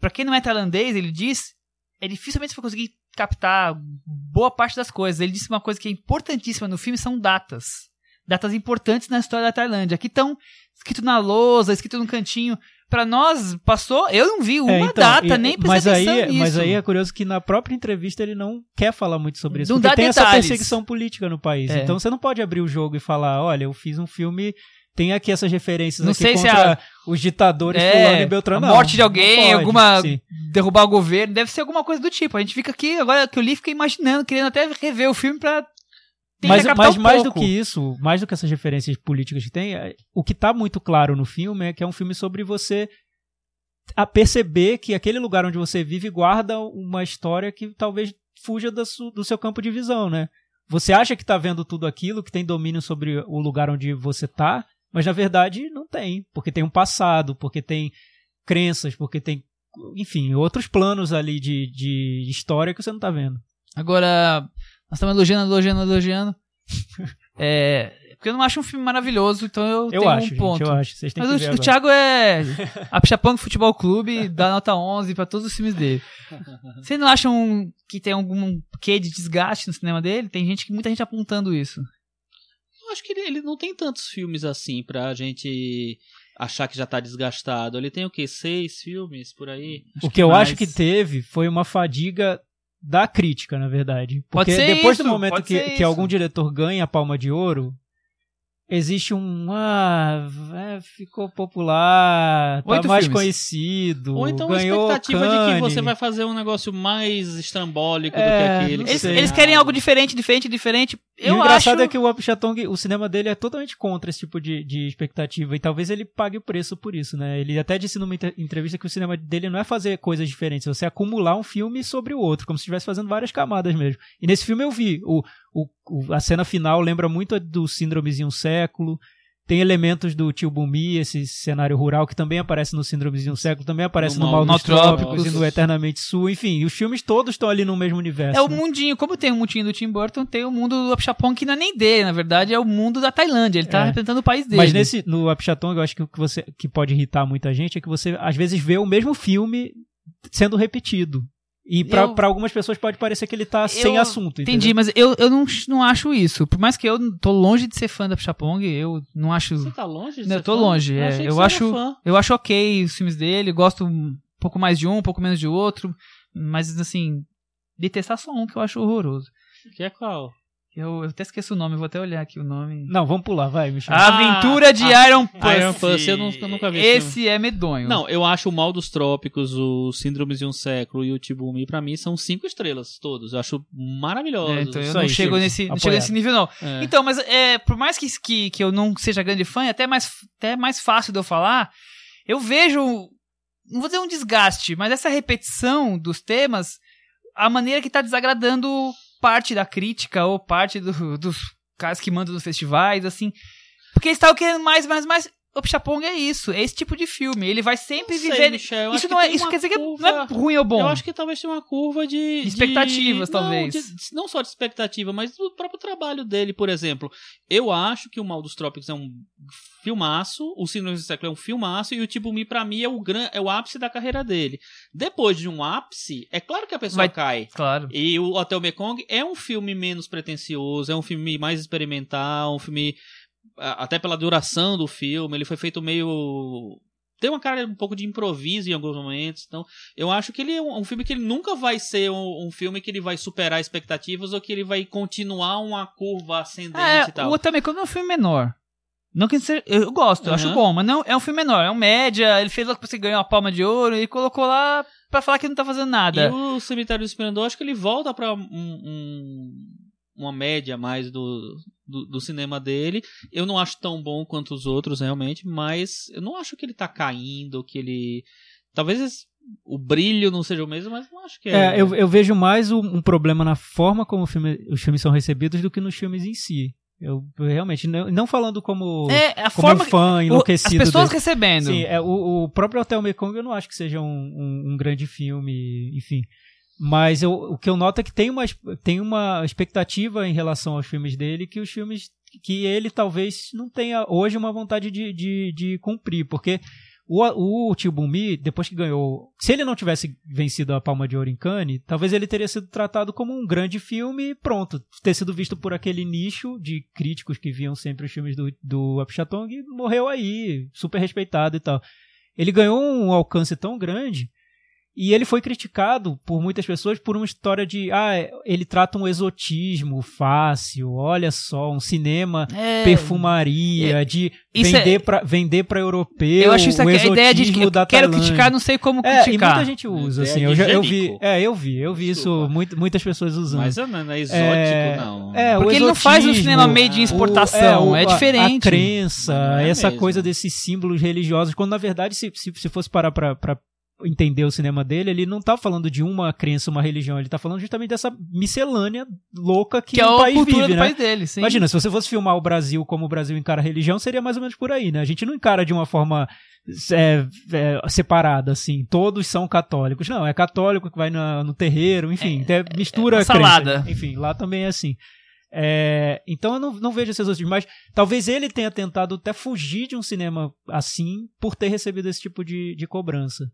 pra quem não é tailandês, ele diz, é dificilmente você vai conseguir captar boa parte das coisas. Ele disse uma coisa que é importantíssima no filme, são datas. Datas importantes na história da Tailândia, que estão escrito na lousa, escrito no cantinho. Pra nós, passou, eu não vi uma É, então, data, e- nem mas aí, nisso. mas aí é curioso que na própria entrevista ele não quer falar muito sobre isso. Não porque tem essa detalhes. perseguição política no país. É. Então você não pode abrir o jogo e falar, olha, eu fiz um filme, tem aqui essas referências Não aqui sei se contra os ditadores É, fulano e Beltrano. a Não, morte de alguém, pode, alguma sim. derrubar o governo, deve ser alguma coisa do tipo. A gente fica aqui, agora que eu li, fiquei imaginando, querendo até rever o filme pra tentar Mas, mas um mais do pouco. que isso, mais do que essas referências políticas que tem, é- o que tá muito claro no filme é que é um filme sobre você a perceber que aquele lugar onde você vive guarda uma história que talvez fuja su- do seu campo de visão, né? Você acha que tá vendo tudo aquilo, que tem domínio sobre o lugar onde você tá, mas na verdade não tem, porque tem um passado, porque tem crenças, porque tem, enfim, outros planos ali de, de história que você não tá vendo. Agora, nós estamos elogiando, elogiando, elogiando. [LAUGHS] é, porque eu não acho um filme maravilhoso, então eu, Eu tenho acho, um gente, ponto. eu acho. Vocês têm Mas que o, ver o. Thiago é [LAUGHS] a Pichapong Futebol Clube, dá nota 11 pra todos os filmes dele. Vocês não acham que tem algum quê de desgaste no cinema dele? Tem gente, muita gente apontando isso. Eu acho que ele, ele não tem tantos filmes assim pra gente achar que já tá desgastado. Ele tem o quê? Seis filmes por aí? Acho O que eu mais. acho que teve foi uma fadiga da crítica, na verdade. Porque depois isso, do momento que, que algum diretor ganha a palma de ouro, existe um. Ah, é, ficou popular, tá Oito mais filmes. conhecido. Ou então ganhou a expectativa de que Cannes. você vai fazer um negócio mais estrambólico do É, que aquele. não que Eles, eles querem algo diferente, diferente, diferente. E Eu o engraçado acho... é que o Apichatong, o cinema dele é totalmente contra esse tipo de, de expectativa. E talvez ele pague o preço por isso, né? Ele até disse numa inter- entrevista que o cinema dele não é fazer coisas diferentes, é você acumular um filme sobre o outro, como se estivesse fazendo várias camadas mesmo. E nesse filme eu vi. O, o, o- a cena final lembra muito do Síndromes em um Século. Tem elementos do Tio Bumi, esse cenário rural que também aparece no Síndromes em um Século, também aparece No no, Mal Mal dos Trópicos e no Eternamente Sul. Enfim, os filmes todos estão ali no mesmo universo. É o né? mundinho, como tem o mundinho do Tim Burton, tem o mundo do Apchapong que não é nem dele, na verdade, é o mundo da Tailândia. Ele tá É. representando o país dele. Mas nesse, no Apichatong, eu acho que o que, você, que pode irritar muita gente é que você, às vezes, vê o mesmo filme sendo repetido. E pra, Eu- pra algumas pessoas pode parecer que ele tá sem assunto. Entendi, entendeu? mas eu, eu não, não acho isso. Por mais que eu tô longe de ser fã da Apchapong, eu não acho. Você tá longe de Não, ser eu tô fã? longe, é. achei que Eu você era acho- fã. Eu acho ok os filmes dele, gosto um pouco mais de um, um pouco menos de outro. Mas assim, detestar só um que eu acho horroroso. Que é qual? Eu, eu até esqueço o nome, eu vou até olhar aqui o nome. Não, vamos pular, vai, Michel. A Aventura de ah, Iron Pussy. Iron Pussy, eu nunca- nunca vi esse Esse é medonho. Não, eu acho o Mal dos Trópicos, o Síndromes de um Século e o Tibumi, pra mim, são cinco estrelas todos. Eu acho maravilhosos. É, então eu Isso não aí, chego nesse, não chego nesse nível, não. É. Então, mas é, por mais que, que, que eu não seja grande fã, é até mais, até mais fácil de eu falar, eu vejo, não vou dizer um desgaste, mas essa repetição dos temas, a maneira que tá desagradando parte da crítica ou parte do- dos caras que mandam nos festivais, assim. Porque eles estavam querendo mais, mais, mais. O Pichapong é isso, é esse tipo de filme. Ele vai sempre sei, viver. Michel, isso que não é, isso quer dizer que curva- não é ruim ou bom. Eu acho que talvez tenha uma curva de. De expectativas, de- talvez. Não, de- não só de expectativa, mas do próprio trabalho dele, por exemplo. Eu acho que o Mal dos Trópicos é um filmaço, o Síndrome do Século é um filmaço, e o Tipo Me, pra mim, é o, gran... é o ápice da carreira dele. Depois de um ápice, é claro que a pessoa Vai- cai. Claro. E o Hotel Mekong é um filme menos pretencioso, é um filme mais experimental, um filme. Até pela duração do filme, ele foi feito meio. Tem uma cara um pouco de improviso em alguns momentos. Então, eu acho que ele é um, um filme que ele nunca vai ser um, um filme que ele vai superar expectativas ou que ele vai continuar uma curva ascendente É, e tal. o Otame Kono é um filme menor. Não que seja, eu gosto, eu acho bom, mas não é um filme menor, é um média, ele fez lá que você ganhou uma palma de ouro e colocou lá pra falar que não tá fazendo nada. E o Cemitério do Esplendor, acho que ele volta pra um- um- uma média mais do, do, do cinema dele. Eu não acho tão bom quanto os outros, realmente, mas eu não acho que ele tá caindo, que ele. Talvez o brilho não seja o mesmo, mas não acho que é. É, eu, eu vejo mais um, um problema na forma como o filme- os filmes são recebidos do que nos filmes em si. Eu realmente, não, não falando como, É, a como forma um fã o- as enlouquecido. pessoas dele. recebendo. Sim, é, o, o próprio Hotel Mekong eu não acho que seja um, um- um grande filme, enfim. Mas eu- o que eu noto é que tem uma, tem uma expectativa em relação aos filmes dele que os filmes que ele talvez não tenha hoje uma vontade de, de, de cumprir, porque o, o Tio Bumi, depois que ganhou, se ele não tivesse vencido a Palma de Ouro em Cannes, talvez ele teria sido tratado como um grande filme e pronto, ter sido visto por aquele nicho de críticos que viam sempre os filmes do, do Apichatong e morreu aí, super respeitado e tal. Ele ganhou um alcance tão grande e ele foi criticado por muitas pessoas por uma história de ah, ele trata um exotismo fácil, olha só, um cinema É, perfumaria, de isso é- vender pra vender para europeu, eu acho isso o aqui, a ideia de que eu da quero Tailândia. criticar, não sei como É, e criticar. muita gente usa, assim. Eu, já, eu vi. É, eu vi, eu vi Desculpa. isso, muito, muitas pessoas usando. Mas não não é exótico, É, não. é, o Porque ele não faz um cinema meio de o- exportação, o- é a- diferente. A, crença, Não é essa mesmo. coisa desses símbolos religiosos, quando na verdade, se, se, se fosse parar pra, pra entender o cinema dele, ele não tá falando de uma crença, uma religião, ele tá falando justamente dessa miscelânea louca que, que é o país cultura vive, do né? país dele, sim. Imagina, se você fosse filmar o Brasil como o Brasil encara a religião, seria mais ou menos por aí, né? A gente não encara de uma forma é, é, separada, assim. Todos são católicos. Não, é católico que vai na- no terreiro, enfim, é, mistura uma a crença. salada. Enfim, lá também é assim. É, então eu não, não vejo esses outros, mas talvez ele tenha tentado até fugir de um cinema assim por ter recebido esse tipo de, de cobrança.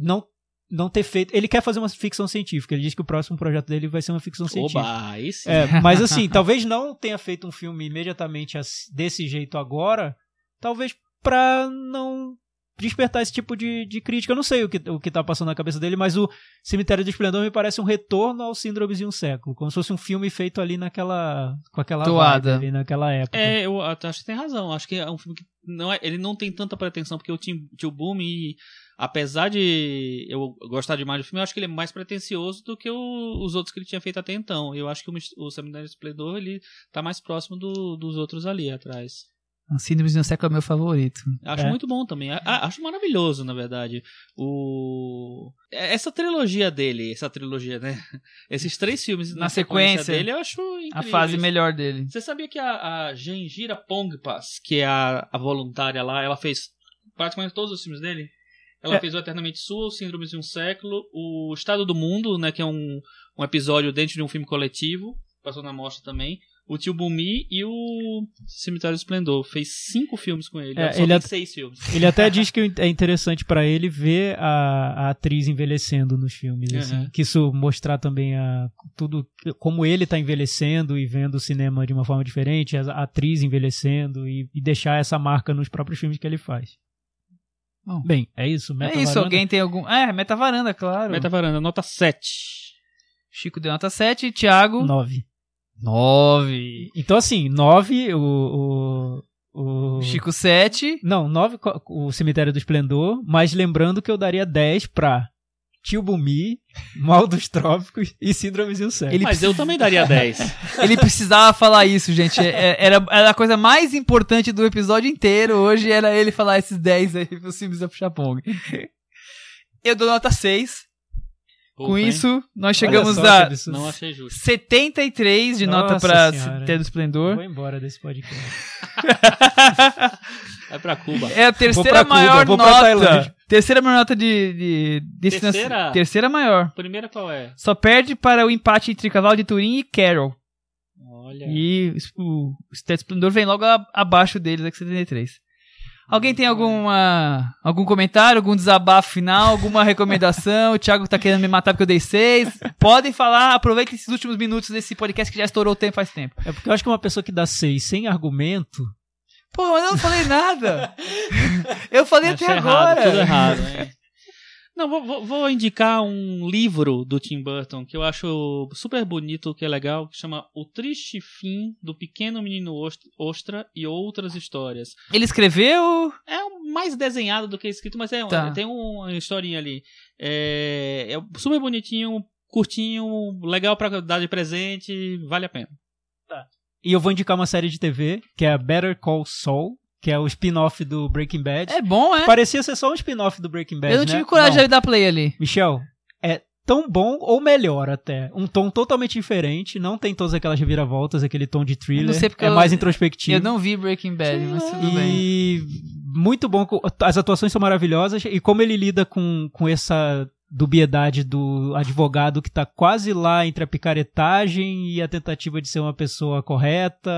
Não, não ter feito. Ele quer fazer uma ficção científica. Ele diz que o próximo projeto dele vai ser uma ficção científica. Oba, aí sim. É, mas [LAUGHS] assim, talvez não tenha feito um filme imediatamente desse jeito agora, talvez pra não despertar esse tipo de, de crítica. Eu não sei o que, o que tá passando na cabeça dele, mas o Cemitério do Esplendor me parece um retorno ao Síndromes de um Século, como se fosse um filme feito ali naquela com aquela Toada. vibe ali naquela época. É, eu acho que tem razão. Acho que é um filme que não é, ele não tem tanta pretensão, porque o Tim, Tio Boom, e, apesar de eu gostar demais do filme, eu acho que ele é mais pretencioso do que o- os outros que ele tinha feito até então. Eu acho que o, o Seminário Esplendor ele tá mais próximo do- dos outros ali atrás. O Síndrome do Século é meu favorito. Acho É. muito bom também. Acho maravilhoso, na verdade. O essa trilogia dele, essa trilogia, né? [LAUGHS] Esses três filmes na, Na sequência, sequência, dele, eu acho incrível. A fase melhor dele. Você sabia que a, a Pongpas, que é a, a voluntária lá, ela fez praticamente todos os filmes dele? Ela É. fez o Eternamente Sua, o Síndrome de um Século, o Estado do Mundo, né, que é um, um episódio dentro de um filme coletivo, passou na mostra também. O Tio Bumi e o Cemitério do Esplendor. Fez cinco filmes com ele. É, ele at- seis filmes. Ele até [LAUGHS] diz que é interessante pra ele ver a, a atriz envelhecendo nos filmes, assim, Uhum. que isso mostrar também a tudo como ele tá envelhecendo e vendo o cinema de uma forma diferente, a, a atriz envelhecendo e, e deixar essa marca nos próprios filmes que ele faz. Bom. Bem, é isso. Meta é isso, varanda. alguém tem algum. É, Meta Varanda, claro. Meta Varanda, nota 7. Chico deu nota 7, Thiago. Nove. 9. Então assim, nove o, o, o... Chico 7. Não, nove co- o Cemitério do Esplendor, mas lembrando que eu daria 10 pra Tio Bumi, Mal dos Trópicos e Síndromes e o Século. Ele Mas eu também daria 10. [LAUGHS] Ele precisava falar isso, gente. É- Era, era a coisa mais importante do episódio inteiro. Hoje era ele falar esses 10 aí pros filmes da Puxapong. Eu dou nota 6. Com hein? isso, nós chegamos a absurdo. Não achei justo. 73 de nota Nossa pra Senhora. Ter do Esplendor. Vou embora desse podcast. [LAUGHS] Vai pra Cuba. É a terceira pra Cuba, maior pra nota. Terceira maior nota de. de desse Terceira? terceira maior. Primeira qual é? Só perde para o empate entre Cavalo de Turim e Carol. Olha. E o, do Esplendor vem logo a- abaixo deles, aqui 73. Alguém tem alguma, algum comentário, algum desabafo final, alguma recomendação? [LAUGHS] O Thiago tá querendo me matar porque eu dei seis. Podem falar, aproveitem esses últimos minutos desse podcast que já estourou o tempo faz tempo. É porque eu acho que uma pessoa que dá seis sem argumento. Pô, mas eu não falei nada. [LAUGHS] Eu falei até errado, agora. tudo errado, hein? Não, vou, vou- indicar um livro do Tim Burton que eu acho super bonito, que é legal, que chama O Triste Fim do Pequeno Menino Ost- Ostra e Outras Histórias. Ele escreveu. É mais desenhado do que escrito, mas é, Tá. tem uma historinha ali. É, é super bonitinho, curtinho, legal pra dar de presente, vale a pena. E eu vou indicar uma série de TV, que é a Better Call Saul, que é o spin-off do Breaking Bad. É bom, é? Parecia ser só um spin-off do Breaking Bad. Eu não né? tive coragem Não. de dar play ali. Michel, é tão bom ou melhor até. Um tom totalmente diferente, não tem todas aquelas reviravoltas, aquele tom de Eu thriller. não sei porque é eu- mais introspectivo. Eu não vi Breaking Bad, mas tudo bem. E muito bom, as atuações são maravilhosas e como ele lida com, com essa dubiedade do advogado que tá quase lá entre a picaretagem e a tentativa de ser uma pessoa correta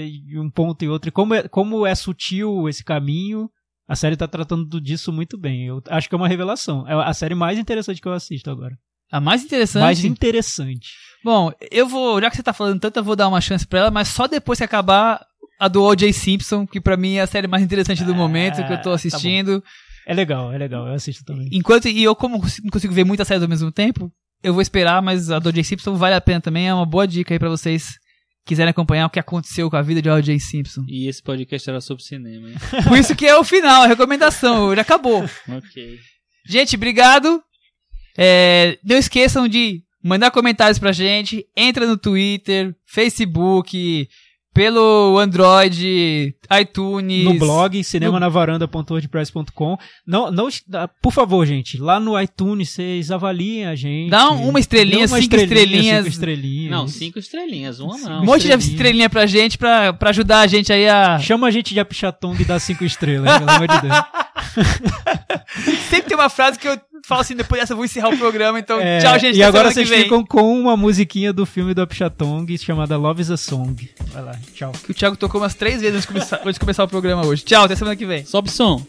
e um ponto e outro. E como é, como é sutil esse caminho, a série tá tratando disso muito bem. Eu acho que é uma revelação. É a série mais interessante que eu assisto agora. A mais interessante. Mais interessante. Bom, eu vou. Já que você tá falando tanto, eu vou dar uma chance pra ela, mas só depois que acabar a do O.J. Simpson, que pra mim é a série mais interessante do Ah, momento que eu tá tô bom. É legal, é legal. Eu assisto também. Enquanto. E eu, como não consigo ver muitas séries ao mesmo tempo, eu vou esperar, mas a do O.J. Simpson vale a pena também. É uma boa dica aí pra vocês quiserem acompanhar o que aconteceu com a vida de O.J. Simpson. E esse podcast era sobre cinema, hein? [LAUGHS] Por isso que é o final, a recomendação. Já acabou. ok. Gente, obrigado. É, não esqueçam de mandar comentários pra gente. Entra no Twitter, Facebook, pelo Android, iTunes. No blog, cinemanavaranda.wordpress.com. Não, não, ah, por favor, gente, lá no iTunes vocês avaliem a gente. Dá um- uma estrelinha, uma cinco estrelinhas. Cinco estrelinhas. Não, cinco estrelinhas, uma não. Um monte de estrelinha. estrelinha pra gente, pra, pra ajudar a gente aí a. Chama a gente de Apichatong e dá cinco estrelas, pelo amor de Deus. [LAUGHS] [LAUGHS] Sempre tem uma frase que eu falo assim, depois dessa eu vou encerrar o programa, então é, tchau, gente. E agora vocês ficam com uma musiquinha do filme do Apichatong chamada Love is a Song. Vai lá, tchau. Que o Thiago tocou umas três vezes antes de começar, antes de começar o programa hoje. Tchau, até semana que vem. Sobe som.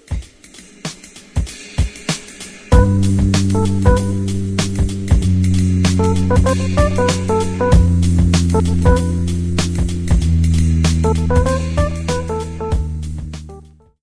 Thank